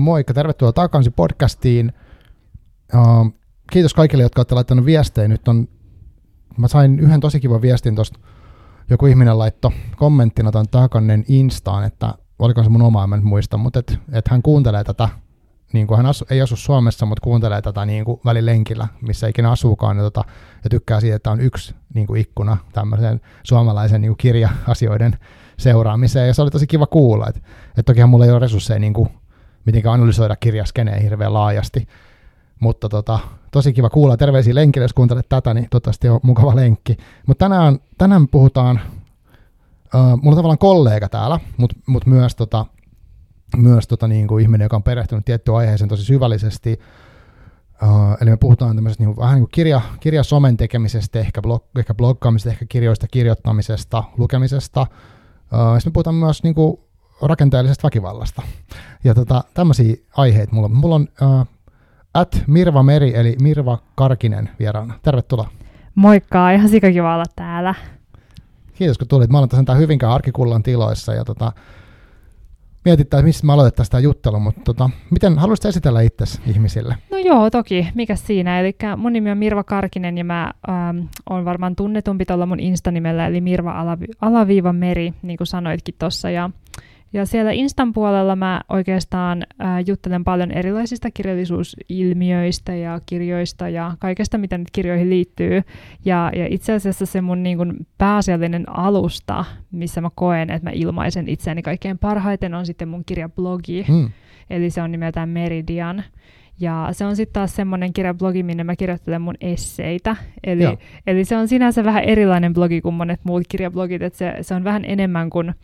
Moikka, tervetuloa takaisin podcastiin. Uh, kiitos kaikille, jotka olette laittaneet viestejä. Nyt on, mä sain yhden tosi kivan viestin tuosta, joku ihminen laitto kommenttina tämän Takannen Instaan, että oliko se mun oma, en muista, mutta että et hän kuuntelee tätä, niin kuin hän asu, ei asu Suomessa, mutta kuuntelee tätä niin kuin välilenkillä, missä ikinä asuukaan, ja, tota, ja tykkää siitä, että on yksi niin kuin ikkuna tämmöisen suomalaisen niin kuin kirja-asioiden seuraamiseen, ja se oli tosi kiva kuulla, että, että tokihan mulla ei ole resursseja niin kuin, mitenkään analysoida kirjaskeneen hirveän laajasti, mutta tota, tosi kiva kuulla. Terveisiä lenkille, jos kuuntelet tätä, niin toivottavasti on mukava lenkki. Mutta tänään, tänään puhutaan, uh, mulla on tavallaan kollega täällä, mutta mut myös, tota, myös tota, niin kuin ihminen, joka on perehtynyt tiettyyn aiheeseen tosi syvällisesti. Uh, eli me puhutaan tämmöisestä niin kuin, vähän niin kuin kirja, kirjasomen tekemisestä, ehkä, blog, ehkä bloggaamisesta, ehkä kirjoista kirjoittamisesta, lukemisesta. Uh, sitten me puhutaan myös niin kuin, rakenteellisesta väkivallasta. Ja tota, tämmöisiä aiheita mulla, mulla on. Uh, at Mirva Meri, eli Mirva Karkinen vieraana. Tervetuloa. Moikka, ihan sikakiva olla täällä. Kiitos kun tulit. Mä olen tosiaan Hyvinkään Arkikullan tiloissa ja tota, mietitään, missä mä aloitetaan sitä juttelua, mutta tota, miten haluaisit esitellä itsesi ihmisille? No joo, toki. Mikä siinä? Eli mun nimi on Mirva Karkinen ja mä ähm, on varmaan tunnetumpi tuolla mun Insta-nimellä, eli Mirva alavi- alaviiva meri, niin kuin sanoitkin tuossa. Ja ja siellä Instan puolella mä oikeastaan äh, juttelen paljon erilaisista kirjallisuusilmiöistä ja kirjoista ja kaikesta, mitä nyt kirjoihin liittyy. Ja, ja itse asiassa se mun niin kun, pääasiallinen alusta, missä mä koen, että mä ilmaisen itseäni kaikkein parhaiten, on sitten mun kirjablogi. Mm. Eli se on nimeltään Meridian. Ja se on sitten taas semmoinen kirjablogi, minne mä kirjoittelen mun esseitä. Eli, eli se on sinänsä vähän erilainen blogi kuin monet muut kirjablogit, että se, se on vähän enemmän kuin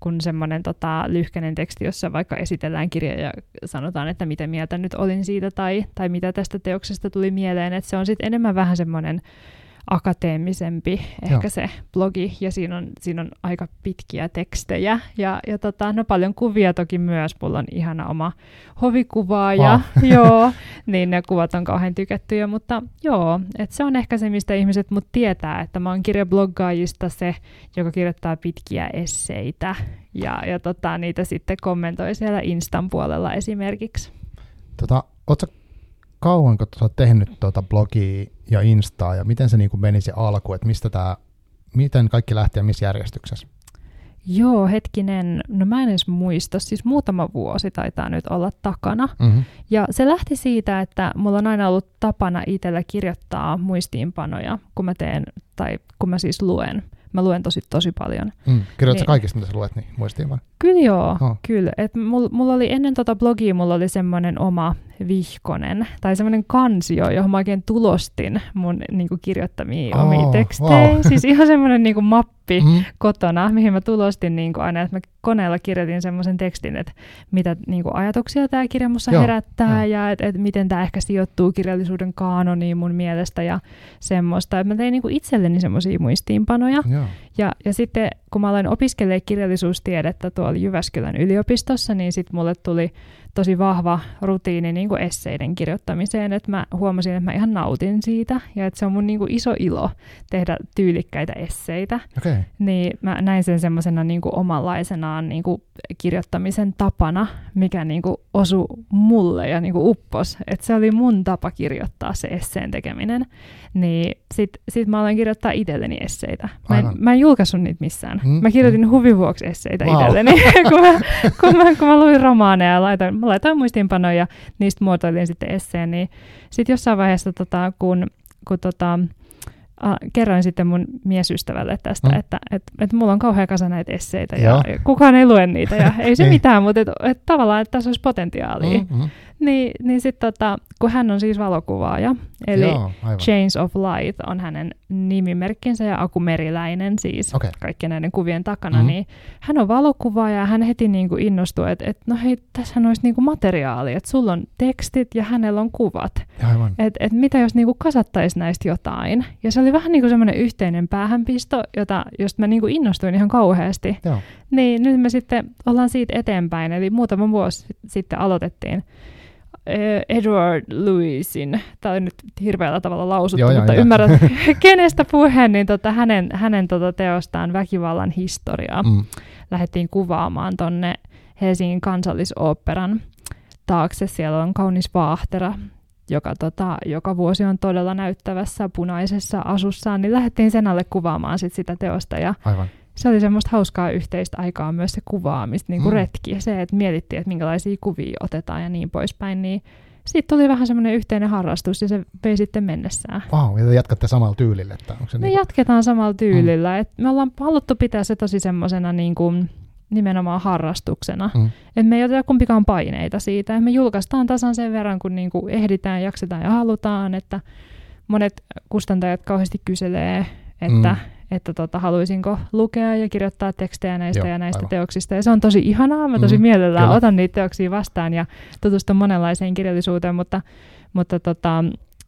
kuin semmoinen tota, lyhkäinen teksti, jossa vaikka esitellään kirja ja sanotaan, että mitä mieltä nyt olin siitä tai, tai mitä tästä teoksesta tuli mieleen. Että se on sitten enemmän vähän semmoinen akateemisempi ehkä Joo. se blogi, ja siinä on, siinä on aika pitkiä tekstejä, ja, ja tota, no paljon kuvia toki myös, mulla on ihana oma hovikuva, ja wow. joo, niin ne kuvat on kauhean tykättyjä, mutta joo, että se on ehkä se, mistä ihmiset mut tietää, että mä oon kirjabloggaajista se, joka kirjoittaa pitkiä esseitä, ja, ja tota, niitä sitten kommentoi siellä Instan puolella esimerkiksi. Tota, ootko kauanko sä oot tehnyt tuota blogia ja Instaa ja miten se niin kuin meni se alku, että mistä tää, miten kaikki lähti ja missä järjestyksessä? Joo, hetkinen, no mä en edes muista, siis muutama vuosi taitaa nyt olla takana. Mm-hmm. Ja se lähti siitä, että mulla on aina ollut tapana itsellä kirjoittaa muistiinpanoja, kun mä teen, tai kun mä siis luen. Mä luen tosi tosi paljon. Mm. Kirjoitatko niin, kaikista, mitä sä luet, niin muistiinpanoja? Kyllä joo, oh. kyllä. Et mulla, mulla oli ennen tota blogia, mulla oli semmoinen oma vihkonen tai semmoinen kansio, johon mä oikein tulostin mun niin kuin, kirjoittamia oh, omia tekstejä. Wow. Siis ihan semmoinen niin kuin, mappi mm. kotona, mihin mä tulostin niin kuin, aina, että mä koneella kirjoitin semmoisen tekstin, että mitä niin kuin, ajatuksia tämä kirja musta Joo, herättää jo. ja että et, miten tämä ehkä sijoittuu kirjallisuuden kaanoniin mun mielestä ja semmoista. Et mä tein niin kuin, itselleni semmoisia muistiinpanoja. Ja, ja sitten kun mä aloin opiskelemaan kirjallisuustiedettä tuolla Jyväskylän yliopistossa, niin sitten mulle tuli tosi vahva rutiini niin kuin esseiden kirjoittamiseen, että mä huomasin, että mä ihan nautin siitä ja että se on mun niin kuin iso ilo tehdä tyylikkäitä esseitä. Okay. Niin mä näin sen semmoisena niin kuin omanlaisenaan niin kuin kirjoittamisen tapana, mikä niin kuin osui mulle ja niin kuin uppos. Että se oli mun tapa kirjoittaa se esseen tekeminen. Niin sit, sit mä aloin kirjoittaa itselleni esseitä. Mä en, mä en julkaissut niitä missään. Mm, mä kirjoitin mm. huvivuoksi esseitä wow. itselleni, kun, mä, kun, mä, kun mä luin romaaneja ja laitoin, mä laitoin muistiinpanoja, niistä muotoilin sitten esseen. Niin sitten jossain vaiheessa, tota, kun, kun tota, Uh, kerroin sitten mun miesystävälle tästä, mm. että et, et mulla on kauhean kasa näitä esseitä ja, ja kukaan ei lue niitä ja ei se niin. mitään, mutta et, et tavallaan, että tässä olisi potentiaalia. Mm-hmm. Niin, niin sitten tota, kun hän on siis valokuvaaja, eli Joo, Chains of Light on hänen nimimerkkinsä ja Aku Meriläinen siis okay. kaikkien näiden kuvien takana, mm-hmm. niin hän on valokuvaaja ja hän heti niin kuin innostui, että et, no hei, tässä olisi niin kuin materiaali, että sulla on tekstit ja hänellä on kuvat. Että et mitä jos niin kuin kasattaisiin näistä jotain. Ja se oli vähän niin kuin semmoinen yhteinen päähänpisto, jota, josta mä niin kuin innostuin ihan kauheasti. Joo. Niin nyt me sitten ollaan siitä eteenpäin, eli muutama vuosi sitten aloitettiin Edward Lewisin, tämä on nyt hirveällä tavalla lausuttu, joo, mutta joo, ymmärrät, kenestä puheen, niin tota, hänen, hänen tota teostaan Väkivallan historiaa mm. lähdettiin kuvaamaan tuonne Helsingin kansallisoopperan taakse. Siellä on kaunis vaahtera, joka, tota, joka vuosi on todella näyttävässä punaisessa asussaan, niin lähdettiin sen alle kuvaamaan sit sitä teosta. Ja Aivan. Se oli semmoista hauskaa yhteistä aikaa myös se kuvaamista, niin kuin Mm. mm. retki ja se, että mietittiin, että minkälaisia kuvia otetaan ja niin poispäin, niin siitä tuli vähän semmoinen yhteinen harrastus ja se vei sitten mennessään. Vau, ja te jatkatte samalla tyylillä. Että onko se Me niinku, jatketaan samalla tyylillä. Mm. Et me ollaan haluttu pitää se tosi semmoisena niin kuin nimenomaan harrastuksena. Mm. Että me ei oteta kumpikaan paineita siitä. Et me julkaistaan tasan sen verran, kun niin kuin ehditään, jaksetaan ja halutaan. Että monet kustantajat kauheasti kyselee, että, Mm. Että tota, haluaisinko lukea ja kirjoittaa tekstejä näistä Joo, ja näistä aivan. teoksista. Ja se on tosi ihanaa. Mä tosi Mm, mielellään kyllä. otan niitä teoksia vastaan ja tutustun monenlaiseen kirjallisuuteen, mutta, mutta tota,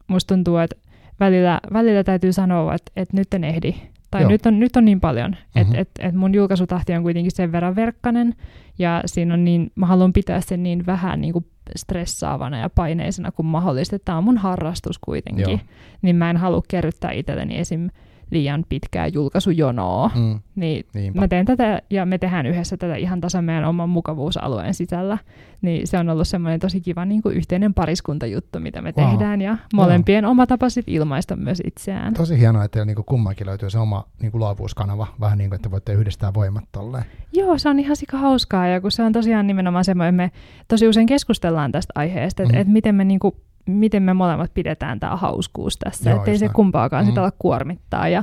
musta tuntuu, että välillä, välillä täytyy sanoa, että, että nyt en ehdi. Tai Joo. nyt on, nyt on niin paljon, Mhm. että et, et mun julkaisutahti on kuitenkin sen verran verkkanen, ja siinä on niin, mä haluan pitää sen niin vähän niin kuin stressaavana ja paineisena kuin mahdollista. Tämä on mun harrastus kuitenkin, Joo. niin mä en halua kerryttää itselleni esim. Liian pitkää julkaisujonoa. Mm, Niin niinpä. mä teen tätä ja me tehdään yhdessä tätä ihan tasan meidän oman mukavuusalueen sisällä. Niin se on ollut semmoinen tosi kiva niin kuin yhteinen pariskuntajuttu, mitä me Wow. tehdään. Ja molempien oma tapa sit ilmaista myös itseään. Tosi hienoa, että teillä niinku kummankin löytyy se oma niinku luovuuskanava. Vähän niin kuin, että voitte yhdistää voimat tolleen. Joo, se on ihan sika hauskaa ja kun se on tosiaan nimenomaan semmoinen, me tosi usein keskustellaan tästä aiheesta, että Mm. et miten me niinku miten me molemmat pidetään tämä hauskuus tässä, Joo, ettei se näin. kumpaakaan Mm. sitä ala kuormittaa. Ja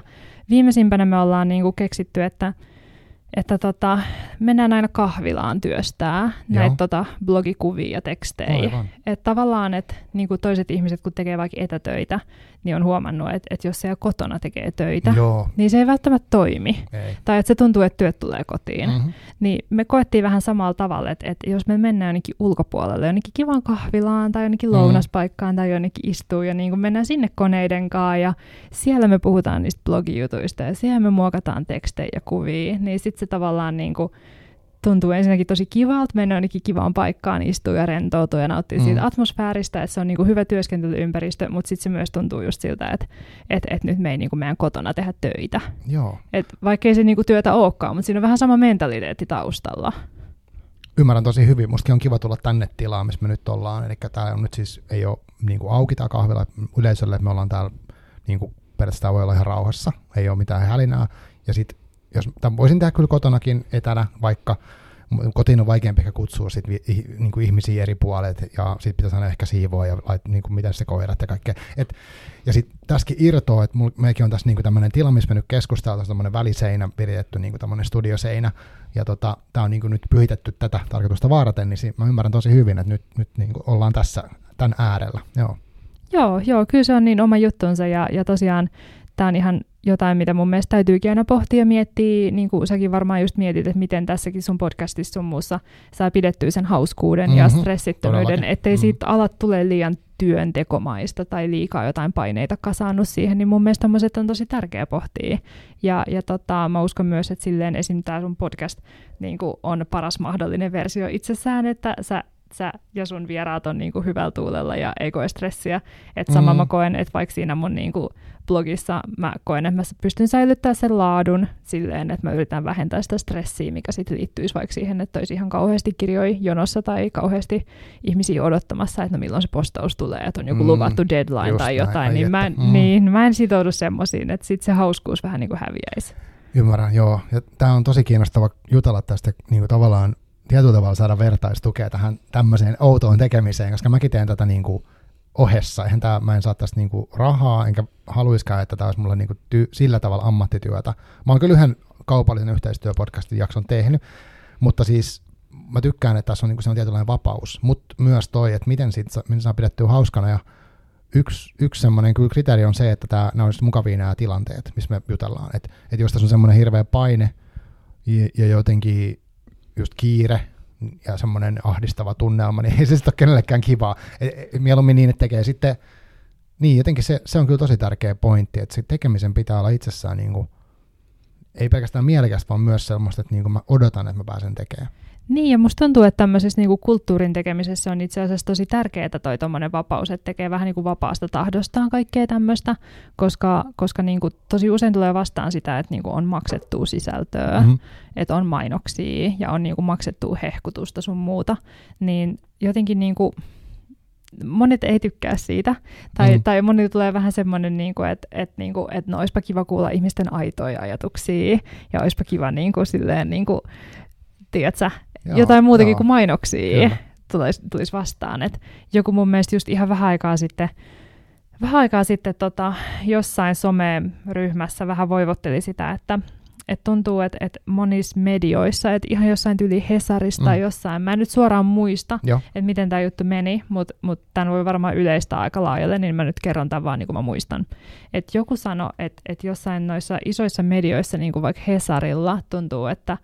viimeisimpänä me ollaan niinku keksitty, että, että tota, mennään aina kahvilaan työstää näitä tota, blogikuvia ja tekstejä. Aivan. Että tavallaan, että niin toiset ihmiset, kun tekee vaikka etätöitä, niin on huomannut, että, että jos siellä kotona tekee töitä, Joo, niin se ei välttämättä toimi. ei. Tai että se tuntuu, että työt tulee kotiin. Mm-hmm. Niin me koettiin vähän samalla tavalla, että, että jos me mennään jonnekin ulkopuolelle, jonnekin kivaan kahvilaan tai jonnekin Mm. lounaspaikkaan tai jonnekin istuu ja niin kun mennään sinne koneiden kanssa ja siellä me puhutaan niistä blogijutuista ja siellä me muokataan tekstejä ja kuvia, niin sitten se tavallaan niin kuin tuntuu ensinnäkin tosi kivalta mennä jonnekin kivaan paikkaan, istua ja rentoutua ja nauttia Mm. siitä atmosfääristä, että se on niin kuin hyvä työskentelyympäristö, mutta sitten se myös tuntuu just siltä, että, että, että nyt me ei niin kuin meidän kotona tehdä töitä. Joo. Et vaikka ei se niinku työtä olekaan, mutta siinä on vähän sama mentaliteetti taustalla. Ymmärrän tosi hyvin. Mustakin on kiva tulla tänne tilaan, missä me nyt ollaan. Eli tämä on nyt siis, ei ole niin kuin auki tämä kahvila yleisölle, että me ollaan täällä niin kuin periaatteessa voi olla ihan rauhassa, ei ole mitään hälinää. Ja sitten, jos tämän voisin tehdä kyllä kotonakin etänä, vaikka kotiin on vaikeampi ehkä kutsua sit niin kuin ihmisiä eri puolet, ja sitten pitäisi aina ehkä siivoa ja lait, niin kuin mitä se koirat ja kaikkea. Et, ja sitten tässäkin irtoaa, että meilläkin on tässä niin tämmöinen tila, missä me nyt keskustellaan, tässä tämmöinen väliseinä viritetty, niin tämmöinen studioseinä, ja tota, tämä on niin kuin nyt pyhitetty tätä tarkoitusta varten, niin mä ymmärrän tosi hyvin, että nyt, nyt niin kuin ollaan tässä tämän äärellä. Joo. Joo, joo, kyllä se on niin oma juttunsa ja, ja tosiaan tämä on ihan jotain, mitä mun mielestä täytyykin aina pohtia ja miettiä, niin kuin säkin varmaan just mietit, että miten tässäkin sun podcastissa sun muussa saa pidettyä sen hauskuuden mm-hmm, ja stressittömyyden, todellakin. ettei Mm. siitä alat tule liian työntekomaista tai liikaa jotain paineita kasaannut siihen, niin mun mielestä tommoset on tosi tärkeä pohtia. Ja, ja tota, mä uskon myös, että silleen esim. tämä sun podcast niin on paras mahdollinen versio itsessään, että sä sä ja sun vieraat on niinku hyvällä tuulella ja ei koe stressiä. Et sama Mm. mä koen, että vaikka siinä mun niinku blogissa mä koen, että mä pystyn säilyttämään sen laadun silleen, että mä yritän vähentää sitä stressiä, mikä sitten liittyisi vaikka siihen, että olisi ihan kauheasti kirjoi jonossa tai kauheasti ihmisiä odottamassa, että no milloin se postaus tulee, että on joku Mm, luvattu deadline just tai näin, jotain, ai niin mä, en, mm. niin mä en sitoudu semmoisiin, että sitten se hauskuus vähän niin kuin häviäisi. Ymmärrän, joo. Ja tämä on tosi kiinnostava jutella tästä niin kuin tavallaan tietyllä tavalla saada vertaistukea tähän tämmöiseen outoon tekemiseen, koska mäkin teen tätä niin kuin ohessa. Eihän tää, mä en saa tästä niin kuin rahaa, enkä haluiskaan, että tämä olisi mulle niin kuin ty- sillä tavalla ammattityötä. Mä oon kyllä yhden kaupallisen yhteistyöpodcastin jakson tehnyt, mutta siis mä tykkään, että tässä on, niin kuin, on tietynlainen vapaus, mutta myös toi, että miten, sit, sa- miten saa pidettyä hauskana ja yksi, yksi semmoinen kyllä kriteeri on se, että tää, nämä olisi mukavia nämä tilanteet, missä me jutellaan. Että et jos tässä on semmoinen hirveä paine ja, ja jotenkin just kiire ja semmoinen ahdistava tunnelma, niin ei se sitten ole kenellekään kivaa. Et, et, mieluummin niin, että tekee sitten, niin jotenkin se, se on kyllä tosi tärkeä pointti, että se tekemisen pitää olla itsessään niin kuin, ei pelkästään mielekästä, vaan myös semmoista, että niin kuin mä odotan, että mä pääsen tekemään. Niin, ja musta tuntuu, että tämmöisessä niinku kulttuurin tekemisessä on itse asiassa tosi tärkeää toi tommonen vapaus, että tekee vähän niinku vapaasta tahdostaan kaikkea tämmöistä, koska, koska niinku tosi usein tulee vastaan sitä, että niinku on maksettua sisältöä, mm-hmm. että on mainoksia ja on niinku maksettua hehkutusta sun muuta, niin jotenkin niinku, monet ei tykkää siitä. Tai, mm. tai monille tulee vähän semmoinen, niin kuin, että, että, niin kuin, että no olisipa kiva kuulla ihmisten aitoja ajatuksia ja olisipa kiva niin kuin, silleen, niin kuin, tiedätkö, joo, jotain muutakin joo. kuin mainoksia tulisi, tulisi vastaan. Et joku mun mielestä just ihan vähän aikaa sitten, vähän aikaa sitten tota, jossain some-ryhmässä vähän voivotteli sitä, että et tuntuu, että et monissa medioissa, että ihan jossain tyyli Hesarista mm. jossain, mä en nyt suoraan muista, että miten tämä juttu meni, mutta mut tämän voi varmaan yleistää aika laajalle, niin mä nyt kerron tämän vaan niin kuin mä muistan. Että joku sanoi, että et jossain noissa isoissa medioissa, niin kuin vaikka Hesarilla, tuntuu, että et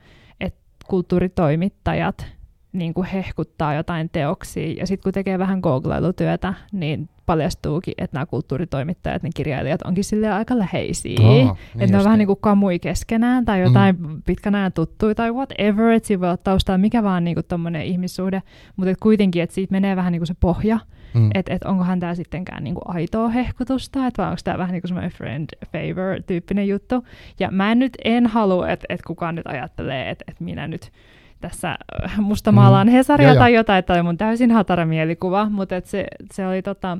kulttuuritoimittajat niin kuin hehkuttaa jotain teoksia, ja sitten kun tekee vähän googlailutyötä, niin paljastuukin, että nämä kulttuuritoimittajat, ne kirjailijat onkin sille aika läheisiä. Oh, niin että ne on vähän niin kuin kamui keskenään tai jotain mm. pitkän ajan tuttuja tai whatever, että siinä voi olla taustalla mikä vaan niin tuommoinen ihmissuhde, mutta kuitenkin, että siitä menee vähän niin kuin se pohja, mm. Että et onkohan tämä sittenkään niin kuin aitoa hehkutusta, että vai onko tämä vähän niin kuin semmoinen friend favor tyyppinen juttu. Ja mä en nyt en halua, että et kukaan nyt ajattelee, että et minä nyt tässä äh, musta maalaan mm. Hesaria mm. tai jotain, että oli mun täysin hatara mielikuva, mutta et se, se, oli tota,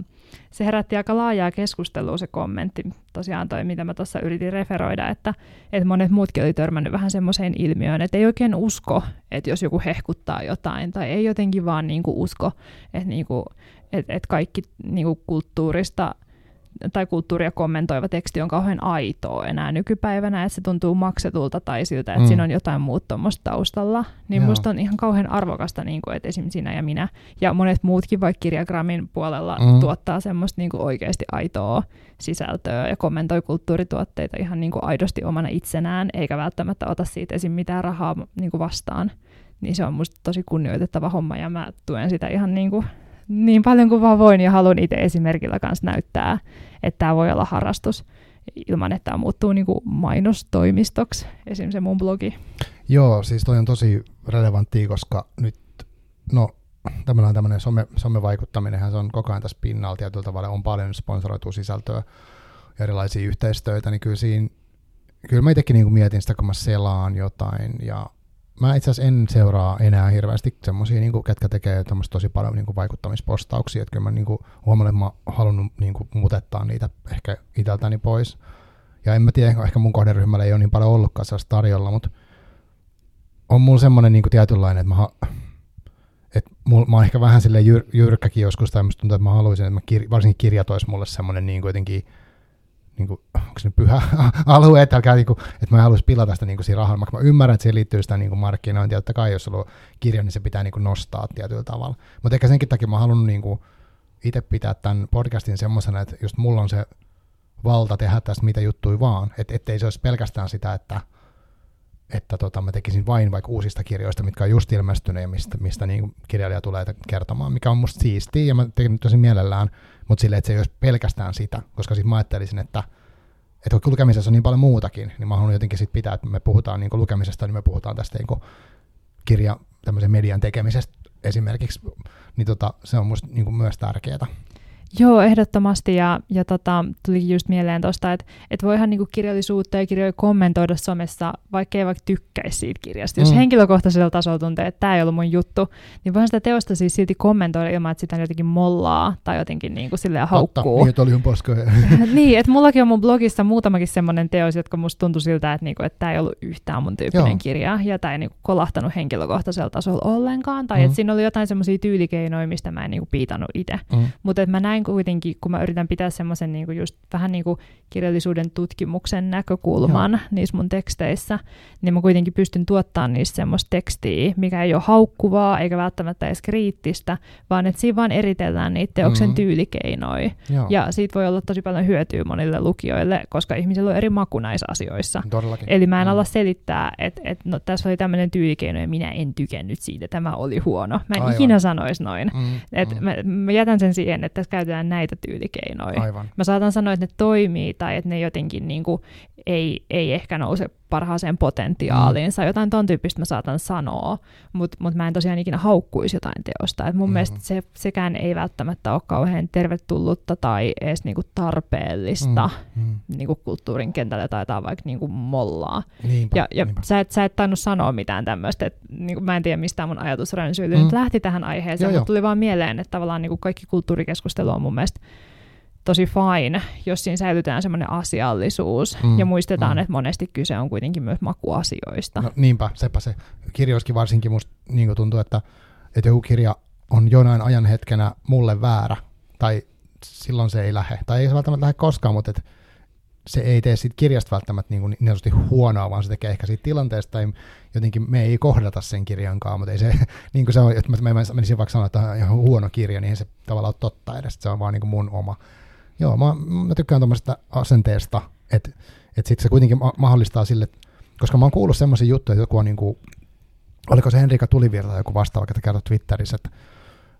se herätti aika laajaa keskustelua se kommentti, tosiaan toi, mitä mä tuossa yritin referoida, että, että monet muutkin oli törmännyt vähän semmoiseen ilmiöön, että ei oikein usko, että jos joku hehkuttaa jotain, tai ei jotenkin vaan niinku usko, että, niinku, että, että kaikki niinku kulttuurista tai kulttuuria kommentoiva teksti on kauhean aitoa enää nykypäivänä, että se tuntuu maksetulta tai siltä, että mm. siinä on jotain muuta tuommoista taustalla. Niin Joo. musta on ihan kauhean arvokasta, niin kuin, että esim. sinä ja minä ja monet muutkin vaikka kirjagrammin puolella mm. tuottaa semmoista niin kuin oikeasti aitoa sisältöä ja kommentoi kulttuurituotteita ihan niin kuin aidosti omana itsenään, eikä välttämättä ota siitä esim. mitään rahaa niin kuin vastaan. Niin se on musta tosi kunnioitettava homma ja mä tuen sitä ihan niin kuin niin paljon kuin vaan voin ja haluan itse esimerkillä kanssa näyttää, että tämä voi olla harrastus ilman, että tämä muuttuu niin kuin mainostoimistoksi, esimerkiksi se mun blogi. Joo, siis toi on tosi relevanttia, koska nyt, no tämmöinen, tämmöinen some, somevaikuttaminen, se on koko ajan tässä pinnalla tietyllä tavalla, on paljon sponsoroitua sisältöä ja erilaisia yhteistyötä, niin kyllä siinä, kyllä mä itsekin niin mietin sitä, kun mä selaan jotain ja mä itse asiassa en seuraa enää hirveästi semmoisia, niin ketkä tekee tosi paljon niin kuin vaikuttamispostauksia, että kyllä mä niin kuin, huomannut, että mä oon halunnut niin kuin, mutettaa niitä ehkä itseltäni pois. Ja en mä tiedä, ehkä mun kohderyhmällä ei ole niin paljon ollutkaan sellaista tarjolla, mutta on mulla semmoinen niin kuin tietynlainen, että mä, että mulla, mä oon ehkä vähän sille jyr, jyrkkäkin joskus, tai musta tuntuu, että mä haluaisin, että mä kir, varsinkin kirjat olisi mulle semmoinen niin jotenkin niin kuin, onko se pyhä alue, että, älkää, niin kuin, että mä en haluaisi pilata sitä niin kuin siinä rahalla. Mä ymmärrän, että siihen liittyy sitä niin kuin markkinointia, että kai jos sulla on kirja, niin se pitää niin kuin nostaa tietyllä tavalla. Mutta ehkä senkin takia mä halunnut niin itse pitää tämän podcastin semmoisena, että just mulla on se valta tehdä tästä mitä juttui vaan, että ettei se olisi pelkästään sitä, että että tota, mä tekisin vain vaikka uusista kirjoista, mitkä on just ilmestyneet ja mistä, mistä niin kirjailija tulee kertomaan, mikä on musta siistiä ja mä tekin tosi mielellään, mutta sille, että se ei olisi pelkästään sitä, koska sitten mä ajattelisin, että, että kun lukemisessa on niin paljon muutakin, niin mä haluan jotenkin sit pitää, että me puhutaan niin lukemisesta, niin me puhutaan tästä niin kirja, median tekemisestä esimerkiksi, niin tota, se on musta niin myös tärkeää. Joo, ehdottomasti. Ja, ja tota, tuli just mieleen tuosta, että et voihan niinku kirjallisuutta ja kirjoja kommentoida somessa, vaikka ei vaikka tykkäisi siitä kirjasta. Jos mm. henkilökohtaisella tasolla tuntee, että tämä ei ollut mun juttu, niin voihan sitä teosta siis silti kommentoida ilman, että sitä jotenkin mollaa tai jotenkin niinku silleen haukkuu. Totta, niin, että oli paska. niin, että mullakin on mun blogissa muutamakin semmoinen teos, jotka musta tuntui siltä, että niinku, tämä ei ollut yhtään mun tyyppinen Joo. kirja, ja tämä ei niinku kolahtanut henkilökohtaisella tasolla ollenkaan, tai mm. että siinä oli jotain semmoisia tyylikeinoja, mistä mä en niinku piitannut itse. Mm. Mutta mä näin näin kuitenkin, kun mä yritän pitää semmoisen niin just vähän niin kuin kirjallisuuden tutkimuksen näkökulman Joo. niissä mun teksteissä, niin mä kuitenkin pystyn tuottamaan niissä semmoista tekstiä, mikä ei ole haukkuvaa eikä välttämättä edes kriittistä, vaan että siinä vaan eritellään niitä teoksen mm-hmm. tyylikeinoja. Joo. Ja siitä voi olla tosi paljon hyötyä monille lukijoille, koska ihmisillä on eri maku näissä asioissa. Todellakin. Eli mä en mm. ala selittää, että, että no, tässä oli tämmöinen tyylikeino ja minä en tykännyt siitä, tämä oli huono. Mä en Aivan. ikinä sanoisi noin. Mm, Et mm. Mä, mä jätän sen siihen, että tässä käytetään näitä tyylikeinoja. Aivan. Mä saatan sanoa, että ne toimii tai että ne jotenkin niin kuin ei, ei ehkä nouse parhaaseen potentiaaliinsa. Mm. Jotain ton tyyppistä mä saatan sanoa, mutta mut mä en tosiaan ikinä haukkuisi jotain teosta. Et mun mm. mielestä se, sekään ei välttämättä ole kauhean tervetullutta tai edes niinku tarpeellista mm. Mm. Niinku kulttuurin kentällä taitaa vaikka niinku mollaa. Niinpä, ja ja niinpä. sä, et, sä et tainnut sanoa mitään tämmöistä, että niinku, mä en tiedä mistä mun ajatus mm. nyt lähti tähän aiheeseen, mutta tuli vaan mieleen, että tavallaan niinku kaikki kulttuurikeskustelu on mun mielestä tosi fine, jos siinä säilytään semmoinen asiallisuus mm, ja muistetaan, mm. että monesti kyse on kuitenkin myös makuasioista. No niinpä, sepä se. Kirjoiskin varsinkin musta niin tuntuu, että, että joku kirja on jonain ajan hetkenä mulle väärä, tai silloin se ei lähde. Tai ei se välttämättä lähde koskaan, mutta et se ei tee siitä kirjasta välttämättä niin, kuin niin sanotusti huonoa, vaan se tekee ehkä siitä tilanteesta, tai jotenkin me ei kohdata sen kirjankaan, mutta ei se, niin kuin se on, että mä menisin vaikka sanoa, että on ihan huono kirja, niin ei se tavallaan ole totta edes, se on vaan niin kuin mun oma Joo, mä, mä tykkään tuommoisesta asenteesta, että et sitten se kuitenkin ma- mahdollistaa sille, koska mä oon kuullut semmoisia juttuja, että joku on niinku, oliko se Henrika Tulivirta joku vastaava, että kertoi Twitterissä, että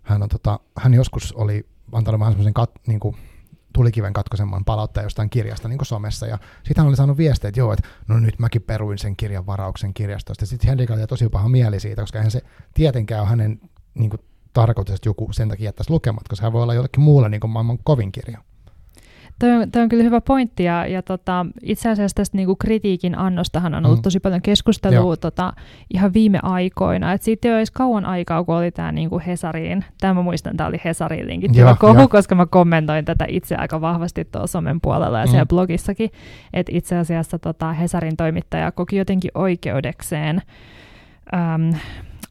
hän, on, tota, hän joskus oli antanut vähän semmoisen kat, niinku, tulikiven katkosemman palautteen jostain kirjasta niin somessa, ja sitten hän oli saanut viestejä, että joo, että no nyt mäkin peruin sen kirjan varauksen kirjastosta. Sitten Henrika oli tosi paha mieli siitä, koska eihän se tietenkään ole hänen niin kuin, tarkoitus, että joku sen takia jättäisi lukemat, koska hän voi olla jollekin muulle niin kuin maailman kovin kirja. Toi on, toi on kyllä hyvä pointti ja, ja tota, itse asiassa tästä niinku kritiikin annostahan on ollut mm. tosi paljon keskustelua tota, ihan viime aikoina. Et siitä ei ole edes kauan aikaa, kun oli tämä niinku Hesariin, tämä mä muistan, tämä oli Hesariin linkittyvä kohu, ja. koska mä kommentoin tätä itse aika vahvasti tuolla somen puolella ja mm. siellä blogissakin, että itse asiassa tota, Hesarin toimittaja koki jotenkin oikeudekseen äm,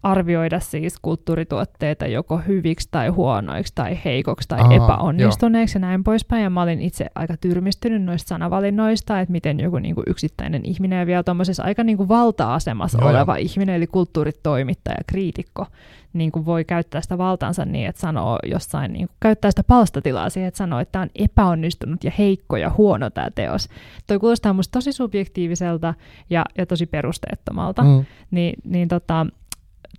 arvioida siis kulttuurituotteita joko hyviksi tai huonoiksi tai heikoksi tai Aha, epäonnistuneeksi jo. ja näin poispäin. Ja mä olin itse aika tyrmistynyt noista sanavalinnoista, että miten joku niin kuin yksittäinen ihminen ja vielä tuommoisessa aika niin kuin valta-asemassa Joo, oleva jo. ihminen, eli kulttuuritoimittaja, kriitikko, niin kuin voi käyttää sitä valtansa niin, että sanoo jossain, niin kuin käyttää sitä palstatilaa siihen, että sanoo, että tämä on epäonnistunut ja heikko ja huono tämä teos. Toi kuulostaa musta tosi subjektiiviselta ja, ja tosi perusteettomalta. Mm. Ni, niin tota,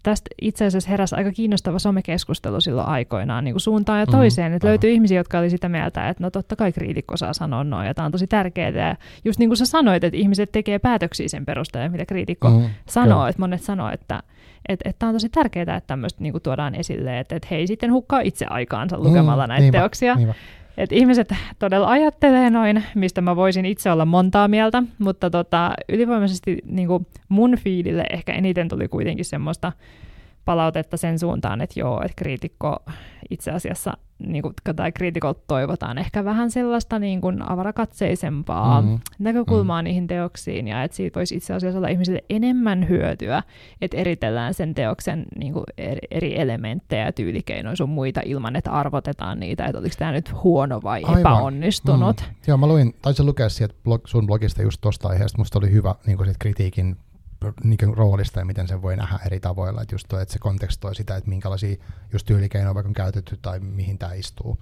tästä itse asiassa heräsi aika kiinnostava somekeskustelu silloin aikoinaan niin kuin suuntaan ja mm-hmm. toiseen. Mm, että löytyi ihmisiä, jotka oli sitä mieltä, että no totta kai kriitikko saa sanoa noin, ja tämä on tosi tärkeää. Ja just niin kuin sä sanoit, että ihmiset tekee päätöksiä sen perusteella, mitä kriitikko mm, sanoo. Kyllä. Että monet sanoo, että että et, on tosi tärkeää, että tämmöistä niinku tuodaan esille, että et he ei sitten hukkaa itse aikaansa lukemalla mm, näitä niinpä, teoksia. Niinpä. Et ihmiset todella ajattelee noin, mistä mä voisin itse olla montaa mieltä, mutta tota, ylivoimaisesti niin mun fiilille ehkä eniten tuli kuitenkin semmoista palautetta sen suuntaan, että joo, että kriitikko itse asiassa, niin kuin, tai kriitikolta toivotaan ehkä vähän sellaista niin kuin avarakatseisempaa mm-hmm. näkökulmaa mm-hmm. niihin teoksiin, ja että siitä voisi itse asiassa olla ihmisille enemmän hyötyä, että eritellään sen teoksen niin kuin eri, elementtejä, tyylikeinoja sun muita ilman, että arvotetaan niitä, että oliko tämä nyt huono vai Aivan. epäonnistunut. Mm. Joo, mä luin, taisin lukea sieltä blog, sun blogista just tuosta aiheesta, musta oli hyvä niin kuin kritiikin niin roolista ja miten sen voi nähdä eri tavoilla. Että just toi, että se kontekstoi sitä, että minkälaisia just tyylikeinoja vaikka on käytetty tai mihin tämä istuu.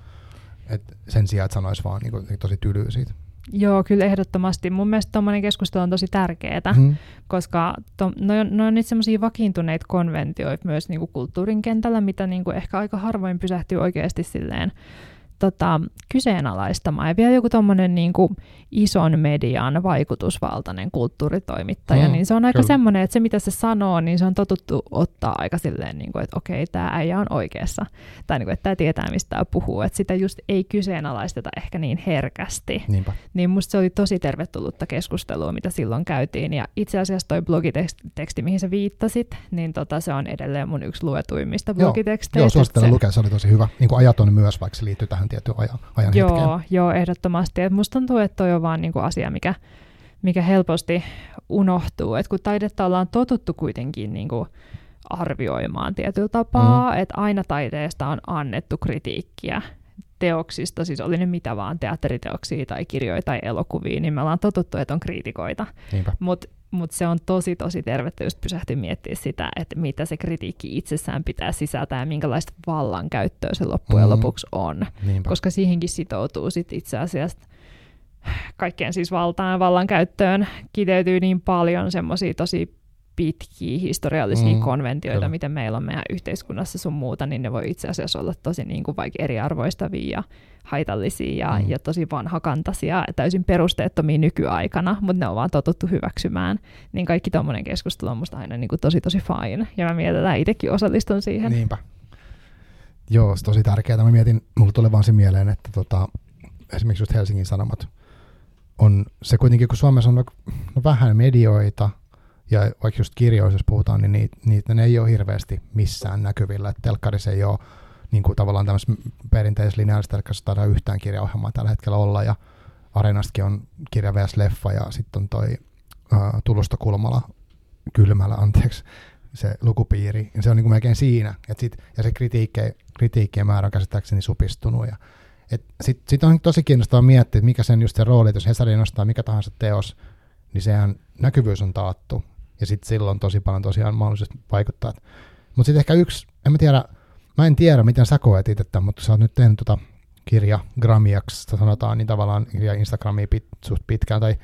Et sen sijaan, että sanoisi vaan niin kuin, tosi tylyä siitä. Joo, kyllä ehdottomasti. Mun mielestä tuommoinen keskustelu on tosi tärkeää, hmm. koska to, no, no on niitä semmoisia vakiintuneita konventioita myös niin kuin kulttuurin kentällä, mitä niin kuin ehkä aika harvoin pysähtyy oikeasti silleen tota, kyseenalaistamaan. Ja vielä joku tuommoinen niin ison median vaikutusvaltainen kulttuuritoimittaja, mm, niin se on aika kyllä. semmoinen, että se mitä se sanoo, niin se on totuttu ottaa aika silleen, niin kuin, että okei, tämä äijä on oikeassa. Tai niin kuin, että tämä tietää, mistä tämä puhuu. Että sitä just ei kyseenalaisteta ehkä niin herkästi. Niinpä. Niin musta se oli tosi tervetullutta keskustelua, mitä silloin käytiin. Ja itse asiassa toi blogiteksti, mihin sä viittasit, niin tota, se on edelleen mun yksi luetuimmista blogiteksteistä. Joo, joo suosittelen se... lukea, se oli tosi hyvä. Niin kuin ajaton myös, vaikka se liittyy tähän tietyn ajan, ajan joo, hetkeen. Joo, ehdottomasti. Et musta tuntuu, että toi on vaan niinku asia, mikä, mikä helposti unohtuu. Et kun taidetta ollaan totuttu kuitenkin niinku arvioimaan tietyllä tapaa, mm. että aina taiteesta on annettu kritiikkiä teoksista, siis oli ne mitä vaan, teatteriteoksia tai kirjoja tai elokuvia, niin me ollaan totuttu, että on kriitikoita. Mutta mutta se on tosi tosi tervettä just pysähtyä miettiä sitä, että mitä se kritiikki itsessään pitää sisältää ja minkälaista vallankäyttöä se loppujen mm. lopuksi on. Niinpä. Koska siihenkin sitoutuu sit itse asiassa kaikkeen siis valtaan ja vallankäyttöön kiteytyy niin paljon semmoisia tosi pitkiä historiallisia Mm, konventioita, kyllä. miten meillä on meidän yhteiskunnassa sun muuta, niin ne voi itse asiassa olla tosi niin kuin vaikka eriarvoistavia ja haitallisia ja, Mm. ja tosi vanhakantaisia ja täysin perusteettomia nykyaikana, mutta ne on vaan totuttu hyväksymään. Niin kaikki tuommoinen keskustelu on musta aina niin kuin tosi tosi fine. Ja mä mielellään itsekin osallistun siihen. Niinpä. Joo, se tosi tärkeää. Mä mietin, mulla tulee vaan se mieleen, että tota, esimerkiksi just Helsingin Sanomat on se kuitenkin, kun Suomessa on no, no vähän medioita, ja vaikka just kirjoissa, jos puhutaan, niin niitä, niitä ne ei ole hirveästi missään näkyvillä. Et telkkarissa ei ole niin kuin tavallaan tämmöisessä perinteisessä lineaarisessa telkkarissa taida yhtään kirjaohjelmaa tällä hetkellä olla, ja Areenastakin on kirja vs. leffa, ja sitten on toi uh, Tulosta Kulmala, Kylmällä, anteeksi, se lukupiiri, ja se on niin kuin melkein siinä, et sit, ja se kritiikki, kritiikkien määrä on käsittääkseni supistunut, ja sitten sit on tosi kiinnostavaa miettiä, että mikä sen just se rooli, että jos Hesari nostaa mikä tahansa teos, niin sehän näkyvyys on taattu, ja sitten silloin tosi paljon tosiaan mahdollisesti vaikuttaa. Mutta sitten ehkä yksi, en mä tiedä, mä en tiedä, miten sä koet itse mutta sä oot nyt tehnyt tota kirja Gramiaksi, sanotaan, niin tavallaan kirja Instagramiin pit, suht pitkään, tai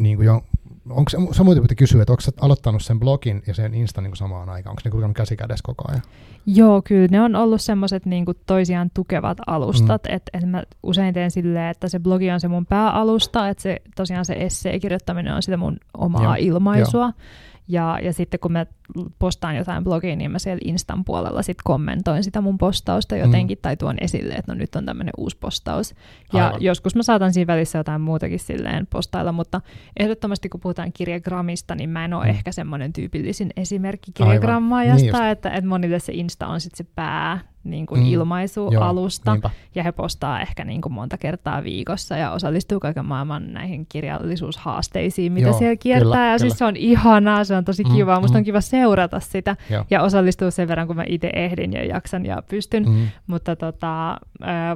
niin kuin jo, onko muuten piti kysyä, että onko aloittanut sen blogin ja sen Instan niin samaan aikaan, onko ne kulkenut käsi kädessä koko ajan? Joo, kyllä ne on ollut semmoiset niinku toisiaan tukevat alustat, mm. että et mä usein teen silleen, että se blogi on se mun pääalusta, että se tosiaan se esseen kirjoittaminen on sitä mun omaa Joo, ilmaisua. Ja, ja sitten kun mä postaan jotain blogiin, niin mä siellä Instan puolella sit kommentoin sitä mun postausta jotenkin, mm. tai tuon esille, että no nyt on tämmöinen uusi postaus. Ja Aivan. joskus mä saatan siinä välissä jotain muutakin silleen postailla, mutta ehdottomasti kun puhutaan kirjagrammista, niin mä en ole Mm. ehkä semmoinen tyypillisin esimerkki kirjagrammaajasta, Niin just. että, että monille se Insta on sitten se pää niin kuin Mm. ilmaisualusta, niinpä. ja he postaa ehkä niin kuin monta kertaa viikossa ja osallistuu kaiken maailman näihin kirjallisuushaasteisiin, mitä Joo, siellä kiertää, kyllä, ja kyllä. siis se on ihanaa, se on tosi Mm, kivaa, musta mm. on kiva seurata sitä Joo. ja osallistua sen verran, kun mä itse ehdin ja jaksan ja pystyn, Mm. mutta tota,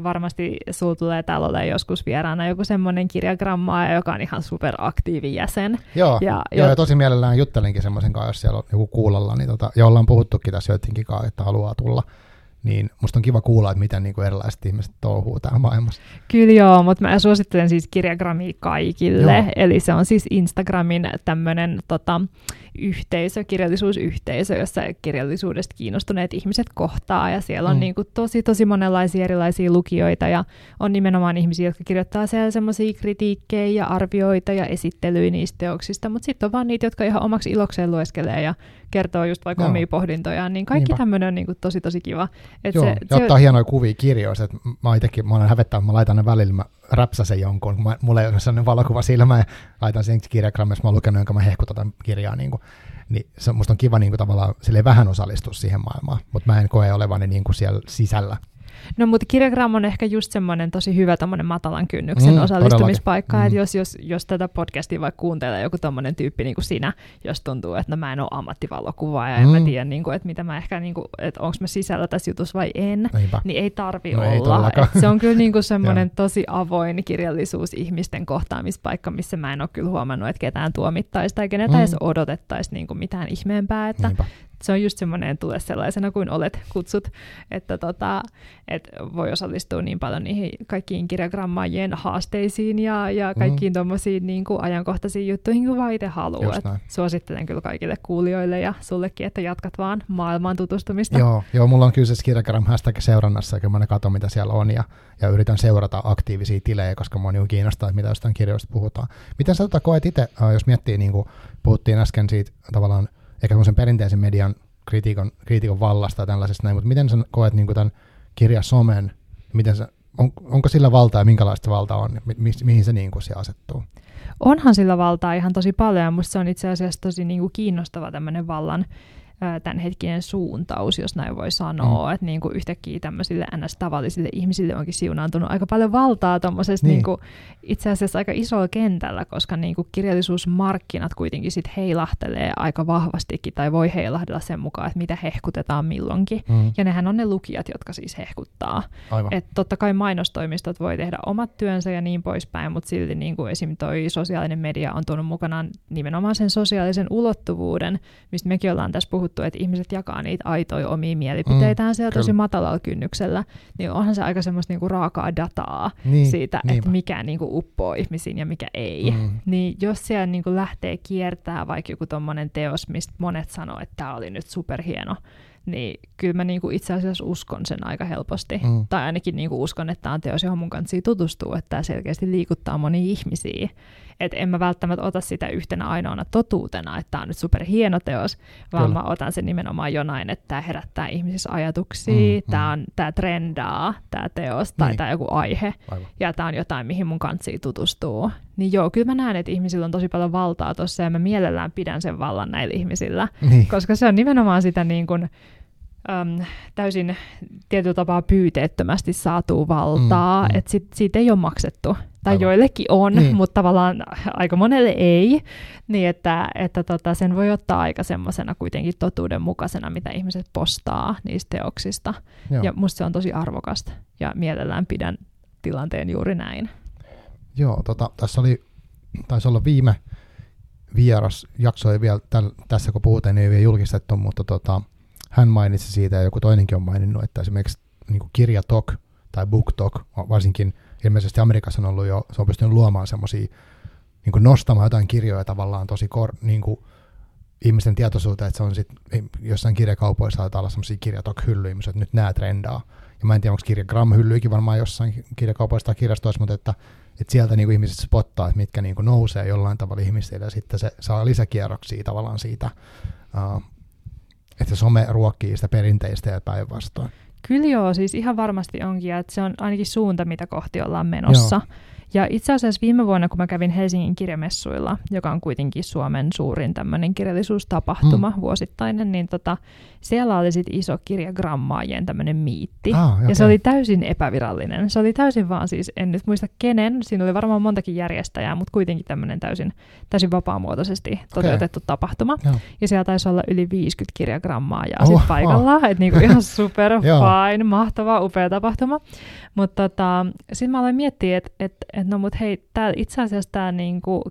varmasti sul tulee täällä olemaan joskus vieraana joku semmoinen kirjagrammaa, joka on ihan superaktiivi jäsen. Joo, Ja- joo, ja tosi mielellään juttelinkin semmoisen kanssa, jos siellä on joku kuulolla, niin tota, ja ollaan puhuttukin tässä joidenkin kanssa, että haluaa tulla, niin musta on kiva kuulla, että miten niin kuin erilaiset ihmiset touhuu täällä maailmassa. Kyllä joo, mutta mä suosittelen siis kirjagramia kaikille. Joo. Eli se on siis Instagramin tämmöinen tota, yhteisö, kirjallisuusyhteisö, jossa kirjallisuudesta kiinnostuneet ihmiset kohtaa. Ja siellä on Mm. mm. niinku tosi, tosi monenlaisia erilaisia lukijoita ja on nimenomaan ihmisiä, jotka kirjoittaa siellä semmoisia kritiikkejä ja arvioita ja esittelyjä niistä teoksista. Mutta sitten on vaan niitä, jotka ihan omaksi ilokseen lueskelee ja kertoo just vaikka Joo. omia pohdintojaan. Niin kaikki Niinpä. tämmöinen on niinku tosi, tosi kiva. Et Joo, se, ja ottaa hienoja kuvia kirjoista, että mä itsekin, mä olen hävettänyt, mä laitan ne välillä, mä räpsäsen jonkun, kun mä, mulla ei ole sellainen valokuva silmä, ja laitan sen kirjagrammissa, mä oon lukenut, jonka mä hehkutan tätä kirjaa, niin kuin, niin se, musta on kiva niin kuin, tavallaan vähän osallistua siihen maailmaan, mutta mä en koe olevani niin kuin siellä sisällä. No mutta kirjagram on ehkä just semmoinen tosi hyvä tommonen matalan kynnyksen Mm, mm, osallistumispaikka, todellakin. että Mm. jos, jos, jos tätä podcastia vaikka kuuntelee joku tommonen tyyppi niin kuin sinä, jos tuntuu, että no mä en ole ammattivalokuvaaja ja Mm. en mä tiedä, niin kuin, että mitä mä ehkä, niin kuin, että onko mä sisällä tässä jutussa vai en, Niinpä. niin ei tarvi No ei olla. Et se on kyllä niin kuin semmoinen tosi avoin kirjallisuus ihmisten kohtaamispaikka, missä mä en ole kyllä huomannut, että ketään tuomittaisi tai keneltä Mm. edes odotettaisiin niin kuin mitään ihmeempää, että Niinpä. Se on just semmoinen, tule sellaisena kuin olet kutsut, että tota, et voi osallistua niin paljon niihin kaikkiin kirjagrammaajien haasteisiin ja, ja kaikkiin mm. tuommoisiin niin kuin ajankohtaisiin juttuihin, kun vaan itse haluaa. Suosittelen kyllä kaikille kuulijoille ja sullekin, että jatkat vaan maailmaan tutustumista. Joo, joo, mulla on kyllä se Skiragram hashtag seurannassa, ja kyllä mä katson, mitä siellä on, ja, ja yritän seurata aktiivisia tilejä, koska mua niin kiinnostaa, että mitä jostain kirjoista puhutaan. Miten sä tota koet itse, äh, jos miettii, niin kuin puhuttiin äsken siitä tavallaan ehkä semmoisen perinteisen median kritiikon, kriitikon vallasta ja tällaisesta näin, mutta miten sä koet niin tämän kirjasomen, miten sä, on, onko sillä valtaa ja minkälaista valtaa on, mi, mi, mihin se niin kuin siellä asettuu? Onhan sillä valtaa ihan tosi paljon, ja musta se on itse asiassa tosi niin kuin kiinnostava tämmöinen vallan tämänhetkinen suuntaus, jos näin voi sanoa, mm. että niin kuin yhtäkkiä tämmöisille ns-tavallisille ihmisille onkin siunaantunut aika paljon valtaa tuommoisessa Niin. niin. itse asiassa aika isolla kentällä, koska niin kuin kirjallisuusmarkkinat kuitenkin sit heilahtelee aika vahvastikin, tai voi heilahdella sen mukaan, että mitä hehkutetaan milloinkin. Mm. Ja nehän on ne lukijat, jotka siis hehkuttaa. Aivan. Et totta kai mainostoimistot voi tehdä omat työnsä ja niin poispäin, mutta silti niin kuin esim. toi sosiaalinen media on tuonut mukanaan nimenomaan sen sosiaalisen ulottuvuuden, mistä mekin ollaan tässä puhuttu puhuttu, että ihmiset jakaa niitä aitoja omia mielipiteitään mm, siellä tosi matalalla kynnyksellä, niin onhan se aika semmoista niinku raakaa dataa niin, siitä, niinpä. että mikä niinku uppoo ihmisiin ja mikä ei. Mm. Niin jos siellä niinku lähtee kiertää vaikka joku tommonen teos, mistä monet sanoo, että tämä oli nyt superhieno, niin kyllä mä niinku itse asiassa uskon sen aika helposti. Mm. Tai ainakin niinku uskon, että tämä on teos, johon mun kanssa tutustuu, että tämä selkeästi liikuttaa monia ihmisiä. Että en mä välttämättä ota sitä yhtenä ainoana totuutena, että tämä on nyt superhieno teos, vaan kyllä. mä otan sen nimenomaan jonain, että tämä herättää ihmisissä ajatuksia, mm, tämä, mm. tämä trendaa, tämä teos tai niin. tämä joku aihe, Aivan. ja tämä on jotain, mihin mun kansi tutustuu. Niin joo, kyllä mä näen, että ihmisillä on tosi paljon valtaa tuossa, ja mä mielellään pidän sen vallan näillä ihmisillä, niin. koska se on nimenomaan sitä niin kuin, äm, täysin tietyllä tapaa pyyteettömästi saatu valtaa, mm, mm. että sit, siitä ei ole maksettu. Tai Aivan. joillekin on, niin. mutta tavallaan aika monelle ei. Niin että, että tota, sen voi ottaa aika semmoisena kuitenkin totuudenmukaisena, mitä ihmiset postaa niistä teoksista. Joo. Ja musta se on tosi arvokasta ja mielellään pidän tilanteen juuri näin. Joo, tota, tässä oli, taisi olla viime vieras jakso, ei vielä täl, tässä kun puhutaan, niin ei vielä julkistettu, mutta tota, hän mainitsi siitä ja joku toinenkin on maininnut, että esimerkiksi niin kirjatok tai booktok, varsinkin ilmeisesti Amerikassa on ollut jo, se on pystynyt luomaan semmoisia, niin nostamaan jotain kirjoja tavallaan tosi kor, niin kuin ihmisten tietoisuuteen, että se on sit, jossain kirjakaupoissa saattaa olla semmoisia kirjatok-hyllyjä, missä nyt nämä trendaa. Ja mä en tiedä, onko kirjagram-hyllyikin varmaan jossain kirjakaupoissa tai kirjastoissa, mutta että, että sieltä niin ihmiset spottaa, että mitkä niin nousee jollain tavalla ihmisille, ja sitten se saa lisäkierroksia tavallaan siitä, uh, että some ruokkii sitä perinteistä ja päinvastoin. Kyllä joo, siis ihan varmasti onkin, että se on ainakin suunta, mitä kohti ollaan menossa. Joo. Ja itse asiassa viime vuonna, kun mä kävin Helsingin kirjamessuilla, joka on kuitenkin Suomen suurin tämmöinen kirjallisuustapahtuma mm. vuosittainen, niin tota, siellä oli sitten iso kirjagrammaajien tämmöinen miitti. Ah, okay. Ja se oli täysin epävirallinen. Se oli täysin vaan siis, en nyt muista kenen, siinä oli varmaan montakin järjestäjää, mutta kuitenkin tämmöinen täysin, täysin vapaamuotoisesti toteutettu okay. tapahtuma. Joo. Ja siellä taisi olla yli 50 kirjagrammaajaa oh, sit paikalla. Oh. Että niinku ihan super fine, mahtava, upea tapahtuma. Mutta tota, sitten mä aloin miettiä, että et, et no mut hei, tää, itse asiassa tämä niinku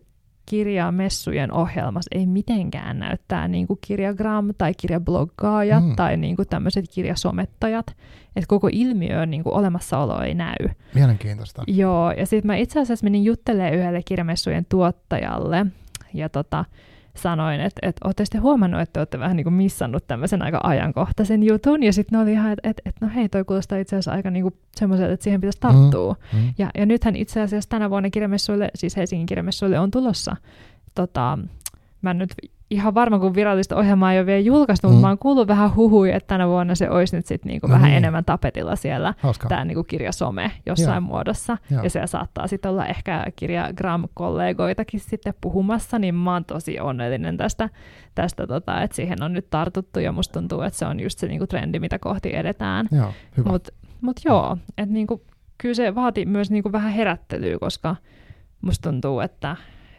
kirjamessujen ohjelmassa ei mitenkään näyttää niin kuin kirjagram tai kirjabloggaajat mm. tai niin kuin tämmöiset kirjasomettajat. Että koko ilmiö niin kuin olemassaolo ei näy. Mielenkiintoista. Joo, ja sitten mä itse asiassa menin juttelemaan yhdelle kirjamessujen tuottajalle, ja tota, sanoin, että, että olette sitten huomannut, että olette vähän niin kuin missannut tämmöisen aika ajankohtaisen jutun, ja sitten ne oli ihan, että, että, että no hei, toi kuulostaa itse asiassa aika niin kuin semmoiselta, että siihen pitäisi tarttua. Mm, mm. Ja, ja nythän itse asiassa tänä vuonna kirjamessuille, siis Helsingin kirjamessuille on tulossa, tota, mä nyt ihan varma, kun virallista ohjelmaa ei ole vielä julkaistu, mm. mutta mä oon kuullut vähän huhuja, että tänä vuonna se olisi nyt sitten niinku no vähän niin. enemmän tapetilla siellä, tämä niinku kirjasome jossain Joo. muodossa. Joo. Ja siellä saattaa sitten olla ehkä kirjagram-kollegoitakin sitten puhumassa, niin mä oon tosi onnellinen tästä, tästä tota, että siihen on nyt tartuttu ja musta tuntuu, että se on just se niinku trendi, mitä kohti edetään. Mutta mut joo, että niinku, kyllä se vaatii myös niinku vähän herättelyä, koska musta tuntuu, että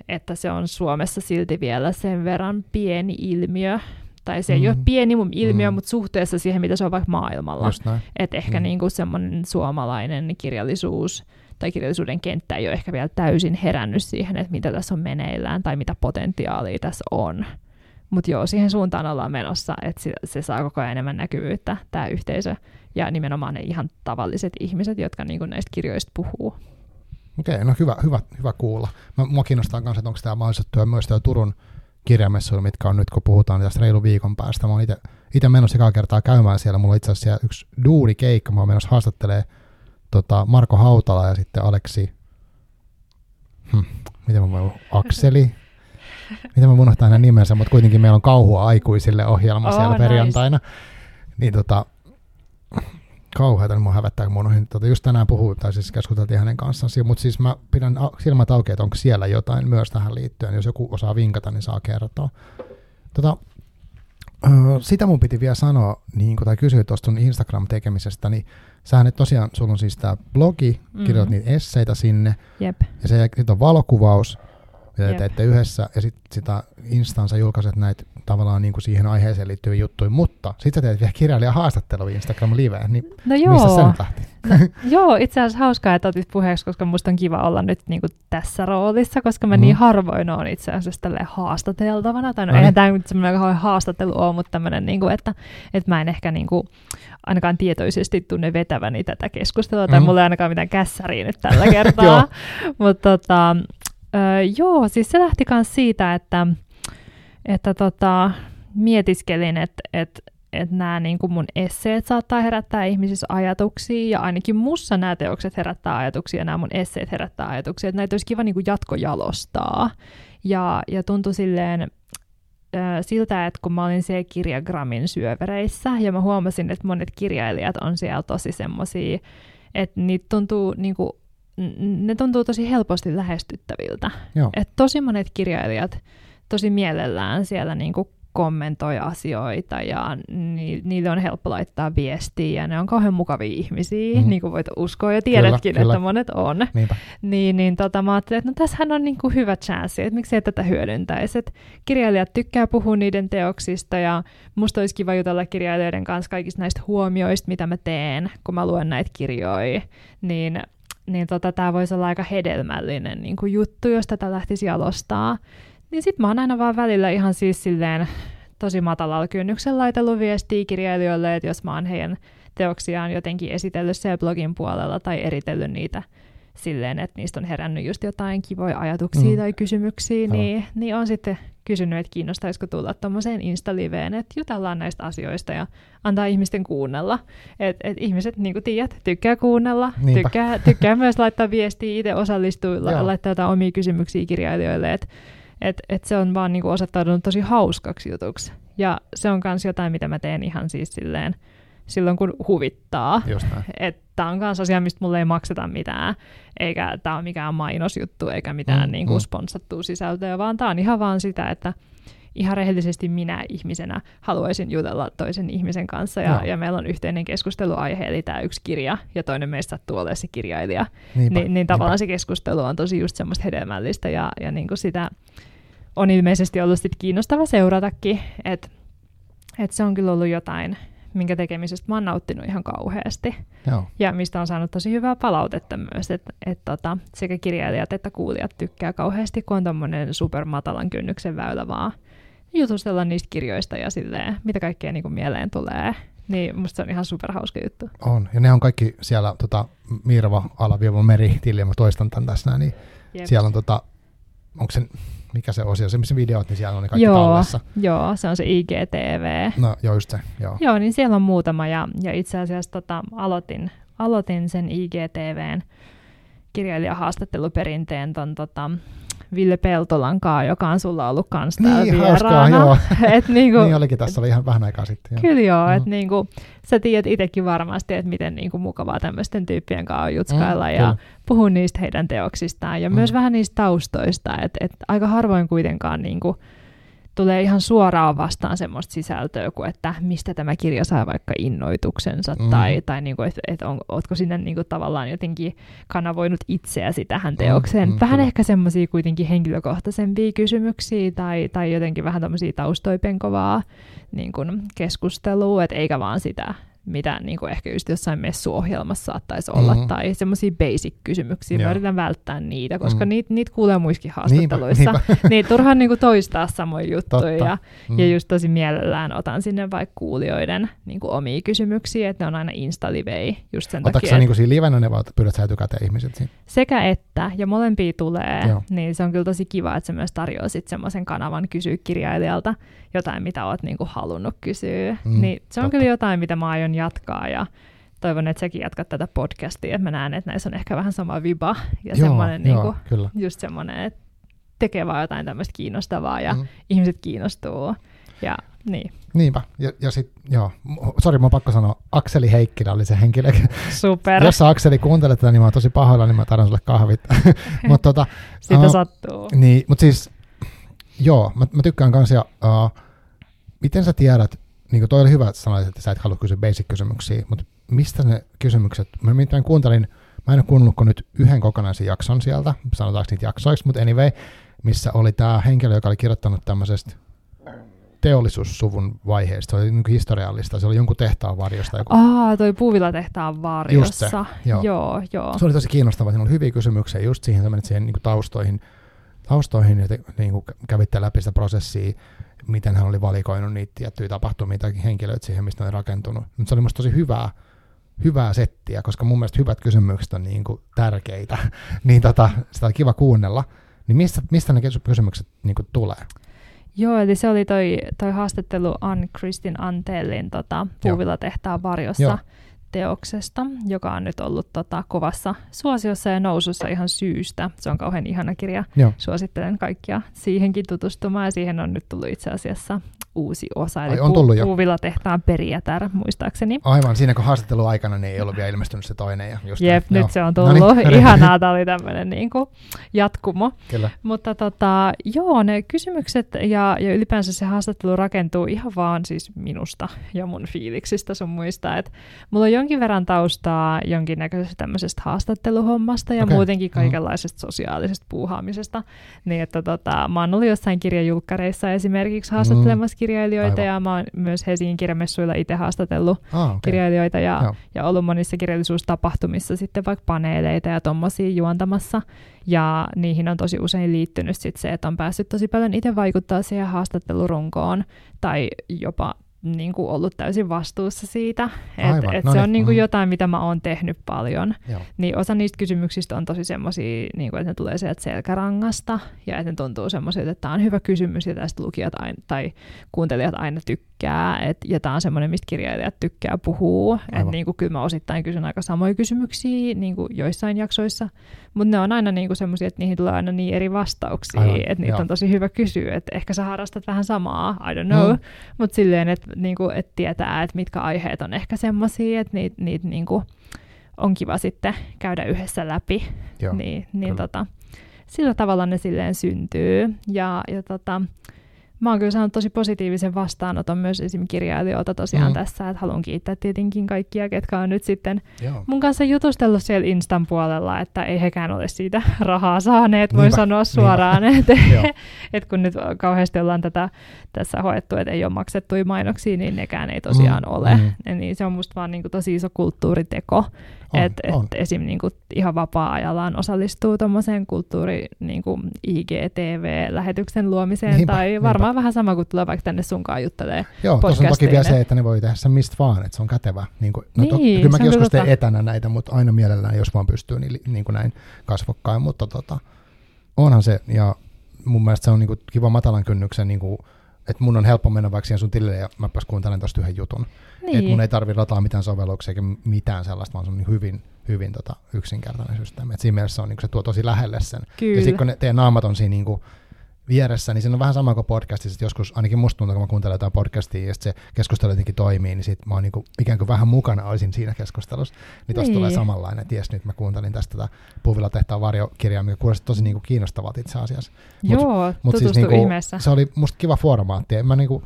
että se on Suomessa silti vielä sen verran pieni ilmiö, tai se mm. ei ole mm. pieni ilmiö, mm. mutta suhteessa siihen, mitä se on vaikka maailmalla. Että ehkä mm. niinku semmoinen suomalainen kirjallisuus tai kirjallisuuden kenttä ei ole ehkä vielä täysin herännyt siihen, että mitä tässä on meneillään tai mitä potentiaalia tässä on. Mutta joo, siihen suuntaan ollaan menossa, että se, se saa koko ajan enemmän näkyvyyttä, tämä yhteisö, ja nimenomaan ne ihan tavalliset ihmiset, jotka niinku näistä kirjoista puhuu. Okei, no hyvä, hyvä, hyvä kuulla. Mä, mua kiinnostaa myös, että onko tämä mahdollistettu myös tämä Turun kirjamessuilla, mitkä on nyt, kun puhutaan tästä reilu viikon päästä. Mä oon itse menossa ekaa kertaa käymään siellä. Mulla on itse asiassa yksi duuni keikka. Mä oon menossa haastattelee tota Marko Hautala ja sitten Aleksi, hm, miten mä voin, Akseli, miten mä unohtaa hänen nimensä, mutta kuitenkin meillä on kauhua aikuisille ohjelma oh, siellä nice. perjantaina. Niin tota, kauheata, niin mua hävettää, kun mun tota, just tänään puhuu, tai siis keskusteltiin hänen kanssaan, mutta siis mä pidän silmät auki, että onko siellä jotain myös tähän liittyen, jos joku osaa vinkata, niin saa kertoa. Tota, sitä mun piti vielä sanoa, niin kun, tai kysyä tuosta Instagram-tekemisestä, niin sähän nyt tosiaan, sulla on siis tämä blogi, mm-hmm. kirjoitat niitä esseitä sinne, Jep. ja se on valokuvaus, mitä te teette yhdessä, ja sitten sitä instansa julkaiset näitä tavallaan niin kuin siihen aiheeseen liittyviä juttuja, mutta sitten sä teet vielä kirjailija haastattelu Instagram Live, niin no joo. missä se nyt lähti? joo, itse asiassa hauskaa, että otit puheeksi, koska musta on kiva olla nyt niin kuin tässä roolissa, koska mä mm. niin harvoin on itse asiassa tälle haastateltavana. Tai no, no eihän tämä nyt semmoinen haastattelu ole, mutta tämmöinen, niin kuin, että, että mä en ehkä niin kuin, ainakaan tietoisesti tunne vetäväni tätä keskustelua, mm. tai mulla ei ainakaan mitään kässäriä nyt tällä kertaa. mutta tota, öö, joo, siis se lähti myös siitä, että, että tota, mietiskelin, että, että että nämä niin kuin mun esseet saattaa herättää ihmisissä ajatuksia, ja ainakin mussa nämä teokset herättää ajatuksia, ja nämä mun esseet herättää ajatuksia, että näitä olisi kiva niin kuin jatkojalostaa. Ja, ja tuntui silleen siltä, että kun mä olin siellä kirjagrammin syövereissä, ja mä huomasin, että monet kirjailijat on siellä tosi semmosia, että niitä tuntuu niin kuin, ne tuntuu tosi helposti lähestyttäviltä. Että tosi monet kirjailijat tosi mielellään siellä niin kuin kommentoi asioita ja ni, niille on helppo laittaa viestiä ja ne on kauhean mukavia ihmisiä, mm. niin kuin voit uskoa ja tiedätkin, kyllä, kyllä. että monet on. Niinpä. Niin, niin tota, mä ajattelin, että no tässähän on niin kuin hyvä chanssi, että miksei tätä hyödyntäisi. Että kirjailijat tykkää puhua niiden teoksista ja musta olisi kiva jutella kirjailijoiden kanssa kaikista näistä huomioista, mitä mä teen, kun mä luen näitä kirjoja. Niin niin tota, tämä voisi olla aika hedelmällinen niin kuin juttu, jos tätä lähtisi jalostaa. Niin sit mä oon aina vaan välillä ihan siis silleen tosi matalalla kynnyksellä laitellut viestiä kirjailijoille, että jos mä oon heidän teoksiaan jotenkin esitellyt siellä blogin puolella tai eritellyt niitä silleen, että niistä on herännyt just jotain kivoja ajatuksia mm. tai kysymyksiä, niin, niin on sitten kysynyt, että kiinnostaisiko tulla tuommoiseen Insta-liveen, että jutellaan näistä asioista ja antaa ihmisten kuunnella. Että et ihmiset, niin kuin tiedät, tykkää kuunnella, tykkää, tykkää myös laittaa viestiä, itse osallistua, laittaa jotain omia kysymyksiä kirjailijoille, että että et se on vaan niinku osoittautunut tosi hauskaksi jutuksi. Ja se on myös jotain, mitä mä teen ihan siis silleen, silloin kun huvittaa. Että on myös asia, mistä mulle ei makseta mitään, eikä tämä ole mikään mainosjuttu, eikä mitään mm, niinku mm. sponsattua sisältöä, vaan tämä on ihan vaan sitä, että ihan rehellisesti minä ihmisenä haluaisin jutella toisen ihmisen kanssa, ja, ja meillä on yhteinen keskusteluaihe, eli tämä yksi kirja, ja toinen meistä sattuu olemaan se kirjailija. Niinpä, Ni, niin tavallaan niinpä. se keskustelu on tosi just semmoista hedelmällistä, ja, ja niin kuin sitä on ilmeisesti ollut sit kiinnostava seuratakin, että et se on kyllä ollut jotain, minkä tekemisestä mä oon nauttinut ihan kauheasti. Joo. Ja mistä on saanut tosi hyvää palautetta myös, että et tota, sekä kirjailijat että kuulijat tykkää kauheasti, kun on tommonen supermatalan kynnyksen väylä vaan jutustella niistä kirjoista ja silleen, mitä kaikkea niin kuin mieleen tulee. Niin musta se on ihan superhauska juttu. On, ja ne on kaikki siellä tota, Mirva, Alaviivo, Meri, Tilja, mä toistan tämän tässä niin Jep. siellä on tota, onko se, mikä se osio, se missä videot, niin siellä on ne kaikki joo, tallessa. Joo, se on se IGTV. No joo, just se, joo. Joo, niin siellä on muutama, ja, ja itse asiassa tota, aloitin, aloitin sen IGTVn kirjailijahaastatteluperinteen ton tota, Ville Peltolan kanssa, joka on sulla ollut kans täällä niin, vieraana. joo. et niinku, niin olikin, tässä oli ihan vähän aikaa sitten. Joo. Kyllä joo, mm. että niinku, sä tiedät itsekin varmasti, että miten niinku mukavaa tämmöisten tyyppien kanssa on jutskailla mm, ja kyllä. puhua niistä heidän teoksistaan ja mm. myös vähän niistä taustoista, että et aika harvoin kuitenkaan niinku, tulee ihan suoraan vastaan semmoista sisältöä kuin, että mistä tämä kirja saa vaikka innoituksensa, mm. tai, tai niin kuin, että, että on, ootko sinne niin kuin tavallaan jotenkin kanavoinut itseäsi tähän mm, teokseen. Mm, vähän kyllä. ehkä semmoisia kuitenkin henkilökohtaisempia kysymyksiä, tai, tai jotenkin vähän tämmöisiä taustoipenkovaa niin kuin keskustelua, että eikä vaan sitä mitä niin kuin ehkä just jossain messuohjelmassa saattaisi olla, mm-hmm. tai semmoisia basic-kysymyksiä. Mä yritän välttää niitä, koska mm. niitä, niitä kuulee muissakin haastatteluissa. Niinpä, niinpä. niin turhaan niin kuin toistaa samoja juttuja. Ja, mm. ja just tosi mielellään otan sinne vaikka kuulijoiden niin kuin omia kysymyksiä, että ne on aina insta-livei just sen Otatko takia. sä niin livenä ne vai pyydät sä etukäteen ihmiset siinä? Sekä että, ja molempia tulee, Joo. niin se on kyllä tosi kiva, että se myös tarjoaa sitten semmoisen kanavan kysyä kirjailijalta jotain, mitä oot niin kuin halunnut kysyä. Mm, niin se on totta. kyllä jotain, mitä mä aion jatkaa ja toivon, että sekin jatkat tätä podcastia, mä näen, että näissä on ehkä vähän sama viba ja joo, semmoinen joo, niin kuin, just semmoinen, että tekee vaan jotain tämmöistä kiinnostavaa ja mm. ihmiset kiinnostuu. Ja, niin. Niinpä. Ja, ja sitten, joo, sori, mun pakko sanoa, Akseli Heikkilä oli se henkilö. Super. Jos sä Akseli kuuntelet tätä, niin mä oon tosi pahoilla, niin mä tarjon sulle kahvit. mut, tota, Sitä uh, sattuu. Niin, mutta siis, joo, mä, mä tykkään kanssa, ja uh, miten sä tiedät, niin kuin toi oli hyvä, että sanoit, että sä et halua kysyä basic-kysymyksiä, mutta mistä ne kysymykset, mä mitään kuuntelin, mä en ole kuunnellut nyt yhden kokonaisen jakson sieltä, sanotaanko niitä jaksoiksi, mutta anyway, missä oli tämä henkilö, joka oli kirjoittanut tämmöisestä teollisuussuvun vaiheesta, se oli niin historiallista, se oli jonkun tehtaan varjosta. Joku... Aa, toi puuvilatehtaan varjossa. Just se, joo. joo, joo. Se oli tosi kiinnostavaa, siinä oli hyviä kysymyksiä just siihen, sä menit siihen niin kuin taustoihin, taustoihin ja te, niin kuin kävitte läpi sitä prosessia, miten hän oli valikoinut niitä tiettyjä tapahtumia tai henkilöitä siihen, mistä ne rakentunut. Mutta se oli musta tosi hyvää, hyvää settiä, koska mun mielestä hyvät kysymykset on niin kuin tärkeitä, niin tota, sitä on kiva kuunnella. Niin mistä, mistä ne kysymykset niin kuin tulee? Joo, eli se oli toi, toi haastattelu Ann-Kristin Antellin tota, puuvilatehtaan varjossa Joo. Teoksesta, joka on nyt ollut tota, kovassa suosiossa ja nousussa ihan syystä. Se on kauhean ihana kirja. Joo. Suosittelen kaikkia siihenkin tutustumaan ja siihen on nyt tullut itse asiassa uusi osa, eli Ai, on tullut pu- tehtaan perijätär, muistaakseni. Aivan, siinä kun haastattelu aikana niin ei ollut vielä ilmestynyt se toinen. Ja just Jep, nyt joo. se on no tullut. Noniin. Ihanaa, tämä oli tämmöinen niin kuin jatkumo. Kyllä. Mutta tota, joo, ne kysymykset ja, ja ylipäänsä se haastattelu rakentuu ihan vaan siis minusta ja mun fiiliksistä sun muista. että mulla on jonkin verran taustaa jonkinnäköisestä tämmöisestä haastatteluhommasta ja okay. muutenkin mm-hmm. kaikenlaisesta mm. sosiaalisesta puuhaamisesta. Niin että tota, mä oon ollut jossain kirjajulkkareissa esimerkiksi haastattelemassa mm kirjailijoita Aivan. ja mä oon myös Helsingin kirjamessuilla itse haastatellut ah, okay. kirjailijoita ja, ja ollut monissa kirjallisuustapahtumissa sitten vaikka paneeleita ja tommosia juontamassa. Ja niihin on tosi usein liittynyt sit se, että on päässyt tosi paljon itse vaikuttaa siihen haastattelurunkoon tai jopa niin kuin ollut täysin vastuussa siitä. Että et no se niin. on niin kuin mm. jotain, mitä mä oon tehnyt paljon. Joo. Niin osa niistä kysymyksistä on tosi semmoisia, niin kuin, että ne tulee sieltä selkärangasta ja että ne tuntuu semmoisilta, että tämä on hyvä kysymys ja tästä lukijat aina, tai kuuntelijat aina tykkää. Et, ja tämä on semmoinen, mistä kirjailijat tykkää puhua. Että niin kuin, kyllä mä osittain kysyn aika samoja kysymyksiä niin kuin joissain jaksoissa, mutta ne on aina niin semmoisia, että niihin tulee aina niin eri vastauksia, Aivan. että niitä Joo. on tosi hyvä kysyä. Että ehkä sä harrastat vähän samaa, I don't know, mm. mutta silleen, että niin kuin, että tietää, että mitkä aiheet on ehkä semmoisia, että niitä niit, niin kuin, on kiva sitten käydä yhdessä läpi. Joo, niin, niin tota, sillä tavalla ne silleen syntyy. Ja, ja tota, mä oon kyllä saanut tosi positiivisen vastaanoton myös esim. kirjailijoilta tosiaan mm. tässä, että haluan kiittää tietenkin kaikkia, ketkä on nyt sitten Joo. mun kanssa jutustellut siellä Instan puolella, että ei hekään ole siitä rahaa saaneet, voin Niinpä. sanoa suoraan, että et kun nyt kauheasti ollaan tätä tässä hoettu, että ei ole maksettuja mainoksia, niin nekään ei tosiaan mm. ole. Mm. Niin se on musta vaan niin kuin tosi iso kulttuuriteko, että et esim. Niin kuin ihan vapaa-ajallaan osallistuu tuommoiseen kulttuuri niin kuin IGTV-lähetyksen luomiseen, niinpä, tai varmaan niinpä. vähän sama kuin tulee vaikka tänne sunkaan juttelee Joo, tuossa on toki vielä se, että ne voi tehdä sen mistä vaan, että se on kätevä. Niin kuin, no, niin, kyllä mäkin joskus teen tota... etänä näitä, mutta aina mielellään, jos vaan pystyy, niin, niin kuin näin kasvokkain, mutta tota, onhan se, ja mun mielestä se on niin kuin kiva matalan kynnyksen niin kuin, että mun on helppo mennä vaikka siihen sun tilille ja mäpäs kuuntelen tosta yhden jutun. Niin. Että mun ei tarvi lataa mitään sovelluksia eikä mitään sellaista, vaan se on niin hyvin, hyvin tota yksinkertainen systeemi. Et siinä mielessä on, niin se tuo tosi lähelle sen. Kyllä. Ja sitten kun ne, teidän naamat on siinä niin kuin, vieressä, niin se on vähän sama kuin podcastissa, että joskus ainakin musta tuntuu, kun mä kuuntelen jotain podcastia ja se keskustelu jotenkin toimii, niin sit mä oon niinku ikään kuin vähän mukana olisin siinä keskustelussa. Niin tosta niin. tulee samanlainen, että jes nyt mä kuuntelin tästä tätä Puuvilla tehtaan varjokirjaa, mikä kuulosti tosi niinku kiinnostavalta itse asiassa. Mut, Joo, mut siis niinku, ihmeessä. Se oli musta kiva formaatti. Mä, niinku,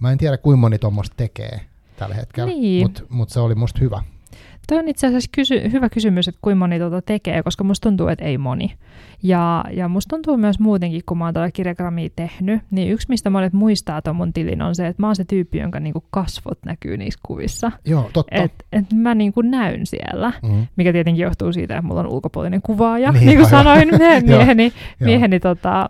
mä en tiedä kuinka moni tuommoista tekee tällä hetkellä, niin. mutta mut se oli musta hyvä. Tuo on itse asiassa kysy- hyvä kysymys, että kuinka moni tuota tekee, koska musta tuntuu, että ei moni. Ja, ja musta tuntuu myös muutenkin, kun mä oon tätä kirjagramia tehnyt, niin yksi, mistä monet muistaa tuon mun tilin, on se, että mä oon se tyyppi, jonka niinku kasvot näkyy niissä kuvissa. Joo, totta. Et, et mä niinku näyn siellä, mm. mikä tietenkin johtuu siitä, että mulla on ulkopuolinen kuvaaja, niin, niin kuin sanoin, mieheni, mieheni tota,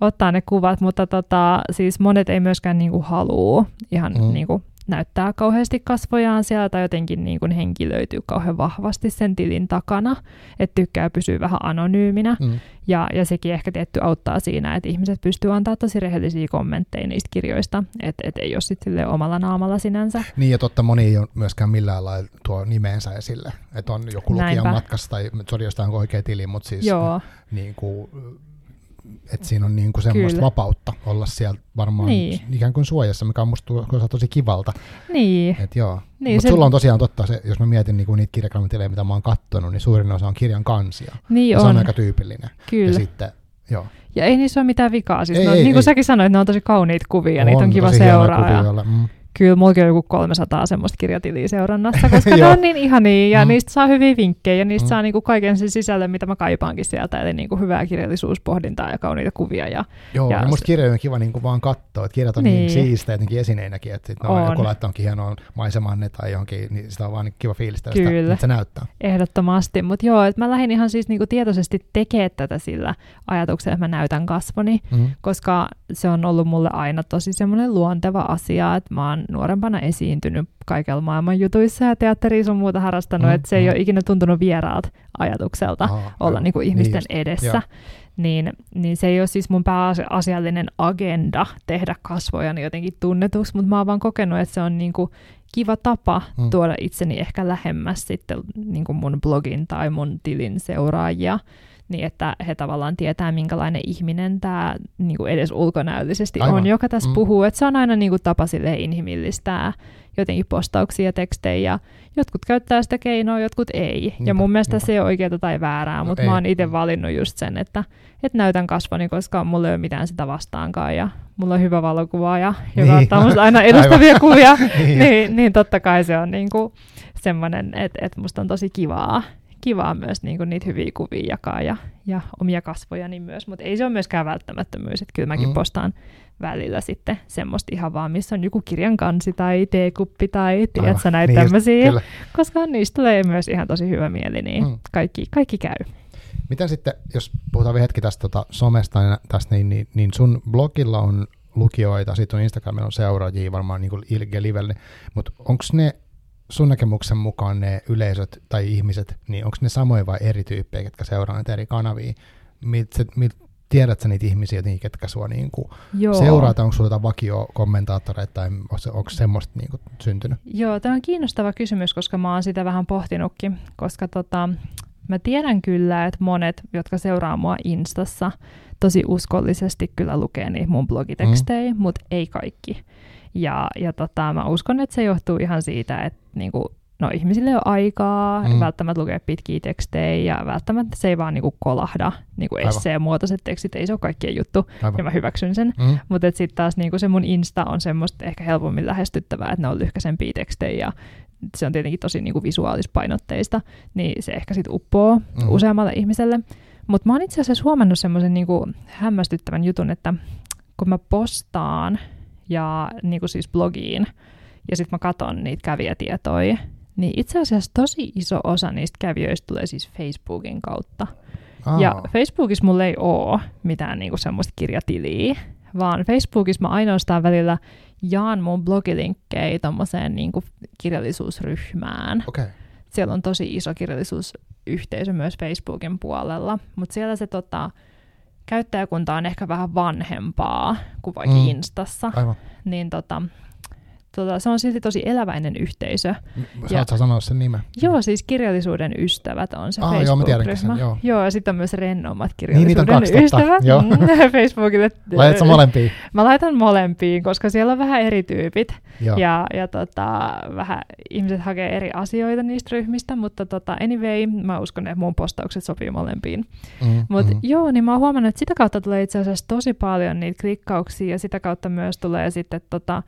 ottaa ne kuvat, mutta tota, siis monet ei myöskään niinku halua ihan mm. niinku näyttää kauheasti kasvojaan siellä tai jotenkin niin kuin henkilöityy kauhean vahvasti sen tilin takana, että tykkää pysyä vähän anonyyminä. Mm. Ja, ja sekin ehkä tietty auttaa siinä, että ihmiset pystyy antaa tosi rehellisiä kommentteja niistä kirjoista, että et ei ole sitten omalla naamalla sinänsä. Niin ja totta moni ei ole myöskään millään lailla tuo nimeensä esille, että on joku lukijan matkassa tai sori jostain oikea tili, mutta siis Joo. Niin kuin, että siinä on niin kuin semmoista Kyllä. vapautta olla siellä varmaan niin. ikään kuin suojassa, mikä on musta tosi kivalta. Niin. Et joo. Niin, Mutta se... sulla on tosiaan totta, se, jos mä mietin niinku niitä kirjakalmatilejä, mitä mä oon kattonut, niin suurin osa on kirjan kansia. Niin ja on. Se on aika tyypillinen. Kyllä. Ja sitten, joo. Ja ei niissä ole mitään vikaa. Siis ei, no, ei, niin kuin ei. säkin sanoit, ne on tosi kauniita kuvia, on, niitä on kiva seurata. Mm. Kyllä, mullakin on joku 300 semmoista kirjatiliä seurannassa, koska ne on niin ihania ja mm. niistä saa hyviä vinkkejä ja niistä mm. saa niinku kaiken sen sisällön, mitä mä kaipaankin sieltä, eli niinku hyvää kirjallisuuspohdintaa ja kauniita kuvia. Ja, Joo, ja, ja musta kirjoja on kiva niinku vaan katsoa, että kirjat on niin, niin siistejä jotenkin esineinäkin, että sit ne on. joku laittaa onkin hienoa maisemanne tai johonkin, niin sitä on vaan niin kiva fiilistä, Kyllä. Sitä, että se näyttää. Ehdottomasti, mutta joo, että mä lähdin ihan siis niinku tietoisesti tekemään tätä sillä ajatuksella, että mä näytän kasvoni, mm. koska se on ollut mulle aina tosi semmoinen luonteva asia, että mä oon nuorempana esiintynyt kaikella maailman jutuissa ja teatterissa on muuta harrastanut, mm, että se mm. ei ole ikinä tuntunut vieraalta ajatukselta Aha, olla niin kuin ihmisten niin edessä. Niin, niin se ei ole siis mun pääasiallinen agenda tehdä kasvojani jotenkin tunnetuksi, mutta mä oon vaan kokenut, että se on niin kuin kiva tapa mm. tuoda itseni ehkä lähemmäs sitten niin kuin mun blogin tai mun tilin seuraajia niin että he tavallaan tietää, minkälainen ihminen tämä niin kuin edes ulkonäöllisesti Aivan. on, joka tässä mm. puhuu. Että se on aina niin kuin tapa sille inhimillistää jotenkin postauksia ja tekstejä, ja jotkut käyttää sitä keinoa, jotkut ei. Niinpä, ja mun mielestä niinpä. se ei ole oikeaa tai väärää, no mutta mä oon itse valinnut just sen, että, että näytän kasvoni, koska mulla ei ole mitään sitä vastaankaan, ja mulla on hyvä valokuva, ja joka niin. ottaa musta aina edustavia kuvia, niin. niin, niin totta kai se on niin kuin semmoinen, että, että musta on tosi kivaa kivaa myös niin kuin niitä hyviä kuvia jakaa ja, ja omia kasvoja niin myös, mutta ei se ole myöskään välttämättömyys, että kyllä mäkin mm. postaan välillä sitten semmoista ihan vaan, missä on joku kirjan kansi tai teekuppi tai tiedätkö näitä niin tämmöisiä, just, koska niistä tulee myös ihan tosi hyvä mieli, niin mm. kaikki, kaikki käy. Miten sitten, jos puhutaan vielä hetki tästä tota, somesta, niin, tästä, niin, niin, niin sun blogilla on lukijoita, sitten on Instagramilla on seuraajia varmaan niin kuin Livelle, mutta onko ne sun näkemyksen mukaan ne yleisöt tai ihmiset, niin onko ne samoja vai eri tyyppejä, ketkä seuraa näitä eri kanavia? Mit, mit, tiedät sä niitä ihmisiä, niin, ketkä sua niin kuin seuraat, onko sulla jotain vakio-kommentaattoreita tai onko semmoista niin kuin syntynyt? Joo, tämä on kiinnostava kysymys, koska mä oon sitä vähän pohtinutkin, koska tota, mä tiedän kyllä, että monet, jotka seuraa mua Instassa, tosi uskollisesti kyllä lukee niitä mun blogitekstejä, mm. mutta ei kaikki. Ja, ja tota, mä uskon, että se johtuu ihan siitä, että niinku, no, ihmisille ei ole aikaa, mm. välttämättä lukea pitkiä tekstejä ja välttämättä se ei vaan niinku kolahda, niinku esseen-muotoiset tekstit, ei se ole kaikkien juttu, Aivan. ja mä hyväksyn sen. Mm. Mutta sitten taas niinku se mun Insta on semmoista ehkä helpommin lähestyttävää, että ne on lyhkäisempiä tekstejä ja se on tietenkin tosi niinku visuaalispainotteista, niin se ehkä sitten uppoo mm. useammalle ihmiselle. Mutta mä oon itse asiassa huomannut semmoisen niinku hämmästyttävän jutun, että kun mä postaan ja niin kuin siis blogiin, ja sitten mä katson niitä kävijätietoja, niin itse asiassa tosi iso osa niistä kävijöistä tulee siis Facebookin kautta. Oh. Ja Facebookissa mulla ei ole mitään niinku semmoista kirjatiliä, vaan Facebookissa mä ainoastaan välillä jaan mun blogilinkkejä tommoseen niinku kirjallisuusryhmään. Okay. Siellä on tosi iso kirjallisuusyhteisö myös Facebookin puolella, mutta siellä se tota, käyttäjäkunta on ehkä vähän vanhempaa kuin vaikka mm. Instassa, Aivan. niin tota, tota, se on silti tosi eläväinen yhteisö. Saatko sanoa sen nimen? Joo, siis kirjallisuuden ystävät on se ah, Facebook-ryhmä. Joo, joo. joo, ja sitten on myös rennommat kirjallisuuden niin, ystävät joo. Mm, Facebookille. Laitatko molempiin? Mä laitan molempiin, koska siellä on vähän eri tyypit. Joo. Ja, ja tota, vähän ihmiset hakee eri asioita niistä ryhmistä, mutta tota, anyway, mä uskon, että mun postaukset sopii molempiin. Mm, mutta mm. joo, niin mä oon huomannut, että sitä kautta tulee itse asiassa tosi paljon niitä klikkauksia, ja sitä kautta myös tulee sitten tota,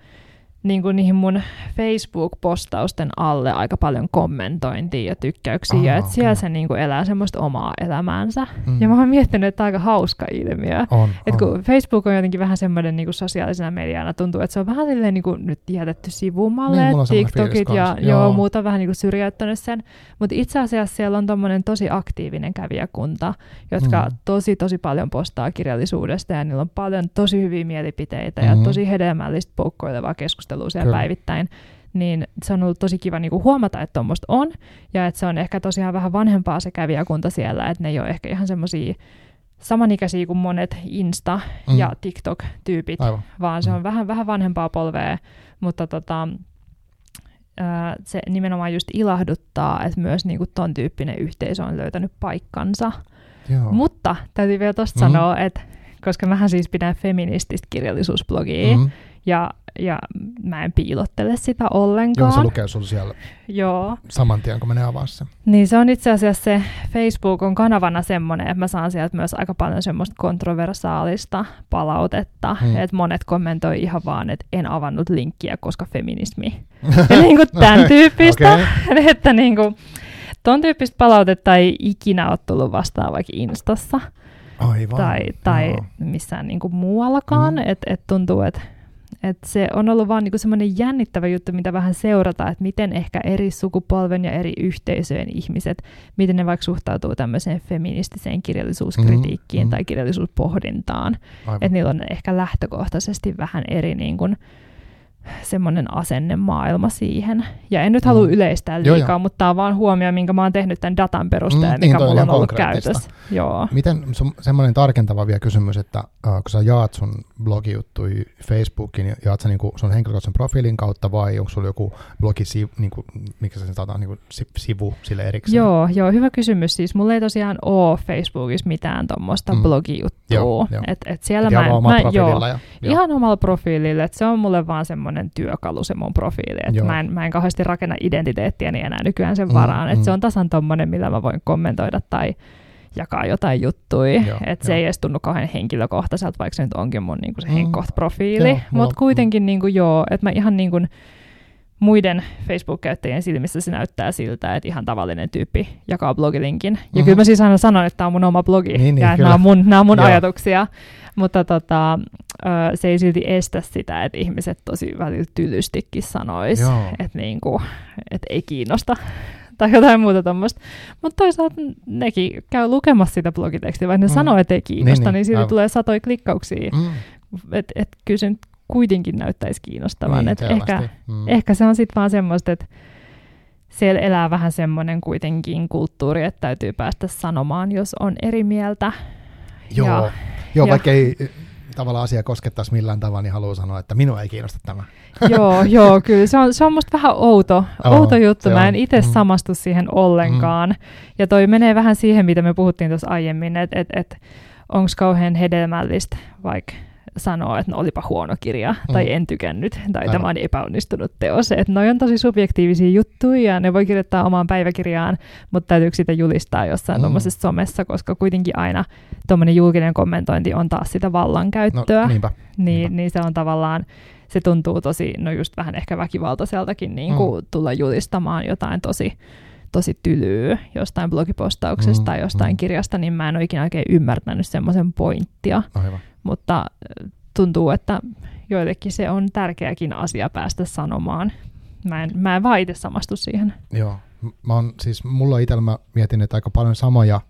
niin kuin niihin mun Facebook-postausten alle aika paljon kommentointia ja tykkäyksiä, Aha, ja että siellä okay. se niin kuin elää semmoista omaa elämäänsä. Mm. Ja mä oon miettinyt, että on aika hauska ilmiö. On, Et kun Facebook on jotenkin vähän semmoinen niin kuin sosiaalisena mediana, tuntuu, että se on vähän silleen niin kuin nyt jätetty sivumalle, niin, TikTokit ja joo. joo, muuta vähän niin kuin syrjäyttänyt sen. Mutta itse asiassa siellä on tommonen tosi aktiivinen kävijäkunta, jotka mm. tosi tosi paljon postaa kirjallisuudesta, ja niillä on paljon tosi hyviä mielipiteitä mm-hmm. ja tosi hedelmällistä poukkoilevaa keskustelua keskustelua siellä Kyllä. päivittäin, niin se on ollut tosi kiva niin kuin huomata, että tuommoista on, ja että se on ehkä tosiaan vähän vanhempaa se kävijäkunta siellä, että ne ei ole ehkä ihan semmoisia samanikäisiä kuin monet Insta- mm. ja TikTok-tyypit, Aivan. vaan se on mm. vähän, vähän vanhempaa polvea, mutta tota, se nimenomaan just ilahduttaa, että myös niinku ton tyyppinen yhteisö on löytänyt paikkansa. Joo. Mutta täytyy vielä tuosta mm. sanoa, että koska mähän siis pidän feminististä kirjallisuusblogia, mm Ja, ja mä en piilottele sitä Joo, ollenkaan. se lukee sulla siellä Joo. saman tien, kun menee avaa se. Niin se on itse asiassa se Facebook on kanavana semmoinen, että mä saan sieltä myös aika paljon semmoista kontroversaalista palautetta, Hmm. että monet kommentoi ihan vaan, että en avannut linkkiä, koska feminismi. ja niin kuin tämän tyyppistä, Okei. että niin kuin, ton tyyppistä palautetta ei ikinä ole tullut vastaan vaikka Instassa Aivan. tai, tai Joo. missään niin kuin muuallakaan, Mm. että et tuntuu, että et se on ollut vaan niinku semmoinen jännittävä juttu, mitä vähän seurata, että miten ehkä eri sukupolven ja eri yhteisöjen ihmiset, miten ne vaikka suhtautuu tämmöiseen feministiseen kirjallisuuskritiikkiin Mm, mm. tai kirjallisuuspohdintaan. Että niillä on ehkä lähtökohtaisesti vähän eri niin kuin, semmoinen asennemaailma siihen. Ja en nyt halua Mm. yleistää Joo, liikaa, joo. mutta tämä on vaan huomio, minkä mä oon tehnyt tämän datan perusteella, Mm, niin, mikä on mulla on ollut käytössä. Joo. Miten semmoinen tarkentava vielä kysymys, että äh, kun sä jaat sun blogijuttui Facebookiin, niin jaat sä niinku sun henkilökohtaisen profiilin kautta vai onko sulla joku blogisivu, niinku, mikä se sanotaan, niinku si- sivu sille erikseen? Joo, joo, hyvä kysymys. Siis mulla ei tosiaan ole Facebookissa mitään tuommoista Mm. blogijuttua. Joo, joo. Et, et siellä Et mä, mä, joo, ja, joo. ihan omalla profiililla, että se on mulle vaan semmoinen työkalu se mun profiili, että Joo. mä en, mä en kauheasti rakenna identiteettiäni enää nykyään sen Mm, varaan, että mm. se on tasan tommonen, millä mä voin kommentoida tai jakaa jotain juttuja, että se ei edes tunnu kauhean henkilökohtaiselta, vaikka se nyt onkin mun niinku se Mm. henkkoht-profiili, Joo, mulla- mutta kuitenkin niinku joo, että mä ihan niinku muiden Facebook-käyttäjien silmissä se näyttää siltä, että ihan tavallinen tyyppi jakaa blogilinkin. Ja Mhm. kyllä mä siis aina sanon, että tämä on mun oma blogi Niin, niin, ja että kyllä. nämä on mun, nämä on mun Joo. ajatuksia, mutta tota, se ei silti estä sitä, että ihmiset tosi välillä tylystikin sanois, Joo. että niinku, et ei kiinnosta tai jotain muuta tuommoista. Mutta toisaalta nekin käy lukemassa sitä blogitekstiä, vaikka ne Mm. sanoo, että ei kiinnosta, Niin, niin, niin, niin aivan. tulee satoja klikkauksia. Mm, Että et kyllä se nyt kuitenkin näyttäisi kiinnostavan. niin, et ehkä. Mm. ehkä se on sitten vaan semmoista, että siellä elää vähän semmoinen kuitenkin kulttuuri, että täytyy päästä sanomaan, jos on eri mieltä. Joo, Ja- joo ja- vaikka ei eh, tavallaan asia koskettaisi millään tavalla, niin haluan sanoa, että minua ei kiinnosta tämä. joo, joo, kyllä. Se on, se on musta vähän outo, Oo, outo juttu. Mä en itse Mm. samastu siihen ollenkaan. Ja toi menee vähän siihen, mitä me puhuttiin tuossa aiemmin, että et, et, onko kauhean hedelmällistä vaikka sanoa, että no olipa huono kirja, tai Mm. en tykännyt, tai Aivan. tämä on epäonnistunut teos. Että noi on tosi subjektiivisia juttuja, ja ne voi kirjoittaa omaan päiväkirjaan, mutta täytyykö sitä julistaa jossain Mm. mm. tuommoisessa somessa, koska kuitenkin aina tuommoinen julkinen kommentointi on taas sitä No vallankäyttöä. niinpä. niinpä. Niin, niin se on tavallaan, se tuntuu tosi, no just vähän ehkä väkivaltaiseltakin niin kuin mm. tulla julistamaan jotain tosi, tosi tylyä jostain blogipostauksesta Mm, tai jostain mm. mm. kirjasta, niin mä en ole ikinä oikein ymmärtänyt semmoisen pointtia, Aivan. Mutta äh, tuntuu, että joillekin se on tärkeäkin asia päästä sanomaan. Mä en, mä en vaan itse samastu siihen. Joo. Mä oon, siis mulla itsellä mä mietin, että aika paljon samoja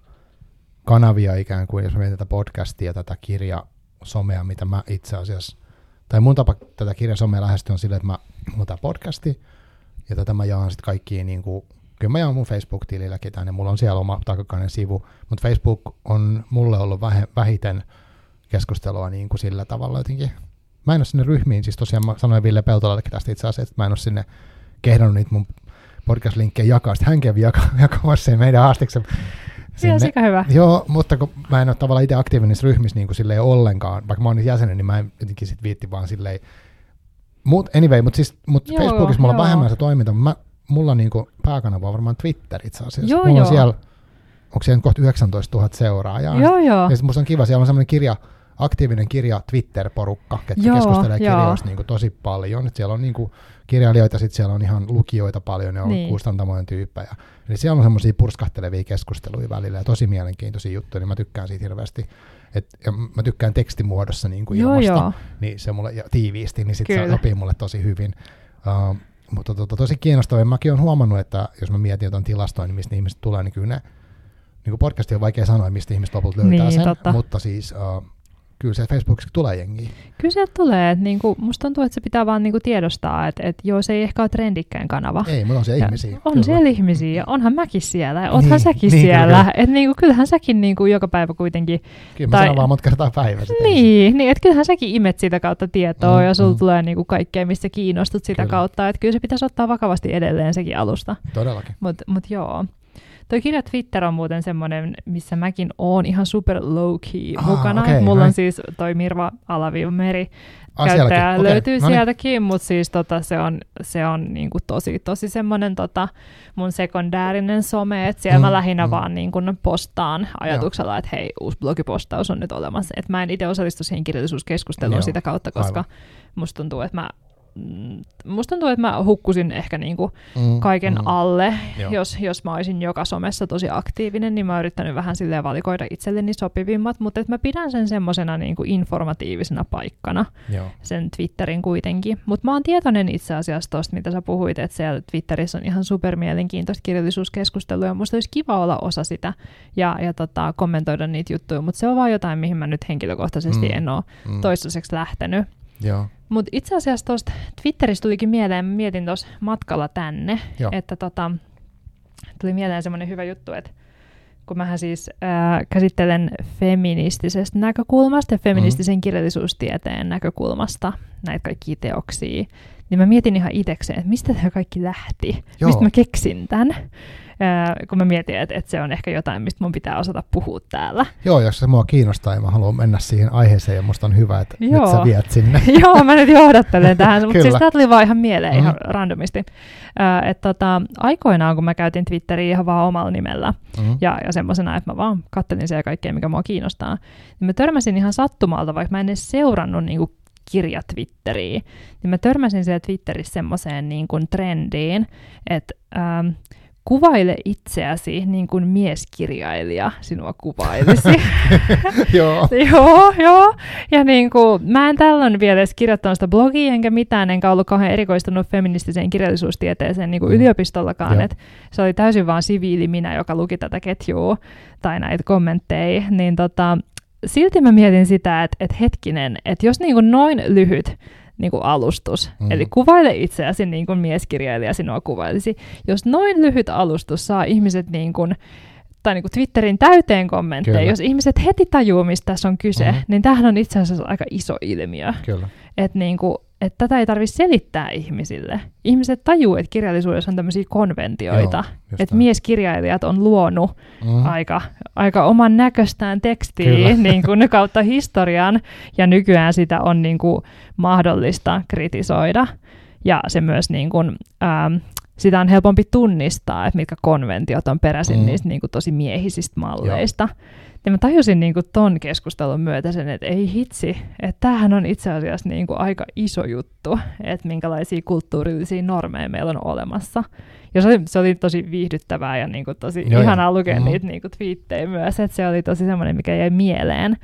kanavia ikään kuin, jos mä mietin tätä podcastia, tätä kirjasomea, mitä mä itse asiassa, tai mun tapa tätä kirjasomea lähestyä on silleen, että mä, mulla on podcasti, ja tätä mä jaan sitten kaikkiin, niin kuin, kyllä mä jaan mun Facebook-tililläkin tänne, mulla on siellä oma takakainen sivu, mutta Facebook on mulle ollut vähiten keskustelua niin kuin sillä tavalla jotenkin. Mä en ole sinne ryhmiin, siis tosiaan mä sanoin Ville Peltolallekin tästä itse asiassa, että mä en ole sinne kehdannut niitä mun podcast-linkkejä jakaa, sitten hän kävi jaka- jakamassa sen meidän haastiksen Se on sika hyvä. Joo, mutta kun mä en ole tavallaan itse aktiivinen niissä ryhmissä niin kuin silleen ollenkaan, vaikka mä oon niissä jäsenen, niin mä en jotenkin sit viitti vaan silleen. Mut anyway, mutta siis mut Joo, Facebookissa mulla on joo. vähemmän se toiminta, mutta mä, mulla niin kuin pääkanava on varmaan Twitter itse asiassa. Joo, mulla on joo. siellä, onko siellä nyt kohta 19 000 seuraajaa. Joo, joo. Ja sit musta on kiva, siellä on semmoinen kirja, aktiivinen kirja Twitter-porukka, ketkä Joo, keskustelee joo. kirjoista niin kuin tosi paljon. Et siellä on niin kuin kirjailijoita, sitten siellä on ihan lukijoita paljon, ne on niin. Kustantamojen tyyppejä. Eli siellä on semmoisia purskahtelevia keskusteluja välillä ja tosi mielenkiintoisia juttuja, niin mä tykkään siitä hirveästi. Et, ja mä tykkään tekstimuodossa niin kuin Joo, ilmasta, joo. niin se mulle, ja tiiviisti, niin sitten se sopii mulle tosi hyvin. Uh, mutta tota, tosi kiinnostavaa. Mäkin olen huomannut, että jos mä mietin jotain tilastoja, niin mistä ihmiset tulee, niin kyllä ne, niin kuin podcasti on vaikea sanoa, mistä ihmiset lopulta löytää Niin, sen, totta. mutta siis uh, kyllä se Facebookissa tulee jengiä. Kyllä sieltä tulee. Että niinku, musta tuntuu, että se pitää vaan niinku tiedostaa, että et joo, se ei ehkä ole trendikkäin kanava. Ei, mutta on siellä Ja ihmisiä. On kyllä. siellä ihmisiä, ja onhan mäkin siellä, ja oothan Niin, säkin niin, siellä. kyllä. Että niinku, kyllähän säkin niinku joka päivä kuitenkin, Kyllä mä tai- sanon vaan monta kertaa päivässä. niin, niin että kyllähän säkin imet sitä kautta tietoa, Mm, ja sulla mm. tulee niinku kaikkea, mistä kiinnostut sitä Kyllä. kautta. Että kyllä se pitäisi ottaa vakavasti edelleen sekin alusta. Todellakin. Mutta mut joo. Toi kirja Twitter on muuten semmoinen, missä mäkin oon ihan super low key Ah, mukana. okei, Mulla on siis toi Mirva Alaviiva Meri Ah, käyttäjä. Okei, löytyy no niin. sieltäkin, mutta siis tota, se on, se on niinku tosi, tosi semmoinen tota, mun sekundäärinen some, että siellä Mm, mä lähinnä mm. vaan niinku postaan ajatuksella, että hei, uusi blogipostaus on nyt olemassa. Et mä en itse osallistu siihen kirjallisuuskeskusteluun Joo, sitä kautta, koska musta tuntuu, että mä Musta tuntuu, että mä hukkusin ehkä niinku Mm, kaiken mm. alle, Joo. jos, jos mä olisin joka somessa tosi aktiivinen, niin mä oon yrittänyt vähän silleen valikoida itselleni sopivimmat, mutta mä pidän sen semmosena niinku informatiivisena paikkana, Joo. sen Twitterin kuitenkin. Mutta mä oon tietoinen itse asiassa tosta, mitä sä puhuit, että siellä Twitterissä on ihan super mielenkiintoista kirjallisuuskeskustelua, ja musta olisi kiva olla osa sitä ja, ja tota, kommentoida niitä juttuja, mutta se on vaan jotain, mihin mä nyt henkilökohtaisesti Mm. en ole Mm. toistaiseksi lähtenyt. Joo. Mutta itse asiassa tuosta Twitteristä tulikin mieleen, mä mietin tuossa matkalla tänne, Joo. että tota, tuli mieleen semmoinen hyvä juttu, että kun mähän siis ää, käsittelen feministisestä näkökulmasta ja feministisen Mm-hmm. kirjallisuustieteen näkökulmasta näitä kaikkia teoksia, niin mä mietin ihan itsekseen, että mistä tämä kaikki lähti, Joo. mistä mä keksin tämän, kun mä mietin, että, että se on ehkä jotain, mistä mun pitää osata puhua täällä. Joo, jos se mua kiinnostaa ja mä haluan mennä siihen aiheeseen ja musta on hyvä, että nyt Joo. sä viet sinne. Joo, mä nyt johdattelen tähän, mutta siis tämä tuli vaan ihan mieleen ihan Mhm. randomisti. Äh, että tota, aikoinaan, kun mä käytin Twitteriä ihan vaan omalla nimellä Mm. ja, ja semmoisena, että mä vaan kattelin siellä kaikkea, mikä mua kiinnostaa, niin mä törmäsin ihan sattumalta, vaikka mä en edes seurannut niinku kirja Twitteriä, niin mä törmäsin siellä Twitterissä semmoiseen niin kuin trendiin, että ähm, kuvaile itseäsi niin kuin mieskirjailija sinua kuvailisi. Joo. joo, joo. Ja niin kuin, mä en tällöin vielä edes kirjoittanut sitä blogia enkä mitään, enkä ollut kauhean erikoistunut feministiseen kirjallisuustieteeseen niin kuin Mm. yliopistollakaan. Joo. Et se oli täysin vaan siviili minä, joka luki tätä ketjua tai näitä kommentteja. Niin tota, silti mä mietin sitä, että, että hetkinen, että jos niin kuin noin lyhyt niin kuin alustus, Mm. mm. eli kuvaile itseäsi niin kuin mieskirjailija sinua kuvailisi. Jos noin lyhyt alustus saa ihmiset niin kuin, tai niin kuin Twitterin täyteen kommentteja, Kyllä. jos ihmiset heti tajuu, mistä tässä on kyse, mm-hmm. niin tämähän on itse asiassa aika iso ilmiö. Kyllä. Että niin kuin, että tätä ei tarvitse selittää ihmisille. Ihmiset tajuu, että kirjallisuudessa on tämmöisiä konventioita. Joo, että mieskirjailijat on luonut Mm. aika, aika oman näköistään tekstiä niin kuin kautta historian, ja nykyään sitä on niin kuin mahdollista kritisoida. Ja se myös niin kuin, ähm, sitä on helpompi tunnistaa, että mitkä konventiot on peräisin Mm. niistä niin kuin tosi miehisistä malleista. Ja mä tajusin niin kuin ton keskustelun myötä sen, että ei hitsi, että tämähän on itse asiassa niin kuin aika iso juttu, että minkälaisia kulttuurillisia normeja meillä on olemassa. Ja se oli, se oli tosi viihdyttävää ja niin kuin tosi Joo, ihanaa lukea Mhm. niitä niin kuin twiittejä myös, että se oli tosi semmoinen, mikä jäi mieleen.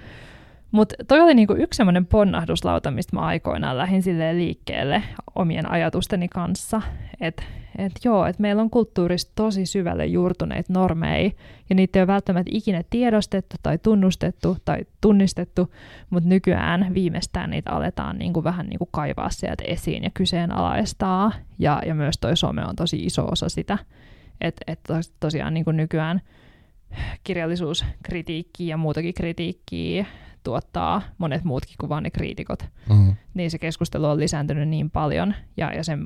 Mutta toi oli niinku yksi semmoinen ponnahduslauta, mistä mä aikoinaan lähdin liikkeelle omien ajatusteni kanssa. Että et joo, että meillä on kulttuurissa tosi syvälle juurtuneita normeja, ja niitä ei ole välttämättä ikinä tiedostettu tai tunnustettu tai tunnistettu, mutta nykyään viimeistään niitä aletaan niinku vähän niinku kaivaa sieltä esiin ja kyseenalaistaa, ja, ja myös toi some on tosi iso osa sitä. Että et tos, tosiaan niinku nykyään kirjallisuuskritiikkiä ja muutakin kritiikkiä tuottaa monet muutkin kuin vain ne kriitikot. Mm. Niin se keskustelu on lisääntynyt niin paljon, ja, ja sen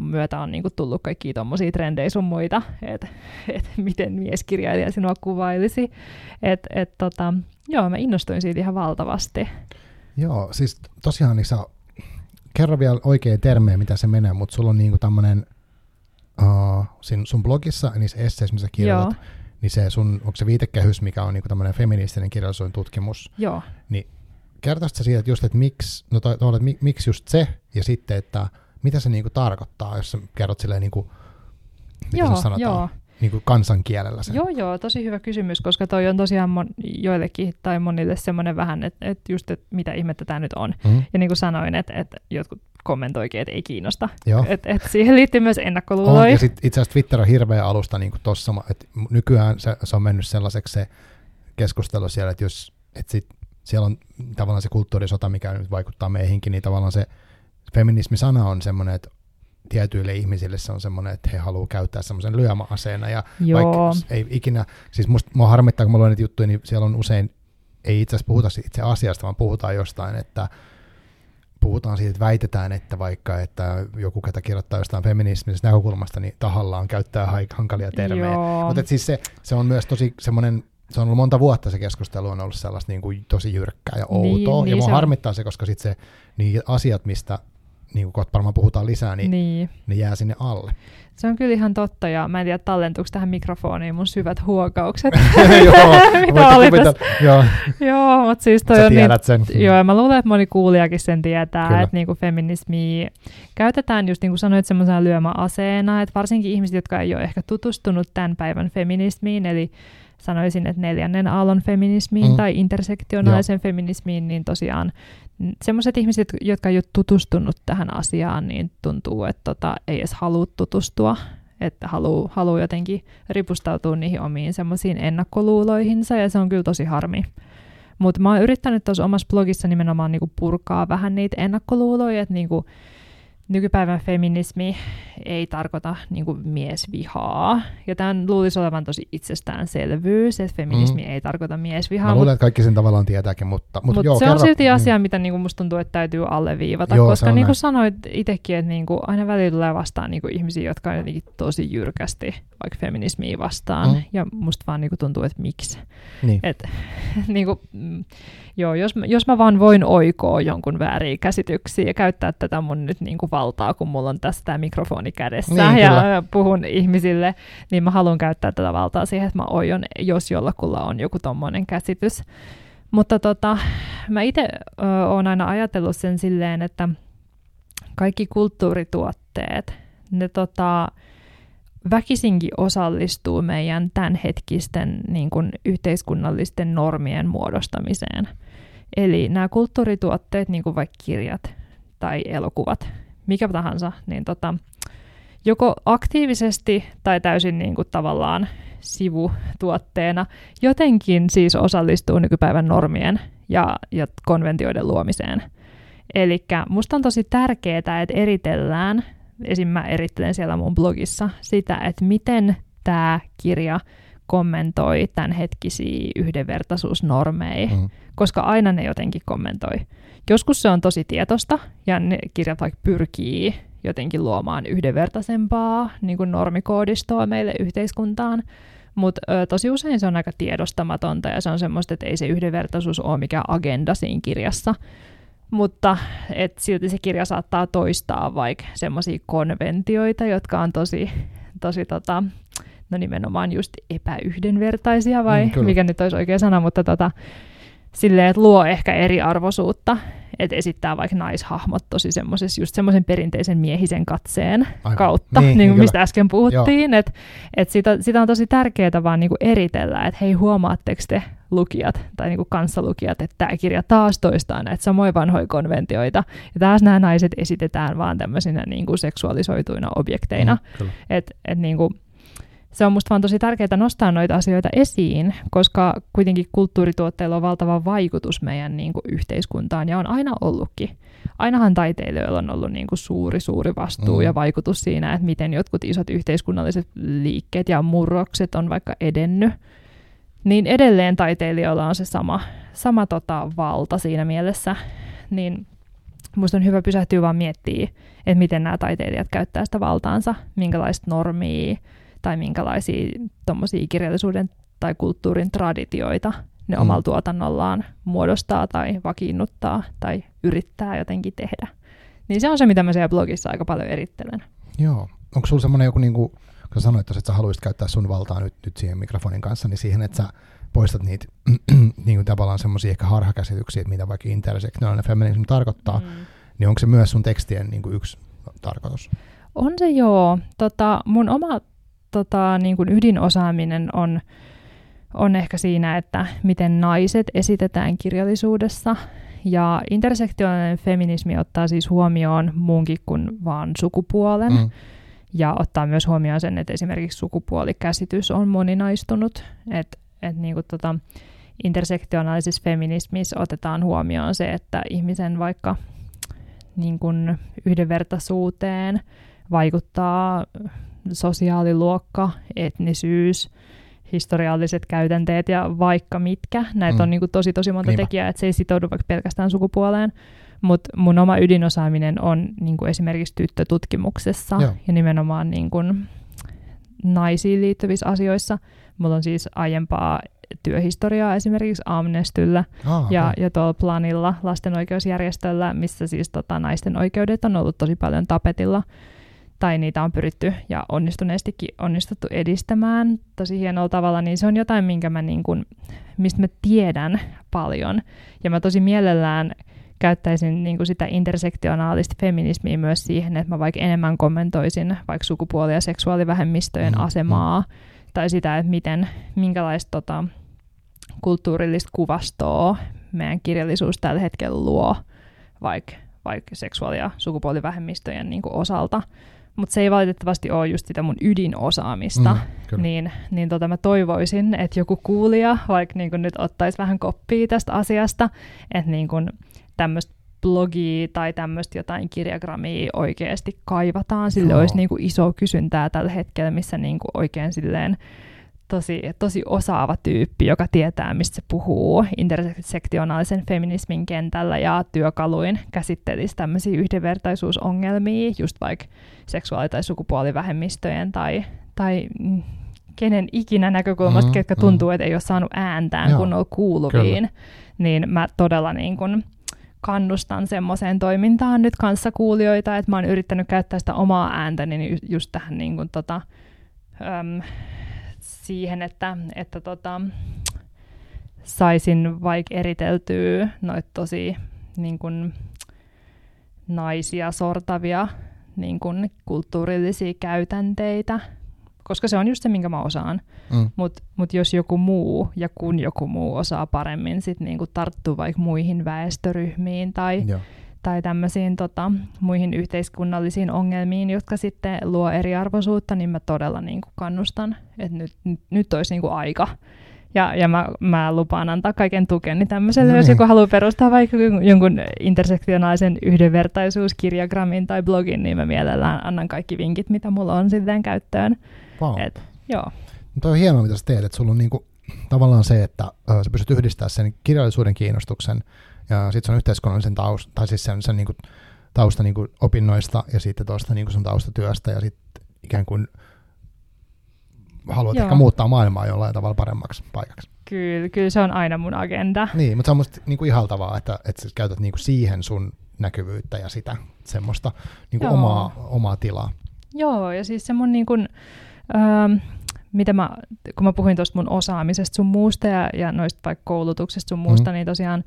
myötä on niinku tullut kaikkia tommosia trendejä sun muita, että et miten mieskirjailija sinua kuvailisi. Et, et tota, joo, mä innostuin siitä ihan valtavasti. Joo, siis tosiaan niin sä, kerro vielä oikein termejä, mitä se menee, mutta sulla on niinku tämmönen, uh, sun blogissa, niissä esseissä, missä kirjoitat, Joo, niin se sun, onko se viitekehys, mikä on niinku tämmöinen feministinen kirjallisuuden tutkimus, joo. kertoisitko sä siitä, että just, että miksi, no to, to, että mi- miksi just se, ja sitten, että mitä se niinku tarkoittaa, jos sä kerrot silleen niinku, miten Joo, se sanotaan, joo. Niinku kansankielellä sen. Joo, joo, tosi hyvä kysymys, koska toi on tosiaan mon, joillekin tai monille semmoinen vähän, että et just, että mitä ihmettä tämä nyt on. Mm, Ja niin kuin sanoin, että, että jotkut kommentoikin, että ei kiinnosta. joo. Et, et siihen liittyy myös On, ennakkoluuloja. ja sit itse asiassa Twitter on hirveä alusta niin tuossa, että nykyään se, se, on mennyt sellaiseksi se keskustelu siellä, että jos että sit, siellä on tavallaan se kulttuurisota, mikä nyt vaikuttaa meihinkin, niin tavallaan se feminismi-sana on semmoinen, että tietyille ihmisille se on semmoinen, että he haluaa käyttää semmoisen lyömäaseena, ja Joo, vaikka ei ikinä, siis musta mua harmittaa, kun mä luen niitä juttuja, niin siellä on usein, ei itse asiassa puhuta itse asiasta, vaan puhutaan jostain, että puhutaan siitä, että väitetään, että vaikka että joku, ketä kirjoittaa jostain feminismisestä näkökulmasta, niin tahallaan käyttää hankalia termejä. Mutta siis se, se on myös tosi semmoinen se on ollut monta vuotta se keskustelu on ollut sellaista niin kuin tosi jyrkkää ja outoa. Niin, ja niin mua harmittaa se, koska sitten se, niin asiat, mistä niin kuin varmaan puhutaan lisää, niin, niin ne jää sinne alle. Se on kyllä ihan totta, ja mä en tiedä, tallentuuko tähän mikrofoniin mun syvät huokaukset. joo, Mitä oli joo. joo, mutta siis toi Sä on niin, sen. Joo, ja mä luulen, että moni kuulijakin sen tietää, että niinku feminismi käytetään just niin kuin sanoit semmoisena lyömäaseena, että varsinkin ihmiset, jotka ei ole ehkä tutustunut tämän päivän feminismiin, eli sanoisin, että neljännen aallon feminismiin mm. tai intersektionaalisen Joo. feminismiin, niin tosiaan semmoiset ihmiset, jotka ei ole tutustunut tähän asiaan, niin tuntuu, että tota, ei edes halua tutustua, että haluaa haluu jotenkin ripustautua niihin omiin semmoisiin ennakkoluuloihinsa, ja se on kyllä tosi harmi. Mutta mä oon yrittänyt tuossa omassa blogissa nimenomaan niinku purkaa vähän niitä ennakkoluuloja, että niinku, nykypäivän feminismi ei tarkoita niin kuin miesvihaa. Ja tämän luulisi olevan tosi itsestäänselvyys, että feminismi mm. ei tarkoita miesvihaa. Mä luulen, että kaikki sen tavallaan tietääkin, mutta... Mutta mut joo, se kerro. on silti asia, mm. mitä niin kuin musta tuntuu, että täytyy alleviivata, joo, koska niin kuin sanoit itsekin, että niin kuin aina välillä tulee vastaan niin kuin ihmisiä, jotka on jotenkin tosi jyrkästi vaikka feminismiä vastaan. Mm. Ja musta vaan niin kuin tuntuu, että miksi. Niin. Et, niin kuin, mm, joo, jos, jos mä vaan voin oikoa jonkun vääriä käsityksiä ja käyttää tätä mun nyt niin kuin valtaa, kun mulla on tässä tämä mikrofoni kädessä niin, ja kyllä. puhun ihmisille, niin mä haluan käyttää tätä valtaa siihen, että mä oion, jos jollakulla on joku tommonen käsitys. Mutta tota, mä itse oon aina ajatellut sen silleen, että kaikki kulttuurituotteet, ne tota, väkisinkin osallistuu meidän tämänhetkisten niin kuin, yhteiskunnallisten normien muodostamiseen. Eli nämä kulttuurituotteet, niin kuin vaikka kirjat tai elokuvat, mikä tahansa, niin tota, joko aktiivisesti tai täysin niin kuin, tavallaan sivutuotteena jotenkin siis osallistuu nykypäivän normien ja, ja konventioiden luomiseen. Eli musta on tosi tärkeää, että eritellään, esim. mä erittelen siellä mun blogissa sitä, että miten tämä kirja kommentoi tämänhetkisiä yhdenvertaisuusnormeja, mm. koska aina ne jotenkin kommentoi. Joskus se on tosi tietosta, ja ne kirjat vaikka pyrkii jotenkin luomaan yhdenvertaisempaa niin kuin normikoodistoa meille yhteiskuntaan, mutta tosi usein se on aika tiedostamatonta, ja se on semmoista, että ei se yhdenvertaisuus ole mikään agenda siinä kirjassa, mutta et silti se kirja saattaa toistaa vaikka semmoisia konventioita, jotka on tosi, tosi tota, no nimenomaan just epäyhdenvertaisia vai mm, mikä nyt olisi oikea sana, mutta tota, silleen, että luo ehkä eriarvoisuutta, että esittää vaikka naishahmot tosi semmoisessa, just semmoisen perinteisen miehisen katseen Aivan. kautta, niin, niin kuin mistä äsken puhuttiin, että et sitä, sitä on tosi tärkeää vaan niinku eritellä, että hei huomaatteko te lukijat tai niinku kanssalukijat, että tämä kirja taas toistaa näitä samoja vanhoja konventioita, ja taas nämä naiset esitetään vaan tämmöisinä niinku seksuaalisoituina objekteina, mm, että et niinku, se on musta vaan tosi tärkeää nostaa noita asioita esiin, koska kuitenkin kulttuurituotteilla on valtava vaikutus meidän niin kuin, yhteiskuntaan ja on aina ollutkin. Ainahan taiteilijoilla on ollut niin kuin, suuri, suuri vastuu mm. ja vaikutus siinä, että miten jotkut isot yhteiskunnalliset liikkeet ja murrokset on vaikka edennyt. Niin edelleen taiteilijoilla on se sama, sama tota, valta siinä mielessä. Niin Minusta on hyvä pysähtyä vaan miettiä, että miten nämä taiteilijat käyttää sitä valtaansa, minkälaista normia, tai minkälaisia tuommoisia kirjallisuuden tai kulttuurin traditioita ne mm. omalla tuotannollaan muodostaa tai vakiinnuttaa tai yrittää jotenkin tehdä. Niin se on se, mitä mä siellä blogissa aika paljon erittelen. Joo. Onko sulla semmoinen joku, niin kuin, kun sanoit, että sä haluaisit käyttää sun valtaa nyt, nyt siihen mikrofonin kanssa, niin siihen, että sä poistat niitä niin kuin tavallaan semmoisia ehkä harhakäsityksiä, että mitä vaikka intersektionaalinen feminismi tarkoittaa, mm. niin onko se myös sun tekstien niin kuin yksi tarkoitus? On se joo. Tota, mun oma tota, niin kuin ydinosaaminen on, on ehkä siinä, että miten naiset esitetään kirjallisuudessa. Ja intersektionaalinen feminismi ottaa siis huomioon muunkin kuin vaan sukupuolen. Mm. Ja ottaa myös huomioon sen, että esimerkiksi sukupuolikäsitys on moninaistunut. Että et niin kuin tota, intersektionaalisessa feminismissä otetaan huomioon se, että ihmisen vaikka niin kuin yhdenvertaisuuteen vaikuttaa sosiaaliluokka, etnisyys, historialliset käytänteet ja vaikka mitkä. Näitä mm. on niin kuin tosi tosi monta Niinpä. tekijää, että se ei sitoudu vaikka pelkästään sukupuoleen. Mutta mun oma ydinosaaminen on niin kuin esimerkiksi tyttötutkimuksessa Joo. ja nimenomaan niin kuin naisiin liittyvissä asioissa. Mulla on siis aiempaa työhistoriaa esimerkiksi Amnestyllä Ah, ja, ja tuolla Planilla lasten oikeusjärjestöllä, missä siis tota, naisten oikeudet on ollut tosi paljon tapetilla tai niitä on pyritty ja onnistuneestikin onnistuttu edistämään tosi hienolla tavalla, niin se on jotain, minkä mä niin kun, mistä mä tiedän paljon. Ja mä tosi mielellään käyttäisin niin kuin sitä intersektionaalista feminismiä myös siihen, että mä vaikka enemmän kommentoisin vaikka sukupuoli- ja seksuaalivähemmistöjen Mm, mm, asemaa tai sitä, että miten, minkälaista tota, kulttuurillista kuvastoa meidän kirjallisuus tällä hetkellä luo vaikka vaik seksuaali- ja sukupuolivähemmistöjen niin kuin osalta. Mutta se ei valitettavasti ole just sitä mun ydinosaamista. Mm, kyllä. niin niin tota mä toivoisin, että joku kuulija vaikka niin nyt ottaisi vähän koppia tästä asiasta, että niin tämmöistä blogia tai tämmöistä jotain kirjagramia oikeasti kaivataan. Sille Joo. olisi niin kuin iso kysyntää tällä hetkellä, missä niin kuin oikein silleen tosi, tosi osaava tyyppi, joka tietää, mistä se puhuu intersektionaalisen feminismin kentällä ja työkaluin käsittelisi tämmöisiä yhdenvertaisuusongelmia, just vaikka seksuaali- tai sukupuolivähemmistöjen tai, tai mm, kenen ikinä näkökulmasta, Mm, mm, ketkä mm. tuntuu, että ei ole saanut ääntään Joo, kunnolla kuuluviin, niin mä todella niin kun kannustan semmoiseen toimintaan nyt kanssakuulijoita, että mä oon yrittänyt käyttää sitä omaa ääntäni niin ju- just tähän niin kun tota, äm, siihen, että, että tota, saisin vaikka eriteltyä noita tosi niin kun, naisia sortavia niin kun, kulttuurillisia käytänteitä, koska se on just se, minkä mä osaan. Mm. Mutta mut jos joku muu ja kun joku muu osaa paremmin sit niinku tarttua vaikka muihin väestöryhmiin tai, Joo. Tai tämmöisiin tota, muihin yhteiskunnallisiin ongelmiin, jotka sitten luo eriarvoisuutta, niin mä todella niinku kannustan, että nyt, nyt, nyt olisi niinku aika. Ja, ja mä, mä lupaan antaa kaiken tukeni tämmöiselle, No jos niin. joku haluaa perustaa vaikka jonkun intersektionaalisen yhdenvertaisuuskirjagrammin tai blogin, niin mä mielellään annan kaikki vinkit, mitä mulla on silleen käyttöön. Wow. Et, joo. Mutta on hienoa, mitä sä teet, että sulla on niinku, tavallaan se, että ö, sä pystyt yhdistämään sen kirjallisuuden kiinnostuksen ja sitten sun yhteiskunnallisen tausta, tai siis sen, sen niinku, tausta niinku opinnoista ja sitten tuosta niinku sun taustatyöstä ja sitten ikään kuin haluat Joo. ehkä muuttaa maailmaa jollain tavalla paremmaksi paikaksi. Kyllä, kyllä se on aina mun agenda. Niin, mutta se on musta niinku ihaltavaa, että, että sä käytät niinku siihen sun näkyvyyttä ja sitä semmoista niinku Joo. omaa, omaa tilaa. Joo, ja siis se mun niin kun, ähm, mitä mä, kun mä puhuin tuosta mun osaamisesta sun muusta ja, ja noista vaikka koulutuksesta sun muusta, Mhm. niin tosiaan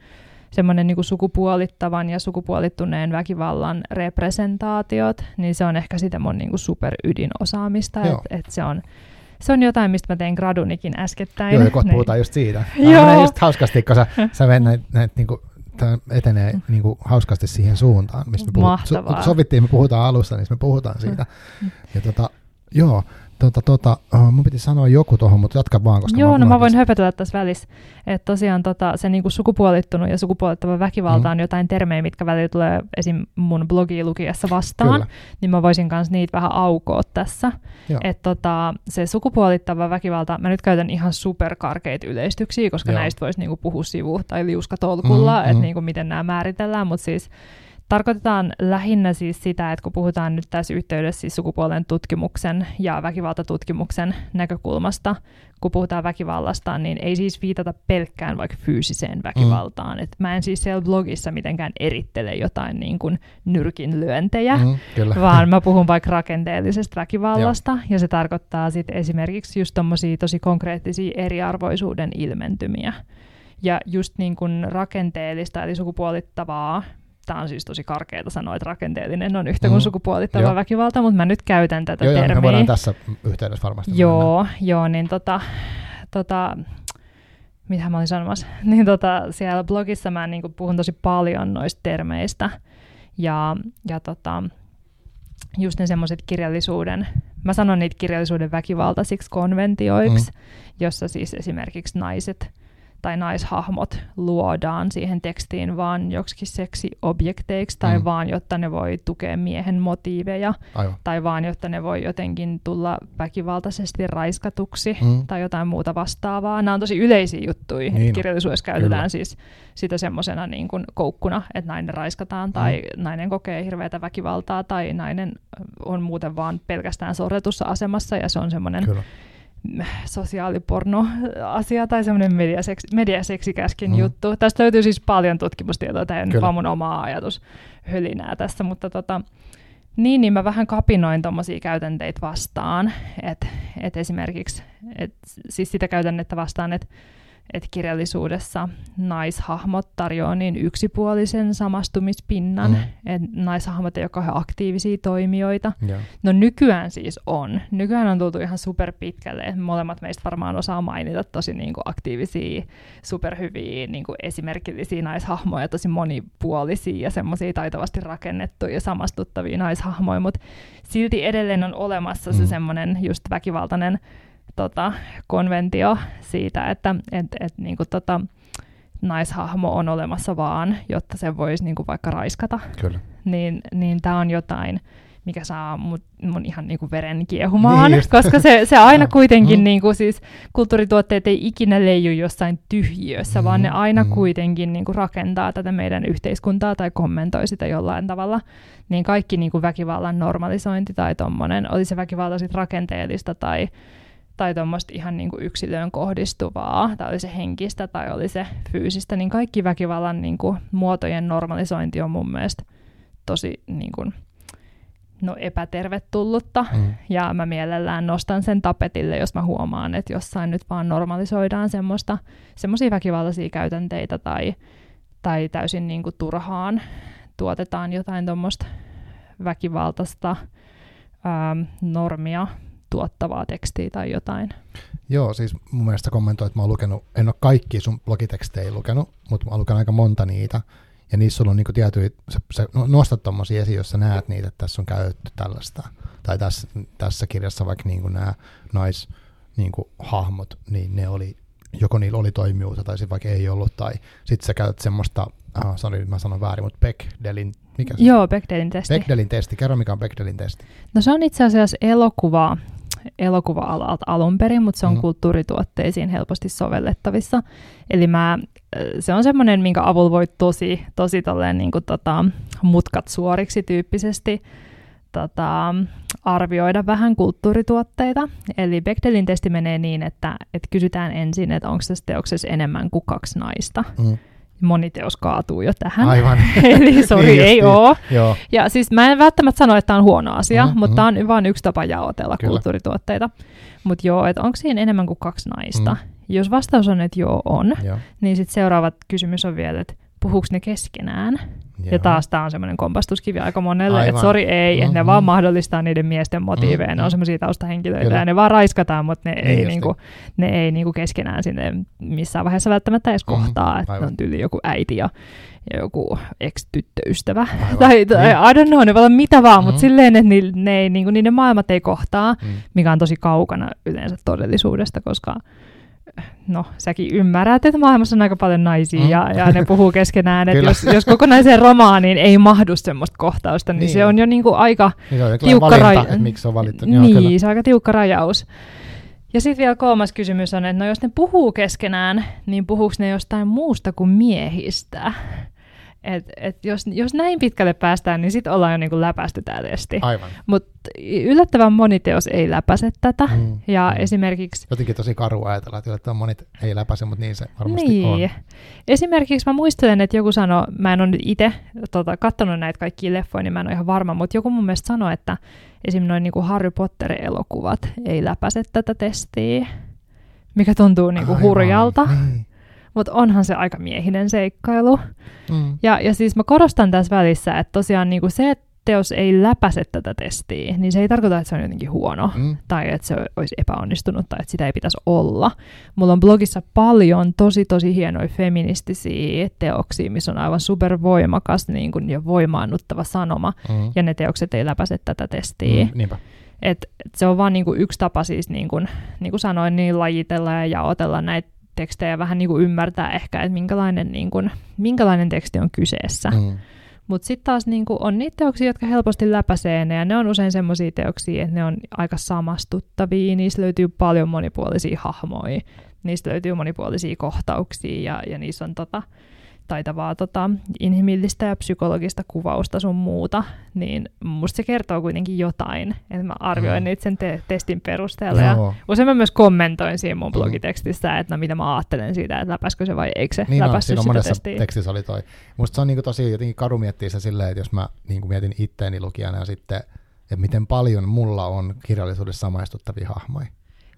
semmoinen niin sukupuolittavan ja sukupuolittuneen väkivallan representaatiot, niin se on ehkä sitä mun niin superydinosaamista, Joo. että et se on se on jotain, mistä mä tein gradunikin äskettäin. Joo, ja kohta Niin. puhutaan just siitä. Joo. Just hauskasti, kun sä, sä näitä, näitä niinku, tää etenee niinku hauskasti siihen suuntaan, mistä me puhut, Mahtavaa. sovittiin, me puhutaan alussa, niin me puhutaan siitä. Ja tota, joo, tota, tota, uh, mun piti sanoa joku tuohon, mutta jatka vaan, koska Joo, no mä voin höpötellä tässä välissä. Että tosiaan tota, se niinku sukupuolittunut ja sukupuolittava väkivalta Mm. on jotain termejä, mitkä välillä tulee esim. mun blogia lukiessa vastaan. Kyllä, Niin mä voisin kanssa niitä vähän aukoa tässä. Että tota, se sukupuolittava väkivalta, mä nyt käytän ihan superkarkeita yleistyksiä, koska Joo. näistä voisi niinku puhua sivu- tai liuskatolkulla, Mhm, että mhm. niinku miten nämä määritellään, mutta siis tarkoitetaan lähinnä siis sitä, että kun puhutaan nyt tässä yhteydessä siis sukupuolen tutkimuksen ja väkivaltatutkimuksen näkökulmasta, kun puhutaan väkivallasta, niin ei siis viitata pelkkään vaikka fyysiseen väkivaltaan. Mm. Et mä en siis siellä blogissa mitenkään erittele jotain niin kuin nyrkinlyöntejä, Mm, kyllä. vaan mä puhun vaikka rakenteellisesta väkivallasta, ja se tarkoittaa sitten esimerkiksi just tommosia tosi konkreettisia eriarvoisuuden ilmentymiä. Ja just niin kuin rakenteellista, eli sukupuolittavaa, tämä on siis tosi karkeata sanoa, että rakenteellinen on yhtä kuin Mm, sukupuolittava joo. väkivalta, mutta mä nyt käytän tätä Joo, joo, me termiä. voidaan tässä yhteydessä varmasti. mennä. Joo, joo, niin tota, tota, mitä mä olin sanomassa, niin tota, siellä blogissa mä niin puhun tosi paljon noista termeistä, ja, ja tota, just ne semmoiset kirjallisuuden, mä sanon niitä kirjallisuuden väkivaltaisiksi konventioiksi, mm. jossa siis esimerkiksi naiset tai naishahmot luodaan siihen tekstiin vaan joksikin seksiobjekteiksi tai mm. vaan jotta ne voi tukea miehen motiiveja Aivan. tai vaan jotta ne voi jotenkin tulla väkivaltaisesti raiskatuksi mm. tai jotain muuta vastaavaa. Nämä on tosi yleisiä juttuja. Niin Kirjallisuudessa käytetään Kyllä. siis sitä semmoisena niin kuin koukkuna, että nainen raiskataan tai mm. nainen kokee hirveätä väkivaltaa tai nainen on muuten vaan pelkästään sorretussa asemassa ja se on semmoinen sosiaaliporno-asia tai semmoinen mediaseksi, mediaseksikäskin mm. juttu. Tästä löytyy siis paljon tutkimustietoa, tämä on vaan mun oma ajatus hölinää tässä, mutta tota, niin, niin mä vähän kapinoin tuommoisia käytänteitä vastaan, että et esimerkiksi, et, siis sitä käytännettä vastaan, että että kirjallisuudessa naishahmot tarjoaa niin yksipuolisen samastumispinnan, mm. että naishahmot ei ole kauhean aktiivisia toimijoita. Yeah. No nykyään siis on. Nykyään on tultu ihan superpitkälle, että molemmat meistä varmaan osaa mainita tosi niin kuin aktiivisia, superhyviä, niin kuin esimerkillisiä naishahmoja, tosi monipuolisia ja semmoisia taitavasti rakennettuja ja samastuttavia naishahmoja, mutta silti edelleen on olemassa mm. se semmoinen just väkivaltainen tota, konventio siitä, että et, et, niinku, tota, naishahmo on olemassa vaan, jotta se voisi niinku, vaikka raiskata. Kyllä. Niin, niin tämä on jotain, mikä saa mun, mun ihan niinku veren kiehumaan, niin koska se, se aina kuitenkin, mm. niinku, siis kulttuurituotteet ei ikinä leiju jossain tyhjiössä, mm. vaan ne aina mm. kuitenkin niinku, rakentaa tätä meidän yhteiskuntaa tai kommentoi sitä jollain tavalla. Niin kaikki niinku, väkivallan normalisointi tai tommonen, oli se väkivalta sit rakenteellista tai tai tuommoista ihan niin kuin yksilöön kohdistuvaa, tai oli se henkistä tai oli se fyysistä, niin kaikki väkivallan niin kuin muotojen normalisointi on mun mielestä tosi niin kuin, no, epätervetullutta, mm. ja mä mielellään nostan sen tapetille, jos mä huomaan, että jossain nyt vaan normalisoidaan semmoista, semmoisia väkivaltaisia käytänteitä tai, tai täysin niin kuin turhaan tuotetaan jotain tuommoista väkivaltaista ää, normia tuottavaa tekstiä tai jotain. Joo, siis mun mielestä kommentoi, että mä oon lukenut, en ole kaikki sun blogitekstejä lukenut, mutta mä oon lukenut aika monta niitä, ja niissä sulla on niinku tietyä, sä, sä nostat tommosia esiin, jos sä näet niitä, että tässä on käytetty tällaista, tai tässä, tässä kirjassa vaikka niinku nämä nais niinku, hahmot, niin ne oli, joko niillä oli toimijuutta, tai sitten vaikka ei ollut, tai sitten sä käytät semmoista, ah, sorry, mä sanon väärin, mutta Bechdellin mikä se? Joo, Bechdellin testi. Bechdellin testi. Kerro, mikä on Bechdellin testi. No se on itse asiassa elokuva, elokuva-alalta alun perin, mutta se on mm. kulttuurituotteisiin helposti sovellettavissa. Eli mä, se on semmoinen, minkä avulla voi tosi, tosi tolleen, niin kuin, tota, mutkat suoriksi tyyppisesti tota, arvioida vähän kulttuurituotteita. Eli Bechdellin testi menee niin, että, että kysytään ensin, että onko tässä teoksessa enemmän kuin kaksi naista. Mm moni teos kaatuu jo tähän. Aivan. Eli sori, niin ei ole. Joo. Ja siis mä en välttämättä sano, että tämä on huono asia, mm, mutta tämä on vain yksi tapa jaotella Kyllä. kulttuurituotteita. Mutta joo, että onko siinä enemmän kuin kaksi naista? Mm. Jos vastaus on, että joo on, joo. niin sitten seuraava kysymys on vielä, että puhuuko ne keskenään? Joo. Ja taas tämä on semmoinen kompastuskivi aika monelle, että sori ei, mm-hmm. että ne vaan mahdollistaa niiden miesten motiiveja, mm-hmm. ne on semmoisia taustahenkilöitä Kyllä. ja ne vaan raiskataan, mutta ne niin ei, niinku, ne ei niinku keskenään sinne missään vaiheessa välttämättä edes mm-hmm. kohtaa, että on tyyli joku äiti ja, ja joku ex-tyttöystävä. Aivan. tai, tai niin. I don't know, ne voi olla mitä vaan, mm-hmm. mutta silleen, että ne, ne ei, niinku, niiden maailmat ei kohtaa, mm. mikä on tosi kaukana yleensä todellisuudesta, koska no säkin ymmärrät, että maailmassa on aika paljon naisia mm. ja, ja ne puhuu keskenään, että jos, jos kokonaiseen romaaniin ei mahdu semmoista kohtausta, niin, niin. se on jo niinku aika niin tiukka rajaus. miksi on valittu. Niin, niin se on aika tiukka rajaus. Ja sitten vielä kolmas kysymys on, että no jos ne puhuu keskenään, niin puhuuko ne jostain muusta kuin miehistä? Et, et jos, jos näin pitkälle päästään, niin sitten ollaan jo niinku läpästy tämä testi. Aivan. Mutta yllättävän moni teos ei läpäise tätä. Mm. Ja mm. esimerkiksi... Jotenkin tosi karu ajatella, että yllättävän monet ei läpäise, mutta niin se varmasti niin. on. Esimerkiksi mä muistelen, että joku sanoi, mä en ole nyt itse tota, katsonut näitä kaikkia leffoja, niin mä en ole ihan varma, mutta joku mun mielestä sanoi, että esimerkiksi noin niinku Harry Potter-elokuvat ei läpäise tätä testiä, mikä tuntuu niinku Aivan. hurjalta. Niin mutta onhan se aika miehinen seikkailu. Mm. Ja, ja siis mä korostan tässä välissä, että tosiaan niinku se, että teos ei läpäise tätä testiä, niin se ei tarkoita, että se on jotenkin huono mm. tai että se olisi epäonnistunut tai että sitä ei pitäisi olla. Mulla on blogissa paljon tosi tosi hienoja feministisiä teoksia, missä on aivan supervoimakas niin kuin, ja voimaannuttava sanoma, mm. ja ne teokset ei läpäise tätä testiä. Mm, niinpä. Et, et se on vain niinku yksi tapa siis, niin kuin, niin kuin sanoin, niin lajitella ja jaotella näitä tekstejä vähän niin kuin ymmärtää ehkä, että minkälainen, niin kuin, minkälainen teksti on kyseessä. Mm. Mutta sitten taas niin kuin, on niitä teoksia, jotka helposti läpäisee ne, ja ne on usein semmoisia teoksia, että ne on aika samastuttavia, niissä löytyy paljon monipuolisia hahmoja, niistä löytyy monipuolisia kohtauksia, ja, ja niissä on tota, taitavaa tota, inhimillistä ja psykologista kuvausta sun muuta, niin musta se kertoo kuitenkin jotain, että mä arvioin mm. niitä sen te- testin perusteella. Joo. Ja usein mä myös kommentoin siinä mun mm. blogitekstissä, että no, mitä mä ajattelen siitä, että läpäisikö se vai eikö se niin läpäissyt no, sitä monessa testiin. tekstissä oli toi. Musta se on niin tosi jotenkin karu miettiä se silleen, että jos mä niin mietin itteeni lukijana ja sitten, että miten paljon mulla on kirjallisuudessa samaistuttavia hahmoja.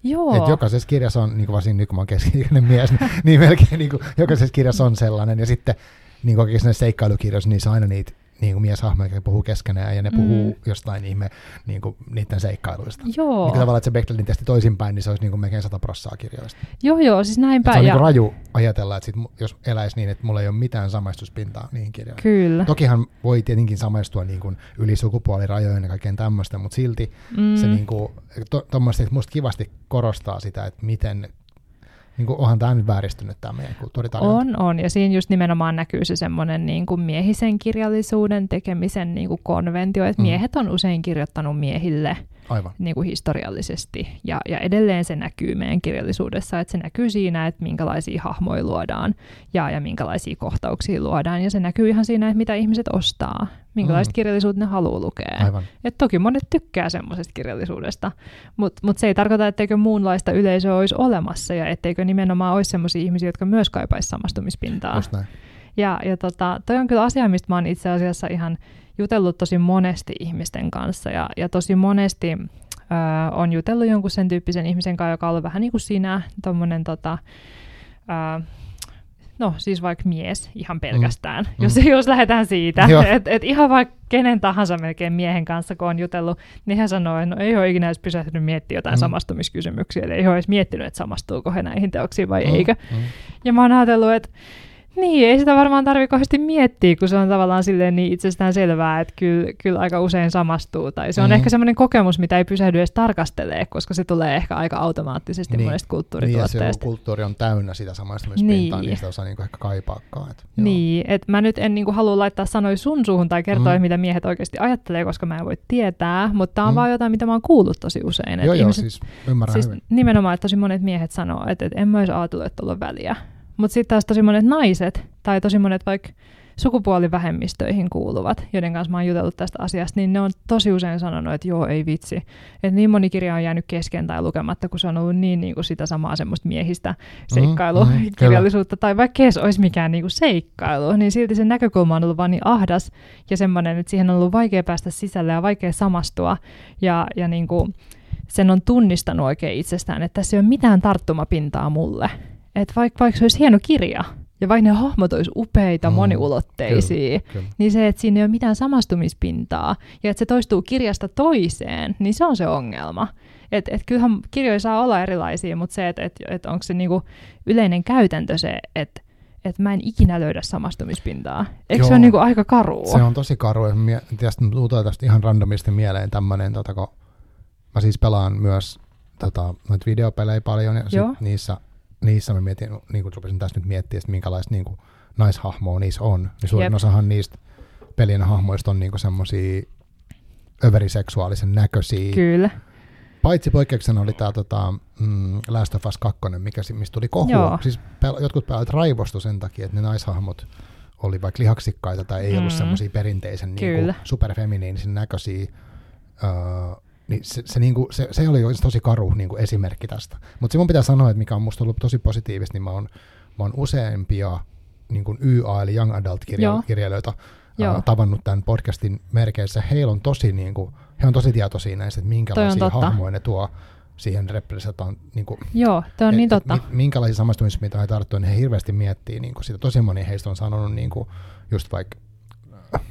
Joo. Et jokaisessa kirjassa on, niin kuin varsin nyt kun mä oon mies, niin, niin melkein niin kuin, jokaisessa kirjassa on sellainen. Ja sitten niin kuin oikeasti seikkailukirjoissa, niin se aina niitä niin kuin mieshahmoja, puhuu keskenään ja ne puhuu mm. jostain ihme niin kuin niiden seikkailuista. Joo. Niin tavallaan, että se Bechtelin testi toisinpäin, niin se olisi niin kuin melkein sata prossaa kirjoista. Joo, joo, siis näinpä. se on ja... niin kuin raju ajatella, että sit, jos eläisi niin, että mulla ei ole mitään samaistuspintaa niihin kirjoihin. Kyllä. Tokihan voi tietenkin samaistua niin kuin yli sukupuolirajojen ja kaikkeen tämmöistä, mutta silti mm. se niin kuin, to, että musta kivasti korostaa sitä, että miten niin kuin, onhan tämä nyt vääristynyt tämä meidän kulttuuritarjonta. On, on. Ja siinä just nimenomaan näkyy se semmoinen niin kuin miehisen kirjallisuuden tekemisen niin kuin konventio, että mm. miehet on usein kirjoittanut miehille – Aivan. Niin kuin historiallisesti. Ja, ja edelleen se näkyy meidän kirjallisuudessa, että se näkyy siinä, että minkälaisia hahmoja luodaan ja, ja minkälaisia kohtauksia luodaan. Ja se näkyy ihan siinä, että mitä ihmiset ostaa, minkälaista mm. kirjallisuutta ne haluaa lukea. Aivan. Et toki monet tykkää semmoisesta kirjallisuudesta, mutta mut se ei tarkoita, etteikö muunlaista yleisöä olisi olemassa ja etteikö nimenomaan olisi semmoisia ihmisiä, jotka myös kaipaisi samastumispintaa. Just näin. Ja, ja tota, toi on kyllä asia, mistä mä oon itse asiassa ihan jutellut tosi monesti ihmisten kanssa ja, ja tosi monesti ö, on jutellut jonkun sen tyyppisen ihmisen kanssa, joka on ollut vähän niin kuin sinä, tommonen tota, ö, no siis vaikka mies ihan pelkästään, mm. jos, mm. jos lähdetään siitä, että et ihan vaikka kenen tahansa melkein miehen kanssa, kun on jutellut, niin hän sanoo, että no ei ole ikinä edes pysähtynyt miettiä jotain mm. samastumiskysymyksiä, eli ei ole edes miettinyt, että samastuuko he näihin teoksiin vai mm. eikö. Mm. Ja mä oon ajatellut, että niin, ei sitä varmaan tarvitse kauheasti miettiä, kun se on tavallaan silleen niin itsestään selvää, että kyllä, kyllä aika usein samastuu. Tai se on mm-hmm. ehkä semmoinen kokemus, mitä ei pysähdy edes tarkastelee, koska se tulee ehkä aika automaattisesti niin. monesta kulttuurituotteesta. Niin, ja se kulttuuri on täynnä sitä samaistumispintaa, niin, niin sitä osaa niinku ehkä kaipaakaan. Et, niin, että mä nyt en niinku halua laittaa sanoja sun suuhun tai kertoa, mm. mitä miehet oikeasti ajattelee, koska mä en voi tietää, mutta tämä on mm. vaan jotain, mitä mä oon kuullut tosi usein. Joo, joo, siis ymmärrän siis hyvin. Nimenomaan, että tosi monet miehet sanoo, että, että en mä olisi ajatellut, että on väliä mutta sitten taas tosi monet naiset tai tosi monet vaikka sukupuolivähemmistöihin kuuluvat, joiden kanssa mä oon jutellut tästä asiasta, niin ne on tosi usein sanonut, että joo, ei vitsi. Että niin moni kirja on jäänyt kesken tai lukematta, kun se on ollut niin, niin kuin sitä samaa semmoista miehistä seikkailukirjallisuutta, mm, mm, tai vaikka se olisi mikään niin kuin seikkailu, niin silti se näkökulma on ollut vaan niin ahdas ja semmoinen, että siihen on ollut vaikea päästä sisälle ja vaikea samastua. Ja, ja niin kuin sen on tunnistanut oikein itsestään, että tässä ei ole mitään tarttumapintaa mulle että vaikka, vaikka se olisi hieno kirja, ja vaikka ne hahmot olisi upeita, mm, moniulotteisia, kyllä, kyllä. niin se, että siinä ei ole mitään samastumispintaa, ja että se toistuu kirjasta toiseen, niin se on se ongelma. Että et kyllähän kirjoja saa olla erilaisia, mutta se, että et, et onko se niinku yleinen käytäntö se, että et mä en ikinä löydä samastumispintaa. Eikö Joo, se ole niinku aika karu? Se on tosi karu. Ja mie- tästä tulee tästä ihan randomisti mieleen tämmöinen, tota, kun mä siis pelaan myös tota, noita videopelejä paljon, ja sit niissä niissä mä mietin, niin kuin rupesin tässä nyt miettimään, että minkälaista niin kuin, naishahmoa niissä on. Niin suurin Jep. osahan niistä pelin hahmoista on niin semmoisia överiseksuaalisen näköisiä. Kyllä. Paitsi poikkeuksena oli tämä tota, mm, Last of Us 2, mikä, mistä tuli kohua. Joo. Siis pel- jotkut pelaajat raivostu sen takia, että ne naishahmot oli vaikka lihaksikkaita tai ei mm. ollut semmoisia perinteisen niin superfeminiinisen näköisiä. Uh, niin se, se, niin kuin, se, se oli tosi karu niin kuin esimerkki tästä. Mutta se mun pitää sanoa, että mikä on musta ollut tosi positiivista, niin mä oon, mä oon useampia niin kuin YA eli Young Adult-kirjailijoita uh, tavannut tämän podcastin merkeissä. Heillä on tosi, niin kuin, he on tosi tietoisia näistä, että minkälaisia hahmoja ne tuo siihen representaan. Niin kuin, Joo, tämä on et, niin totta. Et, minkälaisia samastumismia he tarttuu, niin he hirveästi miettii niin kuin sitä. Tosi moni heistä on sanonut niin kuin, just vaikka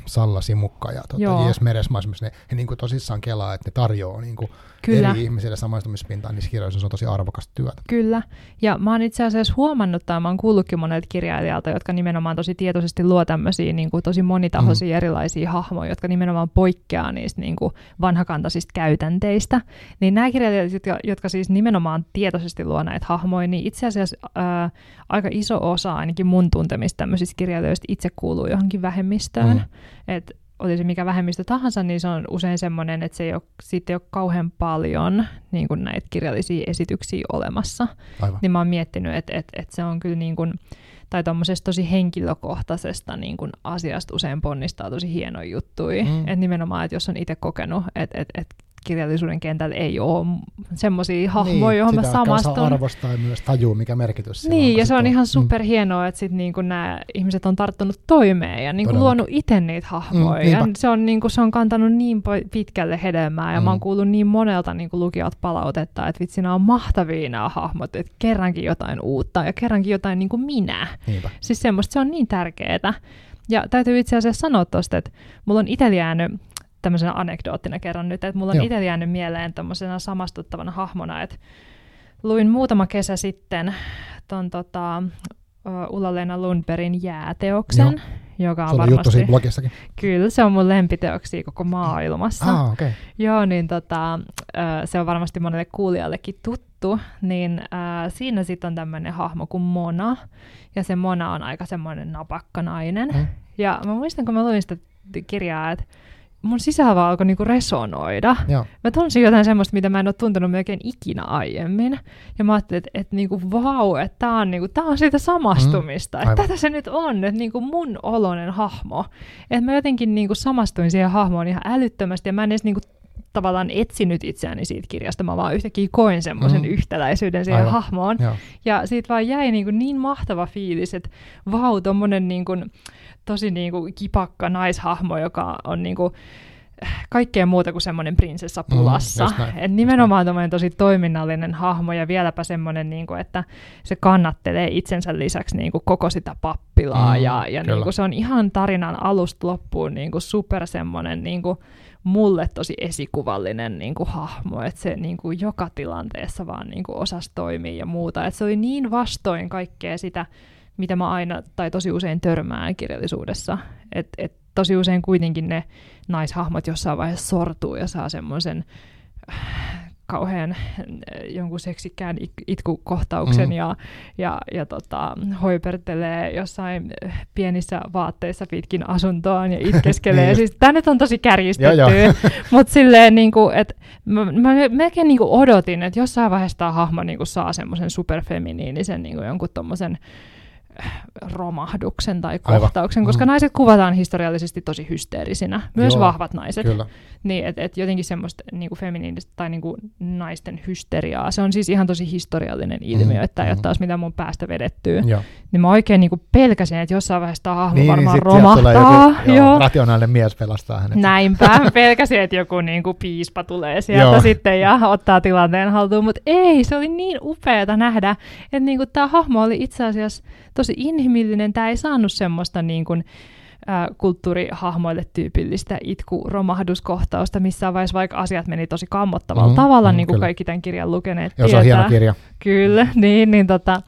Salla Simukka ja tota, J.S. Meresmaa, ne, he niin kuin tosissaan kelaa, että ne tarjoaa niin kuin Kyllä. eri ihmisille samaistumispintaan niissä kirjoissa, se on tosi arvokasta työtä. Kyllä, ja mä oon itse asiassa huomannut, tai mä oon kuullutkin monelta kirjailijalta, jotka nimenomaan tosi tietoisesti luo tämmöisiä niin kuin tosi monitahoisia mm. erilaisia hahmoja, jotka nimenomaan poikkeaa niistä niin kuin vanhakantaisista käytänteistä. Niin nämä kirjailijat, jotka, jotka siis nimenomaan tietoisesti luo näitä hahmoja, niin itse asiassa ää, aika iso osa ainakin mun tuntemista tämmöisistä kirjailijoista itse kuuluu johonkin vähemmistöön. Mm. Et oli se mikä vähemmistö tahansa, niin se on usein semmoinen, että se ei ole, siitä ei ole kauhean paljon niin kuin näitä kirjallisia esityksiä olemassa. Aivan. Niin mä oon miettinyt, että, että, että se on kyllä niin kuin, tai tuommoisesta tosi henkilökohtaisesta niin kuin asiasta usein ponnistaa tosi hienoja juttuja. Mm. Että nimenomaan, että jos on itse kokenut, että, että, että kirjallisuuden kentällä ei ole semmoisia hahmoja, niin, johon mä samastun. arvostaa myös tajuu, mikä merkitys Niin, on, ja se on, on ihan superhienoa, että sit niinku nämä ihmiset on tarttunut toimeen ja niinku luonut itse niitä hahmoja. Mm, ja se on, niinku, se on kantanut niin pitkälle hedelmää, ja mm. mä oon mm. kuullut niin monelta niinku lukijat palautetta, että vitsi, nämä on mahtavia nämä hahmot, että kerrankin jotain uutta ja kerrankin jotain niinku minä. Niinpä. Siis semmoista, se on niin tärkeää. Ja täytyy itse asiassa sanoa tuosta, että mulla on itse jäänyt tämmöisenä anekdoottina kerran nyt, että mulla on itse jäänyt mieleen tämmöisenä samastuttavana hahmona, että luin muutama kesä sitten ton tota, Ulla-Leena Lundbergin jääteoksen, Joo. joka on se varmasti... juttu siinä. Kyllä, se on mun lempiteoksia koko maailmassa. Ah, okay. Joo, niin tota, se on varmasti monelle kuulijallekin tuttu, niin äh, siinä sitten on tämmöinen hahmo kuin Mona, ja se Mona on aika semmoinen napakka nainen. Mm. Ja mä muistan, kun mä luin sitä kirjaa, että mun sisällä vaan alkoi niinku resonoida. Joo. Mä tunsin jotain semmoista, mitä mä en ole tuntenut melkein ikinä aiemmin. Ja mä ajattelin, että, että niinku, vau, että tää on, niinku, tää on siitä samastumista. Mm, että tätä se nyt on, että niinku mun olonen hahmo. Että mä jotenkin niinku samastuin siihen hahmoon ihan älyttömästi ja mä en edes niinku tavallaan etsinyt itseäni siitä kirjasta, mä vaan yhtäkkiä koin semmoisen mm. yhtäläisyyden siihen Aivan. hahmoon. Joo. Ja siitä vaan jäi niin, kuin niin mahtava fiilis, että vau, tommonen niin kuin, tosi niin kuin kipakka naishahmo, joka on niin kuin, kaikkea muuta kuin semmoinen prinsessa pulassa. Mm, Et nimenomaan tämmöinen tosi toiminnallinen hahmo ja vieläpä semmoinen, niin kuin, että se kannattelee itsensä lisäksi niin kuin koko sitä pappilaa mm, ja, ja niin kuin se on ihan tarinan alusta loppuun niin kuin super semmoinen niin kuin, mulle tosi esikuvallinen niin kuin, hahmo, että se niin kuin, joka tilanteessa vaan niin kuin, osasi toimia ja muuta. Et se oli niin vastoin kaikkea sitä, mitä mä aina tai tosi usein törmään kirjallisuudessa. Että et tosi usein kuitenkin ne naishahmot jossain vaiheessa sortuu ja saa semmoisen kauhean eh, jonkun seksikkään itkukohtauksen mm. ja, ja, ja tota, hoipertelee jossain eh, pienissä vaatteissa pitkin asuntoaan ja itkeskelee. niin. siis, tämä nyt on tosi kärjistetty, mutta silleen, niin kuin, että mä, mä melkein niin kuin odotin, että jossain vaiheessa tämä hahmo niin kuin saa semmoisen superfeminiinisen niin kuin jonkun tommosen romahduksen tai kohtauksen, Aivan. koska mm. naiset kuvataan historiallisesti tosi hysteerisinä, myös Joo, vahvat naiset. Kyllä. Niin, että et jotenkin semmoista niinku feminiinistä tai niinku naisten hysteriaa, se on siis ihan tosi historiallinen ilmiö, mm, että ei mm. ole taas mitä mun päästä vedettyä. Joo. Niin mä oikein niinku pelkäsin, että jossain vaiheessa tämä hahmo niin, niin varmaan niin romahtaa. Joku, joo, joo. rationaalinen mies pelastaa hänet. Näinpä, pelkäsin, että joku niinku piispa tulee sieltä sitten ja ottaa tilanteen haltuun, mutta ei, se oli niin upeata nähdä, että niinku tämä hahmo oli itse asiassa tosi inhimillinen. Tämä ei saanut semmoista niin kuin, kulttuurihahmoille tyypillistä itku-romahduskohtausta, missä vaiheessa vaikka asiat meni tosi kammottavalla mm, tavalla, mm, niin kuin kyllä. kaikki tämän kirjan lukeneet tietää. se on hieno kirja. Kyllä, niin, niin tota,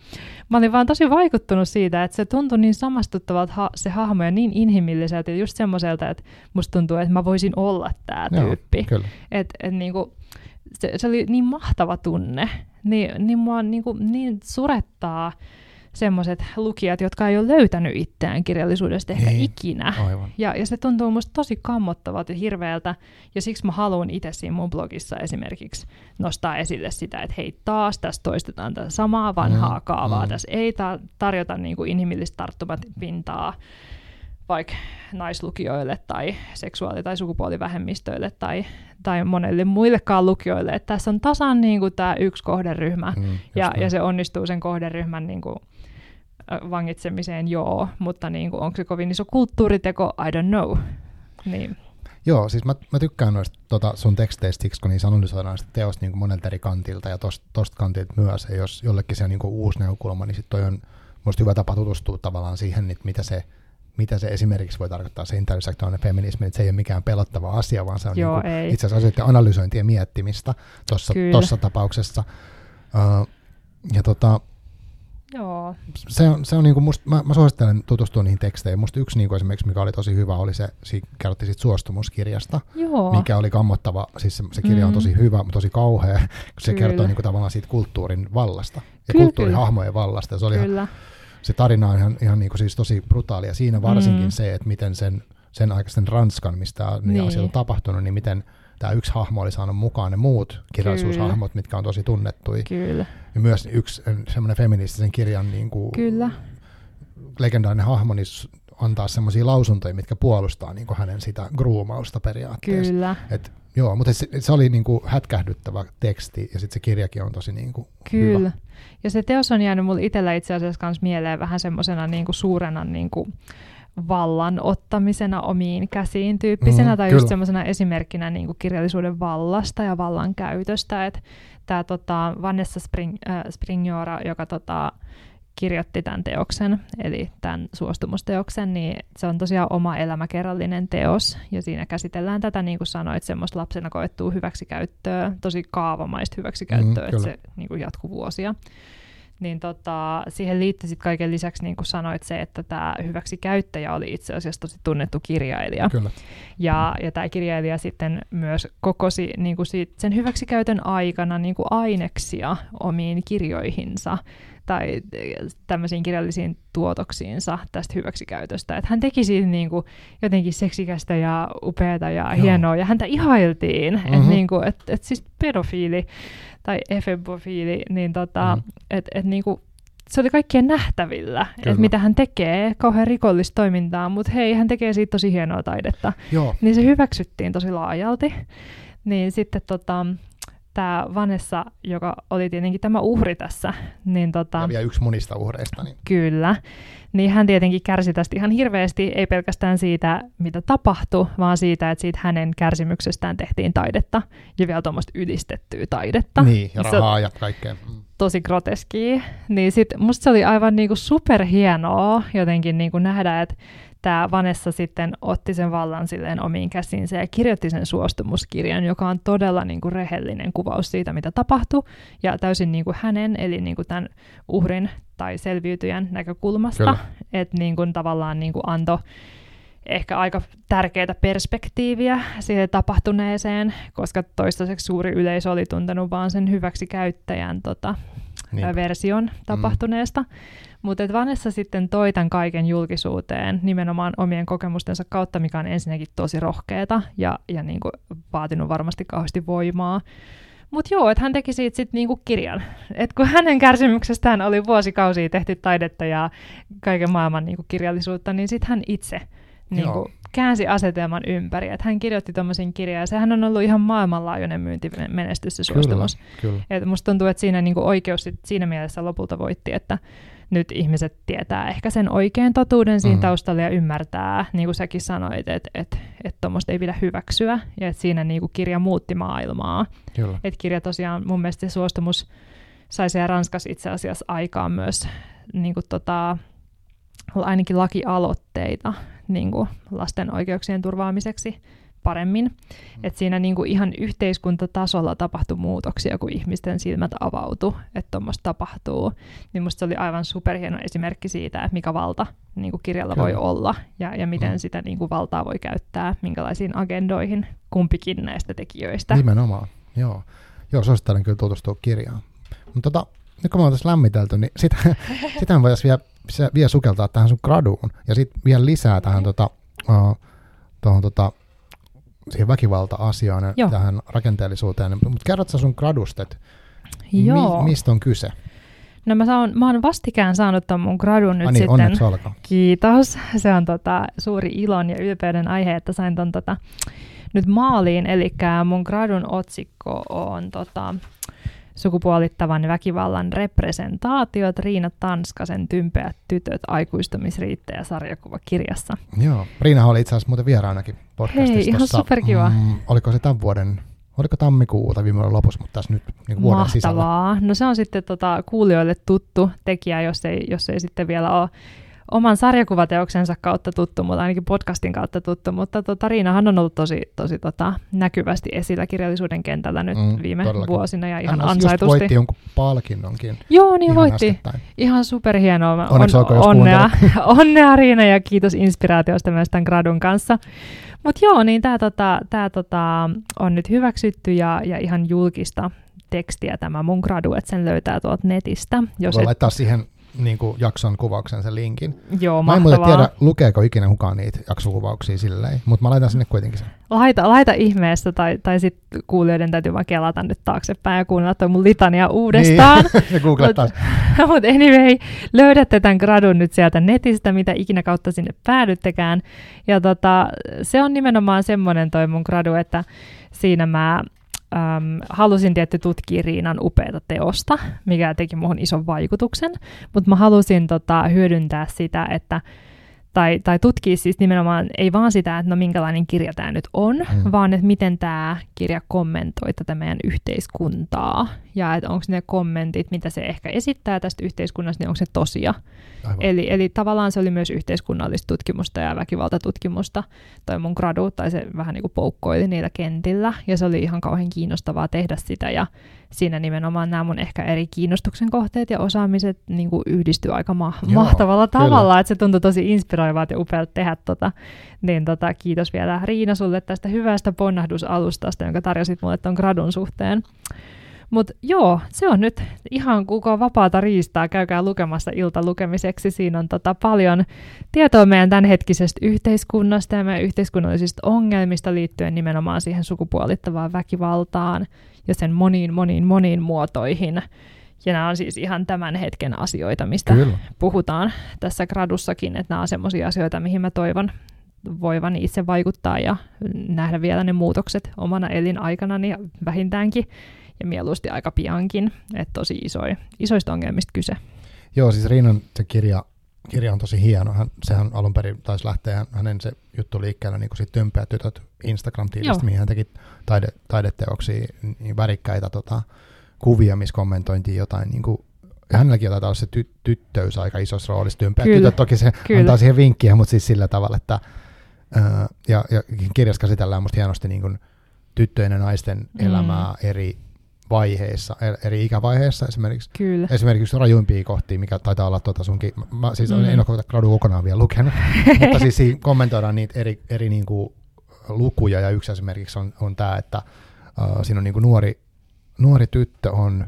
mä olin vaan tosi vaikuttunut siitä, että se tuntui niin samastuttavalta ha- se hahmo ja niin inhimilliseltä ja just semmoiselta, että musta tuntuu, että mä voisin olla tämä tyyppi. Joo, et, et, niinku, se, se oli niin mahtava tunne. Niin, niin mua niinku, niin surettaa semmoiset lukijat, jotka ei ole löytänyt itseään kirjallisuudesta ehkä niin, ikinä. Aivan. Ja, ja se tuntuu musta tosi kammottavalta ja hirveältä, ja siksi mä haluan itse siinä mun blogissa esimerkiksi nostaa esille sitä, että hei taas tässä toistetaan tätä samaa vanhaa mm, kaavaa, mm. tässä ei ta- tarjota niin kuin inhimillistä tarttumapintaa vaikka naislukijoille tai seksuaali- tai sukupuolivähemmistöille tai, tai monelle muillekaan lukijoille. Että tässä on tasan niin kuin tämä yksi kohderyhmä mm, ja, ja se onnistuu sen kohderyhmän niin kuin vangitsemiseen, joo, mutta niin kuin, onko se kovin iso kulttuuriteko, I don't know. Niin. Joo, siis mä, mä tykkään noista tota sun teksteistä siksi, kun niissä analysoidaan sitä teosta niin monelta eri kantilta ja tosta, tosta kantilta myös. Ja jos jollekin se on niin kuin uusi näkökulma, niin sitten toi on musta hyvä tapa tutustua tavallaan siihen, että mitä se mitä se esimerkiksi voi tarkoittaa se intersektionaalinen feminismi, että se ei ole mikään pelottava asia, vaan se on Joo, niinku ei. itse asiassa asioiden analysointia ja miettimistä tuossa tapauksessa. Uh, ja tota, Joo, se on, se on niinku musta, mä, mä suosittelen tutustua niihin teksteihin. Musta yksi niinku esimerkiksi, mikä oli tosi hyvä, oli se, si, kerrottiin siitä suostumuskirjasta, joo, mikä oli kammottava, siis se, se kirja on Mm. tosi hyvä, mutta tosi kauhea, kun se Kyllä. kertoo niinku tavallaan siitä kulttuurin vallasta ja Kyllä, kulttuurihahmojen vallasta. Ja se, oli ihan, kyllä, se tarina on ihan, ihan niinku siis tosi brutaalia. Siinä varsinkin Mm. se, että miten sen, sen aikaisen Ranskan, mistä ne Niin. asiat on tapahtunut, niin miten tämä yksi hahmo oli saanut mukaan ne muut kirjallisuushahmot, mitkä on tosi tunnettuja. kyllä, Ja myös yksi semmoinen feministisen kirjan niin kuin kyllä, legendaarinen hahmo niin antaa semmoisia lausuntoja, mitkä puolustaa niin kuin hänen sitä gruumausta periaatteessa. kyllä, Et, joo, mutta se, se oli niin kuin hätkähdyttävä teksti ja sitten se kirjakin on tosi niin kuin kyllä. hyvä. Ja se teos on jäänyt mulle itsellä itse asiassa kans mieleen vähän semmoisena niinku suurena niinku vallan ottamisena omiin käsiin tyyppisenä, Mm, tai just kyllä. semmoisena esimerkkinä niinku kirjallisuuden vallasta ja vallan käytöstä. Että tämä tota, Vanessa Spring, äh, Springiora, joka tota, kirjoitti tämän teoksen, eli tämän suostumusteoksen, niin se on tosiaan oma elämäkerrallinen teos, ja siinä käsitellään tätä, niin kuin sanoit, semmoista lapsena koettua hyväksikäyttöä, tosi kaavamaista hyväksikäyttöä, Mm, että se niin kuin jatkuu vuosia. Niin tota, siihen liittyi sit kaiken lisäksi, niin kuin sanoit, se, että tämä hyväksikäyttäjä oli itse asiassa tosi tunnettu kirjailija. Kyllä. Ja, ja tämä kirjailija sitten myös kokosi niin kuin siitä, sen hyväksikäytön aikana niin kuin aineksia omiin kirjoihinsa tai eh, tämmöisiin kirjallisiin tuotoksiinsa tästä hyväksikäytöstä. Että hän teki siitä niin kuin jotenkin seksikästä ja upeata ja Joo. hienoa, ja häntä ihailtiin, mm-hmm. Mhm. että niin kuin, et, et siis pedofiili tai efebofiili, niin tota, Mhm. mm. et, et niin kuin, se oli kaikkien nähtävillä, Kyllä. että mitä hän tekee, kauhean rikollista toimintaa, mutta hei, hän tekee siitä tosi hienoa taidetta. Joo, Niin se hyväksyttiin tosi laajalti. Niin sitten tota, tämä Vanessa, joka oli tietenkin tämä uhri tässä, niin tota, ja vielä yksi monista uhreista. Niin. kyllä, niin hän tietenkin kärsi tästä ihan hirveästi, ei pelkästään siitä, mitä tapahtui, vaan siitä, että siitä hänen kärsimyksestään tehtiin taidetta, ja vielä tuommoista ylistettyä taidetta. Niin, ja rahaa ja kaikkea. Mm. tosi groteskia, niin sit musta se oli aivan niinku superhienoa jotenkin niinku nähdä, että tämä Vanessa sitten otti sen vallan silleen omiin käsiinsä ja kirjoitti sen suostumuskirjan, joka on todella niinku rehellinen kuvaus siitä, mitä tapahtui, ja täysin niinku hänen, eli niinku tämän uhrin tai selviytyjän näkökulmasta, että niinku tavallaan niinku antoi ehkä aika tärkeää perspektiiviä siihen tapahtuneeseen, koska toistaiseksi suuri yleisö oli tuntenut vaan sen hyväksi käyttäjän tota, Niin. version tapahtuneesta. Mutta Vanessa sitten toi tämän kaiken julkisuuteen nimenomaan omien kokemustensa kautta, mikä on ensinnäkin tosi rohkeeta ja, ja niinku vaatinut varmasti kauheasti voimaa. Mutta joo, että hän teki siitä sitten niinku kirjan. Et kun hänen kärsimyksestään oli vuosikausia tehty taidetta ja kaiken maailman niinku kirjallisuutta, niin sitten hän itse niinku Joo. käänsi asetelman ympäri. Et hän kirjoitti tuommoisen kirjan ja sehän on ollut ihan maailmanlaajuinen myyntimenestys se suostumus. Kyllä, kyllä. Et musta tuntuu, että siinä niinku oikeus sit siinä mielessä lopulta voitti, että nyt ihmiset tietää ehkä sen oikean totuuden siinä Mhm. taustalla ja ymmärtää, niin kuin säkin sanoit, että et, et tuommoista ei pidä hyväksyä ja että siinä niinku kirja muutti maailmaa. kyllä. Et kirja tosiaan mun mielestä se suostumus sai siellä Ranskassa itse asiassa aikaan myös niinku tota, ainakin lakialoitteita niinku lasten oikeuksien turvaamiseksi paremmin. Mm. Et siinä niinku ihan yhteiskuntatasolla tapahtui muutoksia, kun ihmisten silmät avautu, että tuommoista tapahtuu. Niin musta se oli aivan superhieno esimerkki siitä, että mikä valta niinku kirjalla Kyllä. voi olla ja, ja miten Mm. sitä niinku valtaa voi käyttää, minkälaisiin agendoihin kumpikin näistä tekijöistä. Nimenomaan, joo. Joo, suosittelen kyllä tutustua kirjaan. Mutta tota, nyt kun me tässä lämmitelty, niin sitä, sitä me voitaisiin vielä, vielä sukeltaa tähän sun graduun ja sitten vielä lisää tähän tota, uh, tuohon tota, siihen väkivalta-asiaan ja Joo. tähän rakenteellisuuteen. Mutta kerrot sä sun gradusta, että mi, mistä on kyse? No mä, saan, mä oon vastikään saanut ton mun gradun nyt Ai niin, sitten. Kiitos. Se on tota, suuri ilon ja ylpeyden aihe, että sain ton tota, nyt maaliin. Eli mun gradun otsikko on tota, sukupuolittavan väkivallan representaatiot Riina Tanskasen Tympeät tytöt aikuistumisriittejä sarjakuvakirjassa. Joo, Riina oli itse asiassa muuten vieraanakin podcastissa. Hei, ihan tossa, superkiva. Mm, oliko se tämän vuoden, oliko tammikuu tai viime vuoden lopussa, mutta tässä nyt niin vuoden sisällä. Mahtavaa. No se on sitten tota, kuulijoille tuttu tekijä, jos ei, jos ei sitten vielä ole oman sarjakuvateoksensa kautta tuttu, mutta ainakin podcastin kautta tuttu, mutta tota, Riinahan on ollut tosi, tosi tota, näkyvästi esillä kirjallisuuden kentällä nyt mm, viime todellakin. vuosina ja ihan Hän ansaitusti. voitti jonkun palkinnonkin. Joo, niin ihan voitti. äskettäin. Ihan superhienoa. Onneksi on, olkoon, jos onnea, onnea Riina ja kiitos inspiraatiosta myös tämän gradun kanssa. Mutta joo, niin tämä tota, tää, tota, on nyt hyväksytty ja, ja ihan julkista tekstiä tämä mun gradu, että sen löytää tuolta netistä. Jos Voi et, laittaa siihen niin kuin jakson kuvauksen sen linkin. joo, Mä en muuten tiedä, lukeeko ikinä kukaan niitä jaksokuvauksia silleen, mutta mä laitan sinne kuitenkin sen. Laita, laita ihmeessä, tai, tai sitten kuulijoiden täytyy vaan kelata nyt taaksepäin ja kuunnella toi mun litania uudestaan. Niin, ja Google Mut- taas. Mutta anyway, löydätte tämän gradun nyt sieltä netistä, mitä ikinä kautta sinne päädyttekään. Ja tota, se on nimenomaan semmoinen toi mun gradu, että siinä mä äm, halusin tietty tutkia Riinan upeata teosta, mikä teki muhun ison vaikutuksen, mutta mä halusin tota, hyödyntää sitä, että tai, tai tutkia siis nimenomaan ei vaan sitä, että no minkälainen kirja tämä nyt on, Mm. vaan että miten tämä kirja kommentoi tätä meidän yhteiskuntaa. Ja että onko ne kommentit, mitä se ehkä esittää tästä yhteiskunnasta, niin onko se tosia. Aivan. Eli, eli tavallaan se oli myös yhteiskunnallista tutkimusta ja väkivaltatutkimusta. Toi mun gradu, tai se vähän niin kuin poukkoili niillä kentillä, ja se oli ihan kauhean kiinnostavaa tehdä sitä, ja siinä nimenomaan nämä mun ehkä eri kiinnostuksen kohteet ja osaamiset niin kuin yhdistyy aika ma- Joo, mahtavalla kyllä. tavalla, että se tuntui tosi inspiroivalta ja upealta tehdä tota. Niin tota, kiitos vielä Riina sulle tästä hyvästä ponnahdusalustasta, jonka tarjosit mulle ton gradun suhteen. Mutta joo, se on nyt ihan kuka vapaata riistaa. Käykää lukemassa iltalukemiseksi. Siinä on tota paljon tietoa meidän tämänhetkisestä yhteiskunnasta ja meidän yhteiskunnallisista ongelmista liittyen nimenomaan siihen sukupuolittavaan väkivaltaan ja sen moniin, moniin, moniin muotoihin. Ja nämä on siis ihan tämän hetken asioita, mistä Kyllä. puhutaan tässä gradussakin, että nämä on sellaisia asioita, mihin mä toivon voivan itse vaikuttaa ja nähdä vielä ne muutokset omana elinaikanani ja vähintäänkin ja mieluusti aika piankin, että tosi isoja, isoista ongelmista kyse. Joo, siis Riinan se kirja, kirja on tosi hieno. Hän, sehän alun perin taisi lähteä hänen se juttu liikkeelle niin siitä Tympeä tytöt Instagram-tilistä, Joo. mihin hän teki taide, taideteoksia, niin värikkäitä tota, kuvia, missä kommentointiin jotain niin kuin hänelläkin olla se ty- tyttöys aika isossa roolissa. Tympeä Kyllä, tytöt toki se kyllä. antaa siihen vinkkiä, mutta siis sillä tavalla, että ää, ja, ja kirjassa käsitellään musta hienosti niin kuin tyttöjen ja naisten Mm. elämää eri vaiheissa, e- eri ikävaiheissa esimerkiksi. Kyllä. Esimerkiksi rajuimpia kohtia, mikä taitaa olla tuota sunkin, mä siis Mm. en ole gradu kokonaan vielä lukenut, mutta siis siinä kommentoidaan niitä eri, eri niin kuin lukuja, ja yksi esimerkiksi on, on tämä, että uh, siinä on niin kuin nuori, nuori tyttö on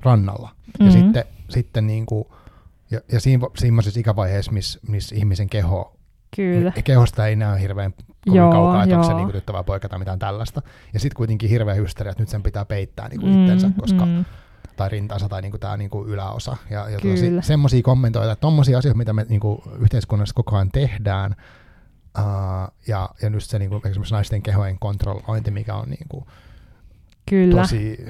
rannalla, ja Mhm. sitten, sitten niin kuin, ja, ja siinä, semmoisessa ikävaiheessa, missä miss ihmisen keho, Kyllä. kehosta ei näy hirveän kovin Joo, kaukaa, että onko se joo. niin kuin tyttö vai poika tai mitään tällaista. Ja sitten kuitenkin hirveä hysteria, että nyt sen pitää peittää niin kuin itsensä, koska mm. tai rintansa tai niinku tämä niinku yläosa. Ja, ja tosi, semmoisia kommentoita, että tommosia asioita, mitä me niinku yhteiskunnassa koko ajan tehdään, uh, ja, ja nyt se niinku, esimerkiksi naisten kehojen kontrollointi, mikä on niinku Kyllä. tosi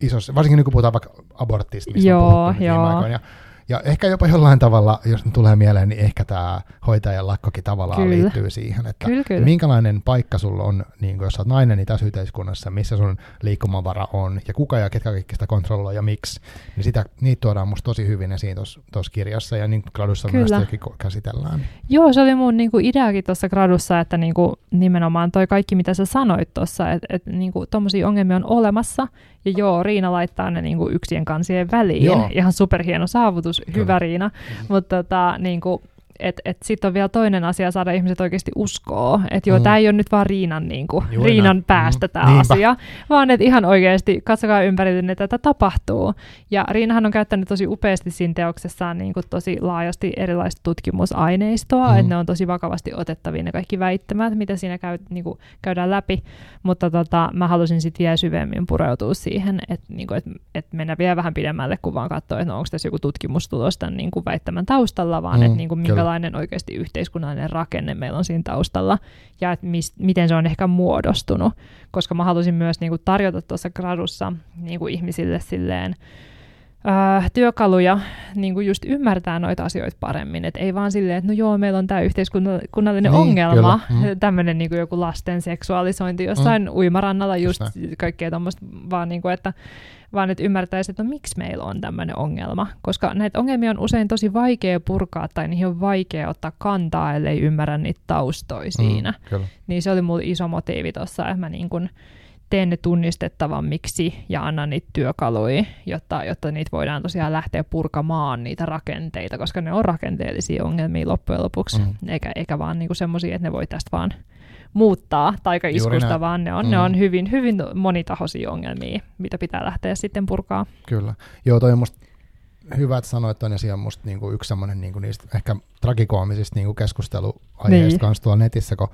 isossa, varsinkin nyt kun puhutaan vaikka abortista, mistä Joo, on puhuttu nyt viime joo. aikoina. Ja, ja ehkä jopa jollain tavalla, jos nyt tulee mieleen, niin ehkä tämä hoitajan lakkokin tavallaan Kyllä. liittyy siihen, että Kyllä, kyllä. minkälainen paikka sulla on, niin jos sä oot nainen, niin tässä yhteiskunnassa, missä sun liikkumavara on, ja kuka ja ketkä kaikki sitä kontrolloi ja miksi, niin sitä, niitä tuodaan musta tosi hyvin esiin tuossa kirjassa, ja niin kuin gradussa myös Kyllä. jokin käsitellään. Joo, se oli mun niinku ideakin tuossa gradussa, että niinku, nimenomaan toi kaikki, mitä sä sanoit tuossa, että et, niinku, tuommoisia ongelmia on olemassa. Ja joo, Riina laittaa ne niinku, yksien kansien väliin. Joo. Ihan superhieno saavutus, Kyllä. hyvä Riina. Mutta tota, niinku, et, et sitten on vielä toinen asia saada ihmiset oikeasti uskoa, että joo, Mm. tämä ei ole nyt vaan Riinan, niinku, Juuri Riinan näin. päästä Mm. tämä Niinpä. asia, vaan että ihan oikeasti katsokaa ympärille, että tätä tapahtuu. Ja Riinahan on käyttänyt tosi upeasti siinä teoksessaan niin kuin tosi laajasti erilaista tutkimusaineistoa, mm. että ne on tosi vakavasti otettavia ne kaikki väittämät, mitä siinä käy, niin kuin käydään läpi, mutta tota, mä halusin sitten vielä syvemmin pureutua siihen, että niin kuin, et, et mennä vielä vähän pidemmälle, kun vaan katsoa, että no, onko tässä joku tutkimustulos tämän niin kuin väittämän taustalla, vaan Mm, mm, että niin kuin, kyllä. Minkälainen oikeasti yhteiskunnallinen rakenne meillä on siinä taustalla ja että mis, miten se on ehkä muodostunut, koska mä halusin myös niin kuin, tarjota tuossa gradussa niin kuin ihmisille silleen äh, työkaluja niin kuin just ymmärtää noita asioita paremmin. Et ei vaan silleen, että no joo, meillä on tämä yhteiskunnallinen Niin, ongelma. Mm. tämmöinen niin joku lasten seksuaalisointi jossain mm. uimarannalla, just Just kaikkea tuommoista, vaan niin kuin, että vaan että ymmärtäisi, että no miksi meillä on tämmöinen ongelma. Koska näitä ongelmia on usein tosi vaikea purkaa tai niihin on vaikea ottaa kantaa, ellei ymmärrä niitä taustoja siinä. Mm, kyllä. Niin se oli mulla iso motiivi tuossa, että mä niin kun teen ne tunnistettavammiksi ja annan niitä työkaluja, jotta, jotta niitä voidaan tosiaan lähteä purkamaan niitä rakenteita, koska ne on rakenteellisia ongelmia loppujen lopuksi, Mm. eikä, eikä vaan niinku semmoisia, että ne voi tästä vaan muuttaa taikaiskusta, vaan ne on, Mm. ne on hyvin, hyvin monitahoisia ongelmia, mitä pitää lähteä sitten purkaa. Kyllä. Joo, toi on musta hyvä, että sanoit ton, ja siinä on musta niinku yksi semmoinen niinku niistä ehkä tragikoomisista niinku keskusteluaiheista Niin. kanssa tuolla netissä, kun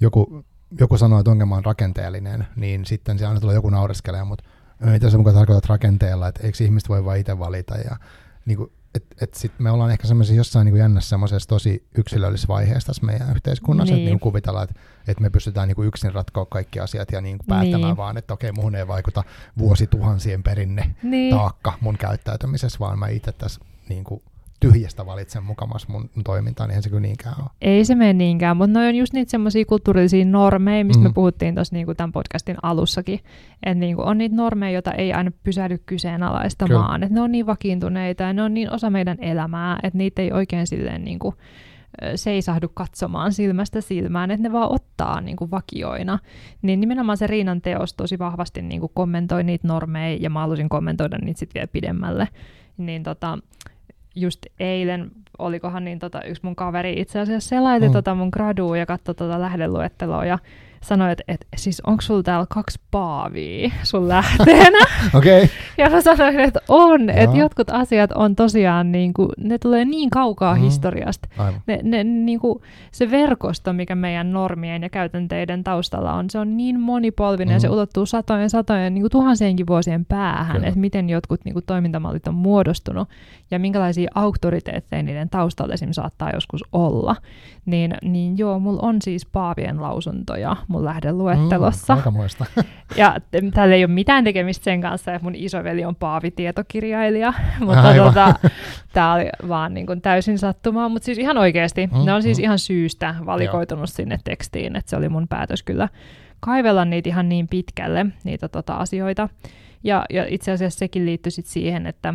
joku, joku sanoo, että ongelma on rakenteellinen, niin sitten se aina tulee joku naureskelee, mutta mitä sä mukaan tarkoitat rakenteella, että eikö ihmiset voi vain itse valita, ja niinku, et, et sit me ollaan ehkä semmoisessa jossain niinku jännässä semmoisessa tosi yksilöllisessä vaiheessa tässä meidän yhteiskunnassa, Niin. että niinku kuvitellaan, että, että me pystytään niinku yksin ratkoa kaikki asiat ja niinku päättämään Niin. vaan, että okei, muuhun ei vaikuta vuosituhansien perinne Niin. taakka mun käyttäytymisessä, vaan mä itse tässä niin kuin, tyhjästä valitsen mukamas mun toimintaa, niin eihän se kyllä niinkään ole. Ei se mene niinkään, mutta ne on just niitä semmoisia kulttuurillisia normeja, mistä mm. me puhuttiin tuossa niinku tämän podcastin alussakin. Että niinku on niitä normeja, joita ei aina pysähdy kyseenalaistamaan. Että ne on niin vakiintuneita ja ne on niin osa meidän elämää, että niitä ei oikein silleen niinku, seisahdu katsomaan silmästä silmään, että ne vaan ottaa niinku vakioina. Niin nimenomaan se Riinan teos tosi vahvasti niinku kommentoi niitä normeja ja mä halusin kommentoida niitä sitten vielä pidemmälle. Niin tota, just eilen, olikohan niin tota, yksi mun kaveri itse asiassa selaili Mm. mm. tota mun gradua ja katsoi tota lähdeluetteloa ja sanoi, että et, siis onko sulla täällä kaksi paavia sun lähteenä? Okei. Okay. ja mä sanoin, että on, että jotkut asiat on tosiaan, niin kuin, ne tulee niin kaukaa Mm. historiasta. Aivan. Ne, ne, niin kuin, se verkosto, mikä meidän normien ja käytänteiden taustalla on, se on niin monipolvinen mm. ja se Mhm. ulottuu satojen, satojen, niin kuin tuhansienkin vuosien päähän, Kyllä. että miten jotkut niin kuin, toimintamallit on muodostunut ja minkälaisia auktoriteetteja niiden taustalla esim. saattaa joskus olla. Niin, niin joo, mulla on siis paavien lausuntoja mun lähdeluettelossa. Mm, aika muista. Ja t- tällä ei ole mitään tekemistä sen kanssa, että mun isoveli on paavitietokirjailija, mutta Aivan. tota, tämä oli vaan niin kuin täysin sattumaa. Mutta siis ihan oikeasti, Mm, ne on siis mm. ihan syystä valikoitunut sinne tekstiin, että se oli mun päätös kyllä kaivella niitä ihan niin pitkälle, niitä tota, asioita. Ja, ja itse asiassa sekin liittyi sit siihen, että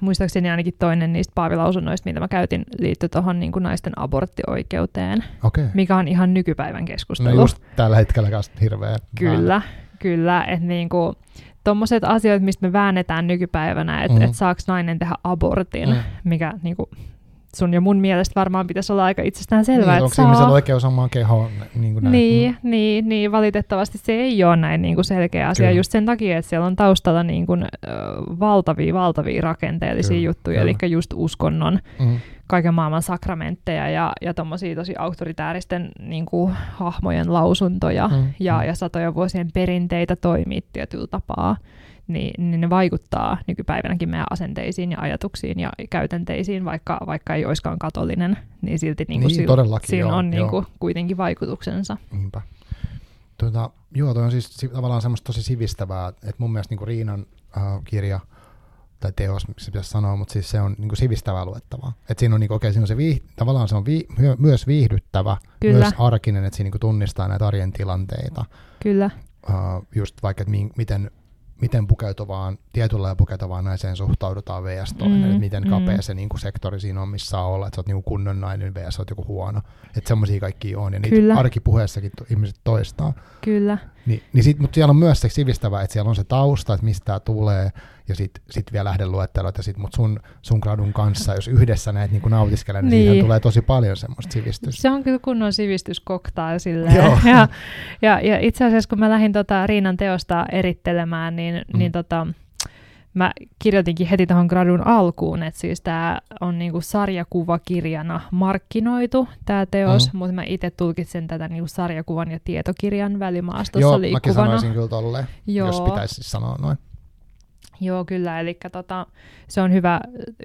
muistaakseni ainakin toinen niistä paavilausunnoista, mitä mä käytin, liittyi tuohon niin naisten aborttioikeuteen. Okay. mikä on ihan nykypäivän No keskustelu. just tällä hetkellä kanssa hirveä. Kyllä, kyllä. Että niinku, tommoset asiat, mistä me väännetään nykypäivänä, että Mm. et saako nainen tehdä abortin, Mm. mikä niinku, sun ja mun mielestä varmaan pitäisi olla aika itsestään selvää, niin, että onko saa. ihmisellä oikeus omaan kehoon? Niin, kuin näin? Niin, niin, niin, valitettavasti se ei ole näin niin kuin selkeä asia Kyllä. just sen takia, että siellä on taustalla niin kuin, ö, valtavia, valtavia rakenteellisia Kyllä, juttuja, kyllä. eli just uskonnon, Mm. kaiken maailman sakramentteja ja, ja tommosia tosi auktoritääristen niin kuin, hahmojen lausuntoja Mm, ja, mm. ja satojen vuosien perinteitä toimii tietyllä tapaa, niin, niin ne vaikuttaa nykypäivänäkin meidän asenteisiin ja ajatuksiin ja käytänteisiin, vaikka, vaikka ei olisikaan katolinen, niin silti niin kuin Niin, sillä, siinä joo, on joo. niin kuin, kuitenkin vaikutuksensa. Niinpä. Tuota, joo, toi on siis si- tavallaan semmoista tosi sivistävää, että mun mielestä niin Riinan äh, kirja tai teos, miksi se pitäisi sanoa, mutta siis se on niin kuin sivistävää luettavaa. Et siinä on, niin okei, siinä on se viih- tavallaan se on vii- myö- myös viihdyttävä, Kyllä. myös arkinen, että siinä niin kuin tunnistaa näitä arjen tilanteita. Kyllä, Uh, just vaikka, että mi- miten, miten pukeutuvaan, tietyllä ja pukeutuvaan naiseen suhtaudutaan vs. toinen, Mm, että miten kapea mm. se niin kuin sektori siinä on, missä olla, että sä oot niin kuin kunnon nainen vs. oot joku huono. Että semmoisia kaikki on, ja niitä Kyllä. arkipuheessakin to- ihmiset toistaa. kyllä. Ni, niin sit, mutta siellä on myös se sivistävä, että siellä on se tausta, että mistä tämä tulee, ja sitten sit vielä lähdeluettelot, ja sit, mutta sun, sun gradun kanssa, jos yhdessä näitä niin nautiskelee, niin, niin. Tulee tosi paljon semmoista sivistystä. Se on kyllä kunnon sivistyskoktail silleen. Joo. Ja, ja, ja itse asiassa kun mä lähdin tota Riinan teosta erittelemään, niin, Mm. niin tota, mä kirjoitinkin heti tuohon gradun alkuun, että siis tämä on niinku sarjakuvakirjana markkinoitu, tämä teos, Mm. mutta mä itse tulkitsen tätä niinku sarjakuvan ja tietokirjan välimaastossa Joo, mäkin liikkuvana. sanoisin kyllä tolleen, Joo. jos pitäisi siis sanoa noin. Joo, kyllä. Eli tota, se on hyvä,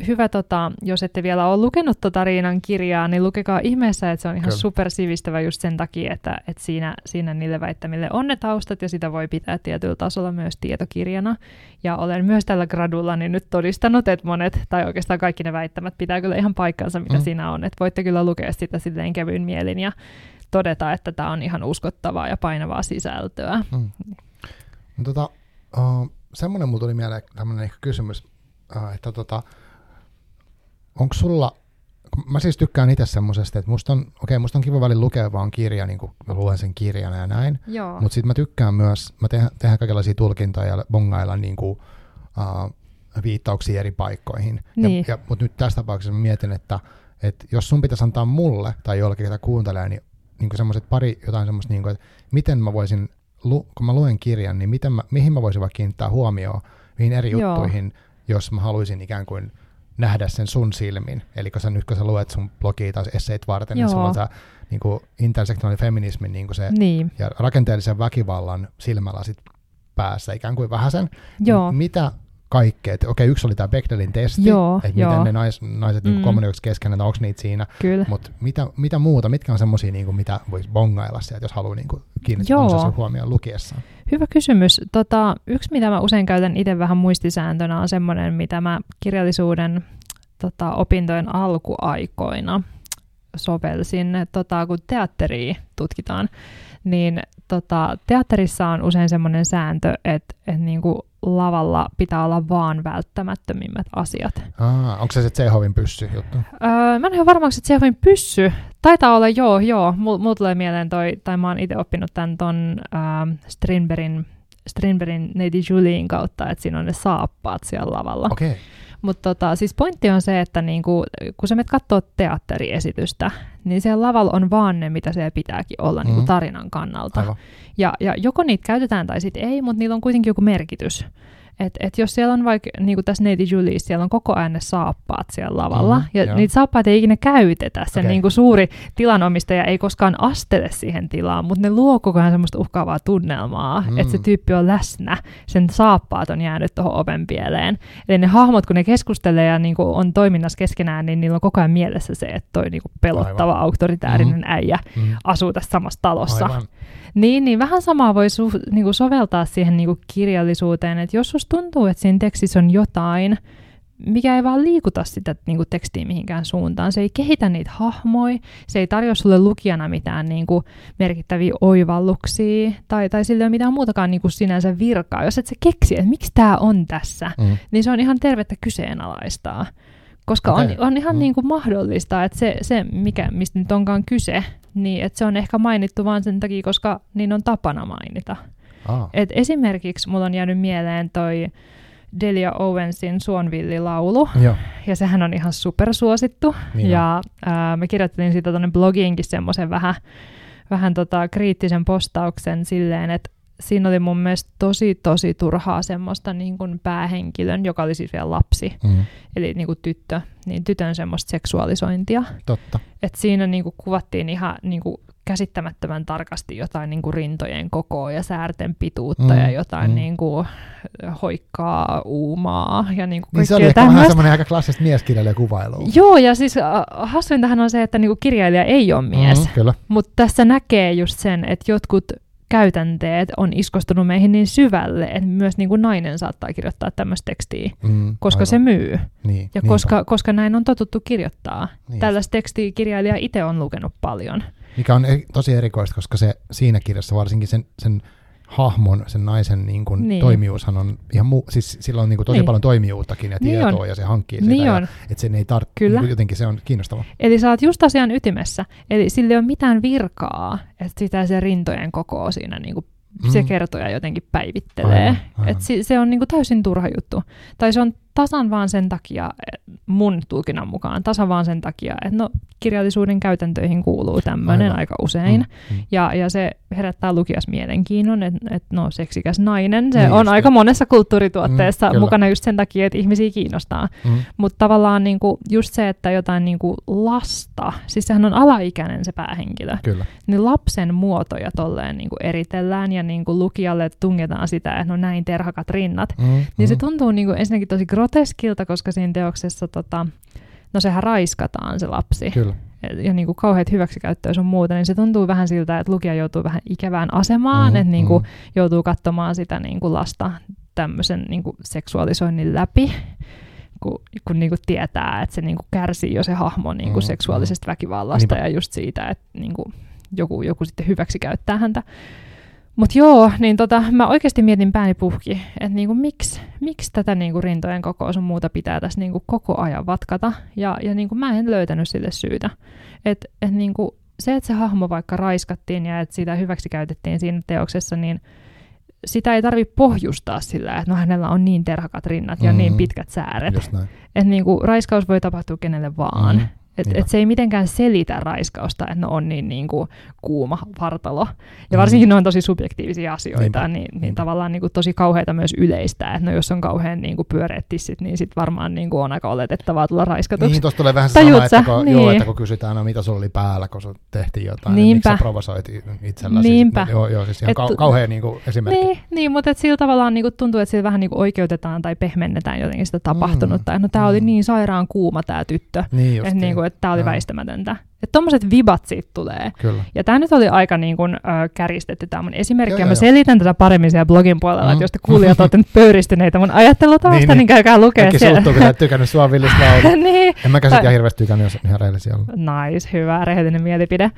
hyvä tota, jos ette vielä ole lukenut tota Riinan kirjaa, niin lukekaa ihmeessä, että se on ihan kyllä. supersivistävä just sen takia, että, että siinä, siinä niille väittämille on ne taustat ja sitä voi pitää tietyllä tasolla myös tietokirjana. Ja olen myös tällä gradulla niin nyt todistanut, että monet, tai oikeastaan kaikki ne väittämät pitää kyllä ihan paikkansa, mitä mm. siinä on. Että voitte kyllä lukea sitä silleen kevyin mielin ja todeta, että tämä on ihan uskottavaa ja painavaa sisältöä. Mm. No, tota, uh, semmoinen mulla tuli mieleen tämmöinen ehkä kysymys, että tota, onko sulla, mä siis tykkään itse semmoisesta, että musta on, okei, okay, musta on kiva välillä lukea vaan kirja, niin kuin mä luen sen kirjana ja näin, mutta sitten mä tykkään myös, mä tehdään, tehdään kaikenlaisia tulkintoja ja bongailla niin kuin, uh, viittauksia eri paikkoihin. Niin. Ja, ja, mutta nyt tässä tapauksessa mä mietin, että, että jos sun pitäisi antaa mulle tai jollekin, ketä kuuntelee, niin niin semmoiset pari jotain semmoista, niin kuin, että miten mä voisin, lu, kun mä luen kirjan, niin miten mä, mihin mä voisin vaikka kiinnittää huomioon, mihin eri Joo. juttuihin, jos mä haluaisin ikään kuin nähdä sen sun silmin. Eli kun sä nyt kun sä luet sun blogia tai esseit varten, Joo. niin sulla on tämä niin intersektionaalinen feminismi niin se, niin. ja rakenteellisen väkivallan silmällä sit päässä ikään kuin vähän sen. Joo. Mitä kaikkea. Että okei, yksi oli tämä Bechdelin testi, joo, että miten ne nais, naiset niinku mm. niin kommunikoivat keskenään, onko niitä siinä. Mutta mitä, mitä muuta, mitkä on semmoisia, niin mitä voisi bongailla sieltä, jos haluaa niin kiinnittää huomioon lukiessaan? Hyvä kysymys. Tota, yksi, mitä mä usein käytän itse vähän muistisääntönä, on semmoinen, mitä mä kirjallisuuden tota, opintojen alkuaikoina sovelsin, tota, kun teatteria tutkitaan, niin tota, teatterissa on usein semmoinen sääntö, että, että niinku lavalla pitää olla vaan välttämättömimmät asiat. Aa, onko se se Tsehovin pyssy juttu? Öö, mä en ole varma, onko se Tsehovin pyssy. Taitaa olla, joo, joo. Mulla tulee mieleen toi, tai mä oon itse oppinut tämän ton äh, Strindbergin, Strindbergin Lady Julien kautta, että siinä on ne saappaat siellä lavalla. Okei. Okay. Mutta tota, siis pointti on se, että niinku, kun sä menet katsoa teatteriesitystä, niin siellä lavalla on vaan ne, mitä siellä pitääkin olla mm-hmm. niinku tarinan kannalta. Ja, ja joko niitä käytetään tai sitten ei, mutta niillä on kuitenkin joku merkitys. Et, et jos siellä on vaikka, niin kuin tässä Neiti Julies, siellä on koko ajan ne saappaat siellä lavalla, mm, ja joo. niitä saappaat ei ikinä käytetä. Sen okay. niin kuin suuri tilanomistaja ei koskaan astele siihen tilaan, mutta ne luo koko ajan semmoista uhkaavaa tunnelmaa, mm. että se tyyppi on läsnä, sen saappaat on jäänyt tuohon oven pieleen. Eli ne hahmot, kun ne keskustelee ja niin kuin on toiminnassa keskenään, niin niillä on koko ajan mielessä se, että toi niin kuin pelottava, Aivan. auktoritäärinen mm. äijä mm. asuu tässä samassa talossa. Aivan. Niin, niin vähän samaa voi su, niin kuin soveltaa siihen niin kuin kirjallisuuteen, että jos susta tuntuu, että siinä tekstissä on jotain, mikä ei vaan liikuta sitä niin kuin tekstiä mihinkään suuntaan. Se ei kehitä niitä hahmoja, se ei tarjoa sulle lukijana mitään niin kuin merkittäviä oivalluksia, tai, tai sillä ei ole mitään muutakaan niin kuin sinänsä virkaa. Jos et sä keksi, että miksi tämä on tässä, mm. niin se on ihan tervettä kyseenalaistaa. Koska okay. on, on ihan mm. niin kuin mahdollista, että se, se mikä, mistä nyt onkaan kyse, niin että se on ehkä mainittu vain sen takia, koska niin on tapana mainita. Ah. Et esimerkiksi mulla on jäänyt mieleen toi Delia Owensin Suonvilli-laulu, Joo. ja sehän on ihan supersuosittu. Niin ja ää, mä kirjoittelin siitä tuonne blogiinkin semmoisen vähän, vähän tota kriittisen postauksen silleen, että siinä oli mun mielestä tosi, tosi turhaa semmoista niin kuin päähenkilön, joka oli siis vielä lapsi, mm. eli niin kuin tyttö, niin tytön semmoista seksuaalisointia. Totta. Et siinä niin kuin kuvattiin ihan niin kuin käsittämättömän tarkasti jotain niin kuin rintojen kokoa ja säärten pituutta mm, ja jotain mm. niin kuin hoikkaa uumaa ja niin kuin niin se oli ehkä vähän semmoinen aika klassista mieskirjailijakuvailu. Joo, ja siis hassuintahan on se, että niin kuin kirjailija ei ole mies, mm, mutta tässä näkee just sen, että jotkut käytänteet on iskostunut meihin niin syvälle, että myös niin kuin nainen saattaa kirjoittaa tämmöistä tekstiä, mm, koska aivan. se myy. Niin, ja koska, koska näin on totuttu kirjoittaa. Niin. Tällaista tekstiä kirjailija itse on lukenut paljon. Mikä on tosi erikoista, koska se siinä kirjassa varsinkin sen, sen hahmon, sen naisen niin kuin niin. toimijuushan on ihan muu, siis sillä on niin kuin tosi niin. paljon toimijuuttakin ja niin tietoa on. ja se hankkii sitä. Niin ja, on. että sen ei tarvitse, niin jotenkin se on kiinnostava. Eli sä oot just asian ytimessä, eli sillä ei ole mitään virkaa, että sitä se rintojen koko siinä niin kuin mm. se kertoja jotenkin päivittelee. Aivan, aivan. Et se, se on niin kuin täysin turha juttu. Tai se on tasan vaan sen takia, mun tulkinnan mukaan, tasan vaan sen takia, että no kirjallisuuden käytäntöihin kuuluu tämmöinen aika usein. Mm, mm. Ja, ja se herättää lukias mielenkiinnon, että et no seksikäs nainen, se niin on aika monessa kulttuurituotteessa mm, mukana just sen takia, että ihmisiä kiinnostaa. Mm. Mutta tavallaan niinku just se, että jotain niinku lasta, siis sehän on alaikäinen se päähenkilö, kyllä. niin lapsen muotoja tolleen niinku eritellään ja niinku lukijalle tungetaan sitä, että no näin terhakat rinnat, mm, niin mm. se tuntuu niinku ensinnäkin tosi groteskilta, koska siinä teoksessa tota, no sehän raiskataan se lapsi. Kyllä. Ja niin kuin kauheat hyväksikäyttöä sun muuta, niin se tuntuu vähän siltä, että lukija joutuu vähän ikävään asemaan, mm, että niin kuin mm. joutuu katsomaan sitä niin kuin lasta tämmöisen niin kuin seksuaalisoinnin läpi, kun, kun niin kuin tietää, että se niin kuin kärsii jo se hahmo niin kuin mm, seksuaalisesta väkivallasta Niinpä. ja just siitä, että niin kuin joku, joku sitten hyväksikäyttää häntä. Mutta joo, niin tota, mä oikeasti mietin pääni puhki, että niinku, miksi, miksi tätä niinku rintojen kokoa sun muuta pitää tässä niinku koko ajan vatkata. Ja, ja niinku, mä en löytänyt sille syytä. Et, et niinku, se, että se hahmo vaikka raiskattiin ja että sitä hyväksi käytettiin siinä teoksessa, niin sitä ei tarvitse pohjustaa sillä, että no hänellä on niin terhakat rinnat ja mm-hmm. niin pitkät sääret. Että niinku, raiskaus voi tapahtua kenelle vaan. Mm-hmm. Et, et se ei mitenkään selitä raiskausta, että ne on niin, niin kuin kuuma vartalo. Ja varsinkin mm. ne on tosi subjektiivisia asioita, niinpä, niin, niin niinpä. tavallaan niin kuin tosi kauheita myös yleistää. Että no jos on kauhean niin kuin pyöreät tissit, niin sitten varmaan niin kuin on aika oletettavaa tulla raiskatuksi. Niin, tuossa tulee vähän se sama, että kun, niin. joo, että kun kysytään, no mitä sulla oli päällä, kun sun tehtiin jotain, niin miksi sä provosoit itselläsi. Niinpä. Siis, joo, joo, siis ihan et, kau- kauhean niin kuin esimerkki. Niin, niin mutta et sillä tavallaan niin kuin tuntuu, että sillä vähän niin kuin oikeutetaan tai pehmennetään jotenkin sitä tapahtunutta. Mm, no tämä mm. oli niin sairaan kuuma tämä tyttö, niin että niin kuin, että tämä oli väistämättä välttämätöntä. Että tommoset vibat siitä tulee. Kyllä. Ja tämä nyt oli aika niin kuin, äh, käristetty tämä mun esimerkki, joo, ja mä joo, selitän tätä paremmin siellä blogin puolella, mm. että jos te kuulijat olette nyt pöyristyneitä mun ajattelutavasta, niin, niin, niin käykää lukea Kaikki siellä. Suuttuu, kun tykännyt sua niin. En mä käsit Ta- hirveästi tykännyt, jos ihan rehellisiä ollut. Nice, hyvä, rehellinen mielipide.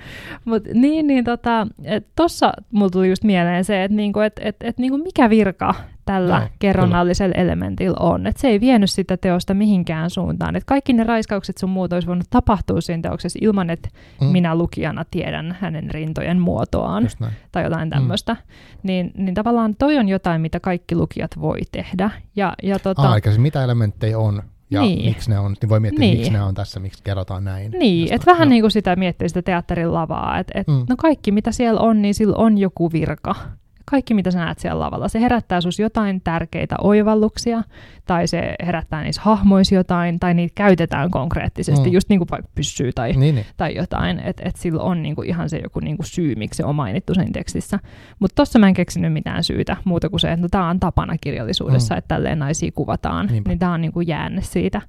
Mut niin, niin tota, tossa mulla tuli just mieleen se, että niinku, et, et, et, niinku mikä virka tällä no, kerronnallisella kyllä. elementillä on. Että se ei vienyt sitä teosta mihinkään suuntaan. Että kaikki ne raiskaukset sun muut olisi voinut tapahtua siinä teoksessa ilman, että mm. minä lukijana tiedän hänen rintojen muotoaan tai jotain tämmöistä. Mm. Niin, niin tavallaan toi on jotain, mitä kaikki lukijat voi tehdä. Ja, ja tota... Aa, eli mitä elementtejä on ja niin. miksi ne on, niin voi miettiä, niin. miksi ne on tässä, miksi kerrotaan näin. Niin, että vähän no. niin kuin sitä miettii sitä teatterin lavaa, että et, mm. no kaikki mitä siellä on, niin sillä on joku virka kaikki, mitä sä näet siellä lavalla, se herättää sus jotain tärkeitä oivalluksia, tai se herättää niissä hahmoissa jotain, tai niitä käytetään konkreettisesti, mm. just niin kuin vaikka pyssyy tai, niin, niin. tai jotain, että et sillä on niinku ihan se joku niinku syy, miksi se on mainittu sen tekstissä. Mutta tossa mä en keksinyt mitään syytä, muuta kuin se, että no, tämä on tapana kirjallisuudessa, mm. että tälleen naisia kuvataan, Niinpä. niin tämä on niinku jäänne siitä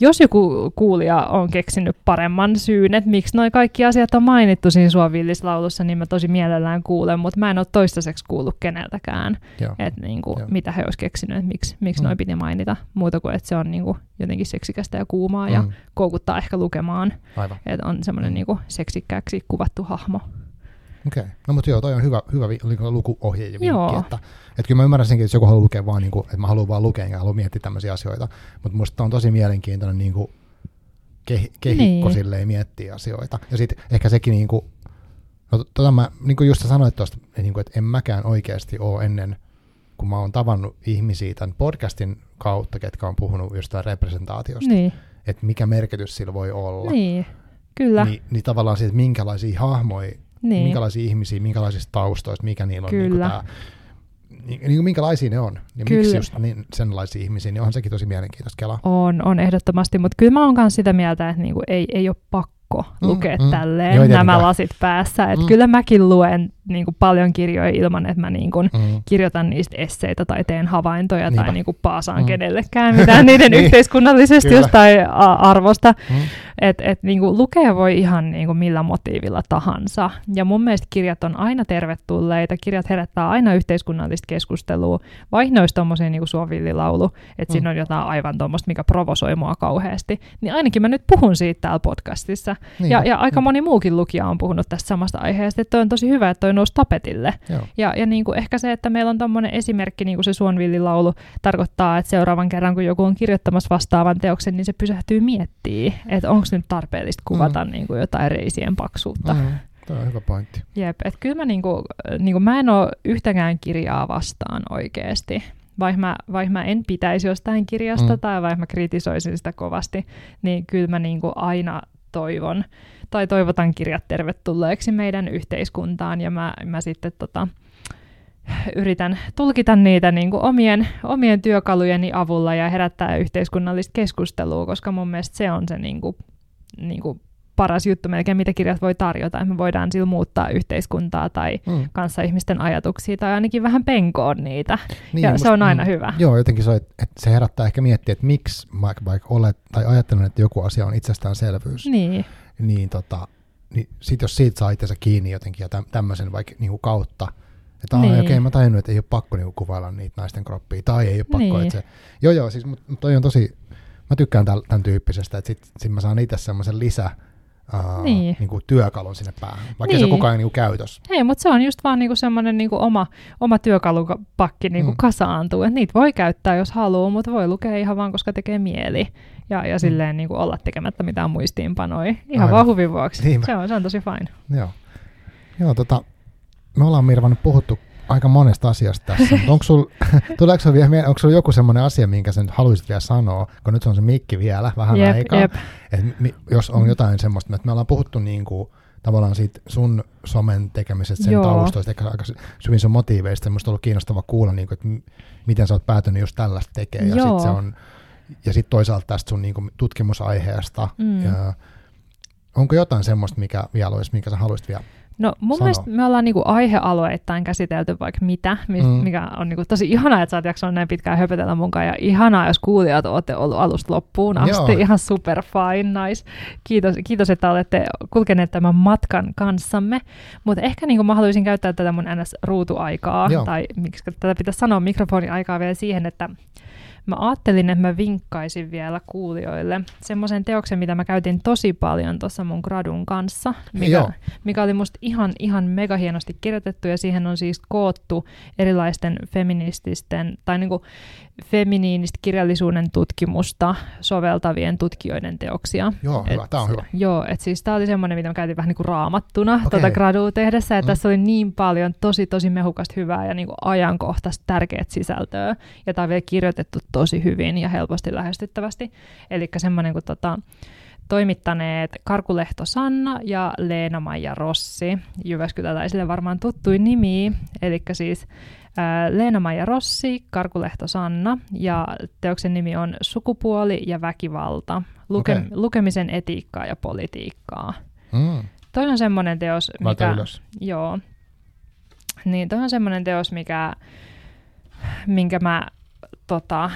jos joku kuulija on keksinyt paremman syyn, että miksi noin kaikki asiat on mainittu siinä Suovillislaulussa, niin mä tosi mielellään kuulen, mutta mä en ole toistaiseksi kuullut keneltäkään, että niin kuin, mitä he olisivat keksinyt, että miksi, miksi mm. noin piti mainita, muuta kuin että se on niin kuin, jotenkin seksikästä ja kuumaa mm. ja koukuttaa ehkä lukemaan, että on semmoinen mm. niin seksikkääksi kuvattu hahmo. Okei, okay. no mutta joo, toi on hyvä, hyvä lukuohje ja vinkki, että, että kyllä mä ymmärrän senkin, että jos joku haluaa lukea vaan, niin kuin, että mä haluan vaan lukea enkä halua miettiä tämmöisiä asioita, mutta musta on tosi mielenkiintoinen niin kuin ke, kehikko niin. silleen miettiä asioita. Ja sitten ehkä sekin, niin kuin, no tota mä, niin kuin just sanoit tuosta, että, niin kuin, että en mäkään oikeasti ole ennen, kun mä oon tavannut ihmisiä tämän podcastin kautta, ketkä on puhunut jostain representaatiosta, niin. että mikä merkitys sillä voi olla. Niin, kyllä. Ni, niin tavallaan siitä, minkälaisia hahmoja niin. minkälaisia ihmisiä, minkälaisista taustoista, mikä niillä on Niin tämä, niin, niin minkälaisia ne on, niin kyllä. miksi just niin, senlaisia ihmisiä, niin onhan sekin tosi mielenkiintoista kelaa. On, on ehdottomasti, mutta kyllä mä oon myös sitä mieltä, että niinku ei, ei ole pakko mm, lukea mm, tälleen Joo, nämä lasit päässä. Et mm. Kyllä mäkin luen niin kuin, paljon kirjoja ilman, että mä niin kuin, mm. kirjoitan niistä esseitä tai teen havaintoja Niinpä. tai niin kuin, paasaan mm. kenellekään mitään niiden niin. yhteiskunnallisesta jostain arvosta. Mm. Et, et, niin kuin, lukea voi ihan niin kuin, millä motiivilla tahansa. Ja mun mielestä kirjat on aina tervetulleita. Kirjat herättää aina yhteiskunnallista keskustelua. Vaikka ne olisi tommosia niin kuin suovillilaulu, että mm. siinä on jotain aivan tuommoista, mikä provosoi mua kauheasti. Niin ainakin mä nyt puhun siitä täällä podcastissa. Niin, ja, ja aika moni muukin lukija on puhunut tästä samasta aiheesta, että on tosi hyvä, että toi nousi tapetille. Joo. Ja, ja niin kuin ehkä se, että meillä on tuommoinen esimerkki, niin kuin se Suonvillilaulu, tarkoittaa, että seuraavan kerran, kun joku on kirjoittamassa vastaavan teoksen, niin se pysähtyy miettii, että onko nyt tarpeellista kuvata mm. niin kuin jotain reisien paksuutta. Mm. Tämä on hyvä pointti. Jep, että kyllä mä, niinku, niinku, mä en ole yhtäkään kirjaa vastaan oikeasti, vaikka mä, vaik mä en pitäisi jostain kirjasta Mm. tai vaikka mä kritisoisin sitä kovasti, niin kyllä mä niin kuin aina toivon tai toivotan kirjat tervetulleeksi meidän yhteiskuntaan ja mä, mä sitten tota, yritän tulkita niitä niin kuin omien, omien työkalujeni avulla ja herättää yhteiskunnallista keskustelua, koska mun mielestä se on se niin kuin, niin kuin paras juttu melkein, mitä kirjat voi tarjota, että me voidaan sillä muuttaa yhteiskuntaa tai Mm. kanssa ihmisten ajatuksia tai ainakin vähän penkoon niitä. Niin, ja musta- se on aina mm, hyvä. Joo, jotenkin se, että se herättää ehkä miettiä, että miksi vaikka, vaikka olet tai ajattelen, että joku asia on itsestäänselvyys, Niin, niin, tota, niin sit jos siitä saa itsensä kiinni jotenkin ja täm, tämmöisen vaikka niinku kautta, että niin. Niin. okei, okay, mä tajunnut, että ei ole pakko niinku kuvailla niitä naisten kroppia, tai ei ole pakko, Niin. että se, joo joo, siis mut, mut toi on tosi, mä tykkään tämän tyyppisestä, että sit, sit mä saan itse semmoisen lisä, Uh, Niin. niinku työkalun sinne päähän, vaikka niin. se on Niin. koko ajan niinku käytös. Hei, mutta se on just vaan niinku semmoinen niinku oma, oma työkalupakki niinku Mm. mm. kasaantuu. Et niitä voi käyttää, jos haluaa, mutta voi lukea ihan vaan, koska tekee mieli. Ja, ja silleen niinku olla tekemättä mitään muistiinpanoja. Ihan Aivan. vaan huvin vuoksi. Niinpä. Se on, se on tosi fine. Joo. Joo, tota, me ollaan Mirva nyt puhuttu aika monesta asiasta tässä, mutta onko sul, tuleeko sul vielä, mie- onko sul joku semmoinen asia, minkä sä nyt haluaisit vielä sanoa, kun nyt on se mikki vielä vähän Jep, aikaa, jep. Et mi, jos on jotain semmoista, että me ollaan puhuttu niin kuin, tavallaan siitä sun somen tekemisestä, sen Joo. taustoista, ehkä aika syvin sun motiiveista, musta on ollut kiinnostava kuulla, niin kuin, että m- miten sä oot päätynyt just tällaista tekemään, ja sitten se on, ja sitten toisaalta tästä sun niin kuin, tutkimusaiheesta, Mm. ja, onko jotain semmoista, mikä vielä olisi, minkä sä haluaisit vielä? No mun Sano. mielestä me ollaan niinku aihealueittain käsitelty vaikka mitä, Mm. mm. mikä on niinku tosi ihanaa, että sä oot jaksanut näin pitkään höpötellä mukaan ja ihanaa, jos kuulijat olette ollut alusta loppuun asti. Joo. Ihan super fine, nice. Kiitos, kiitos, että olette kulkeneet tämän matkan kanssamme. Mutta ehkä niinku mä haluaisin käyttää tätä mun NS-ruutuaikaa, Joo. tai miksi tätä pitäisi sanoa mikrofoniaikaa vielä siihen, että Mä ajattelin, että mä vinkkaisin vielä kuulijoille semmoisen teoksen, mitä mä käytin tosi paljon tuossa mun gradun kanssa, mikä, Joo. mikä oli musta ihan, ihan mega hienosti kirjoitettu ja siihen on siis koottu erilaisten feminististen tai niinku feminiinistä kirjallisuuden tutkimusta soveltavien tutkijoiden teoksia. Joo, hyvä, tää on hyvä. Joo, että siis tää oli semmoinen, mitä mä käytin vähän niinku raamattuna Okei. okay. tuota gradua tehdessä, että Mm. tässä oli niin paljon tosi tosi mehukasta hyvää ja niinku ajankohtaista tärkeät sisältöä. Ja tää on vielä kirjoitettu tosi hyvin ja helposti lähestyttävästi. Eli semmoinen kuin tota, toimittaneet Karkulehto Sanna ja Leena-Maija Rossi. Jyväskyläläisille varmaan tuttuin nimi. Eli siis Leena-Maija Rossi, Karkulehto Sanna ja teoksen nimi on Sukupuoli ja väkivalta. Luke- Okei. Lukemisen etiikkaa ja politiikkaa. Mm. Toi on semmoinen teos, mikä... ylös. Joo. Niin toi on semmoinen teos, mikä, minkä mä tota,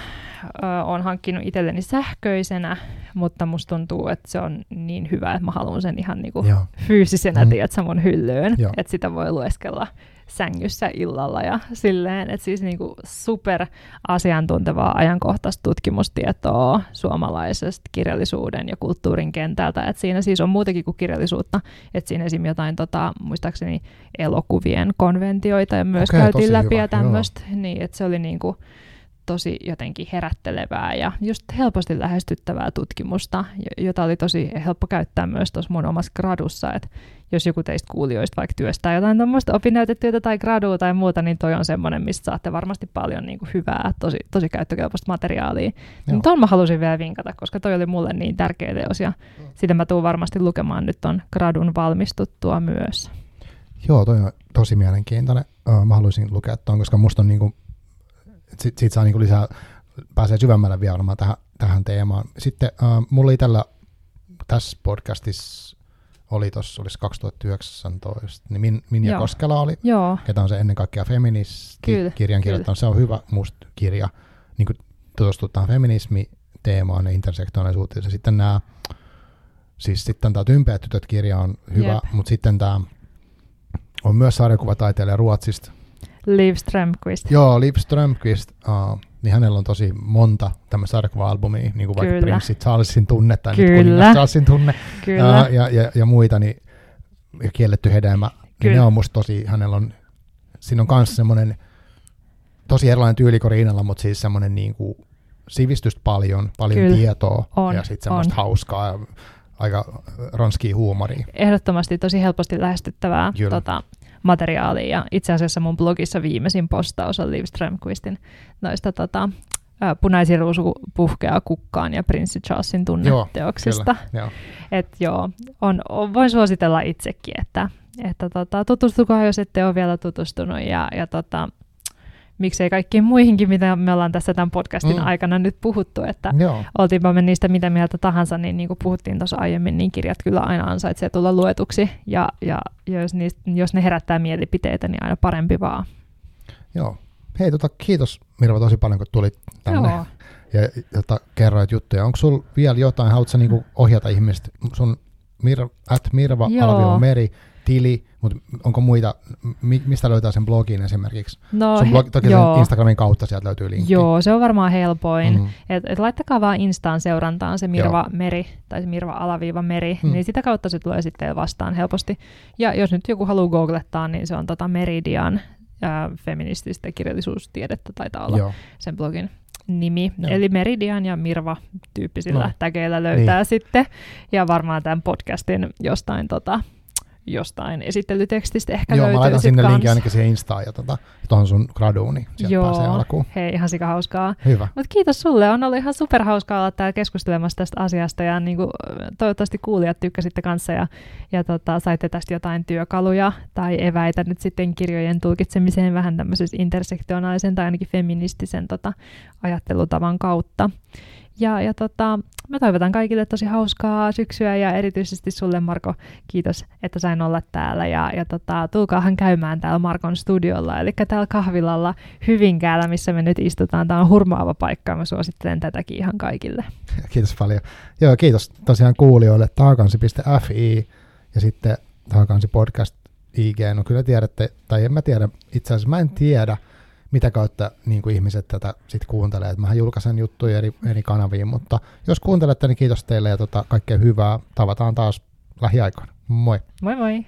on hankkinut itselleni sähköisenä, mutta musta tuntuu, että se on niin hyvä, että mä haluan sen ihan niinku Joo. fyysisenä, Mm. tiedätkö, mun hyllyyn, että sitä voi lueskella sängyssä illalla ja silleen, että siis niinku super asiantuntevaa ajankohtaista tutkimustietoa suomalaisesta kirjallisuuden ja kulttuurin kentältä, että siinä siis on muutakin kuin kirjallisuutta, että siinä esim. jotain tota, muistaakseni elokuvien konventioita ja myös Okei, käytiin läpi hyvä, ja tämmöistä, niin että se oli niinku tosi jotenkin herättelevää ja just helposti lähestyttävää tutkimusta, jo- jota oli tosi helppo käyttää myös tuossa mun omassa gradussa, että jos joku teistä kuulijoista vaikka työstää jotain tuommoista opinnäytetyötä tai gradua tai muuta, niin toi on semmoinen, mistä saatte varmasti paljon niin kuin hyvää, tosi, tosi käyttökelpoista materiaalia. Niin tuon mä halusin vielä vinkata, koska toi oli mulle niin tärkeä teos ja sitä mä tuun varmasti lukemaan nyt ton gradun valmistuttua myös. Joo, toi on tosi mielenkiintoinen. Mä haluaisin lukea tuon, koska musta on niinku, et sit, siitä saa niinku lisää, pääsee syvemmälle vielä varmaan tähän, tähän teemaan. Sitten mulla oli tällä, tässä podcastissa oli tuossa, olisi 2019, niin Min, Minja Joo. Koskela oli, Joo, ketä on se ennen kaikkea feministi, kirjan kirjoittanut. Se on hyvä musta kirja, niin kuin tutustua tähän feminismi-teemaan ja intersektionaalisuuteen. Sitten nämä, siis sitten tämä Tympeät tytöt-kirja on hyvä, Jep. mutta sitten tämä on myös sarjakuvataiteilija Ruotsista. Liv Strömquist. Joo, Liv Strömquist, uh, niin hänellä on tosi monta tämmöistä sarjakuva-albumia, niin kuin vaikka. Prinssi Charlesin tunne tai nyt Kyllä. kuningas Charlesin tunne Kyllä. uh, ja, ja, ja, muita, niin, ja kielletty hedelmä, niin ne on musta tosi, hänellä on, siinä on myös semmoinen tosi erilainen tyyli kuin Riinalla, mutta siis semmoinen niin kuin sivistystä paljon, paljon Kyllä. tietoa On, ja sitten semmoista on. hauskaa ja aika ronskii huumoria. Ehdottomasti tosi helposti lähestyttävää Kyllä. tota, materiaalia. Ja itse asiassa mun blogissa viimeisin postaus on Liv Strömquistin noista tota, ä, punaisen ruusu puhkeaa kukkaan ja Prinssi Charlesin tunneteoksista. Kyllä, joo. Et joo, on, on, voin suositella itsekin, että, että tota, tutustukaa, jos ette ole vielä tutustunut. Ja, ja tota, miksei kaikkiin muihinkin, mitä me ollaan tässä tämän podcastin Mm. aikana nyt puhuttu, että Joo, oltiinpa me niistä mitä mieltä tahansa, niin niin kuin puhuttiin tuossa aiemmin, niin kirjat kyllä aina ansaitsee tulla luetuksi, ja, ja jos, niistä, jos ne herättää mielipiteitä, niin aina parempi vaan. joo. Hei, tota, kiitos Mirva tosi paljon, kun tulit tänne Joo. ja jota, kerroit juttuja. Onko sulla vielä jotain, haluatko niinku ohjata ihmiset sun mir, at Mirva Joo. Alvio Meri tili, mutta onko muita, mi, mistä löytää sen blogin esimerkiksi? No, Sun he- blog, toki joo. sen Instagramin kautta sieltä löytyy linkki. Joo, se on varmaan helpoin. Mm. Et, et laittakaa vaan Instaan seurantaan se Mirva Joo. Meri, tai se Mirva alaviiva Meri, Hmm. niin sitä kautta se tulee sitten vastaan helposti. Ja jos nyt joku haluaa googlettaa, niin se on tota Meridian ää, feminististä kirjallisuustiedettä taitaa olla Joo. sen blogin nimi. Joo. Eli Meridian ja Mirva tyyppisillä No. tägeillä löytää niin. sitten. Ja varmaan tämän podcastin jostain, tota, jostain esittelytekstistä ehkä Joo, mä laitan sinne kans. linkin ainakin siihen Instaan ja tota, tuohon sun graduun, niin sieltä Joo, pääsee alkuun. hei, ihan sika hauskaa. Hyvä. Mutta kiitos sulle, on ollut ihan superhauskaa olla täällä keskustelemassa tästä asiasta ja niin kuin, toivottavasti kuulijat tykkäsitte kanssa ja, ja tota, saitte tästä jotain työkaluja tai eväitä nyt sitten kirjojen tulkitsemiseen vähän tämmöisen intersektionaalisen tai ainakin feministisen tota, ajattelutavan kautta. Ja, ja tota, mä toivotan kaikille tosi hauskaa syksyä ja erityisesti sulle Marko, kiitos, että sain olla täällä ja, ja tota, tulkaahan käymään täällä Markon studiolla, eli täällä kahvilalla Hyvinkäällä, missä me nyt istutaan. Tämä on hurmaava paikka mä suosittelen tätäkin ihan kaikille. Kiitos paljon. Joo, kiitos tosiaan kuulijoille. Taakansi.fi ja sitten Taakansi podcast IG. No kyllä tiedätte, tai en mä tiedä, itse asiassa mä en tiedä, mitä kautta niin kuin ihmiset tätä sitten kuuntelee. Et mähän julkaisen juttuja eri, eri kanaviin, mutta jos kuuntelette, niin kiitos teille ja tota, kaikkea hyvää. Tavataan taas lähiaikoina. Moi! Moi moi!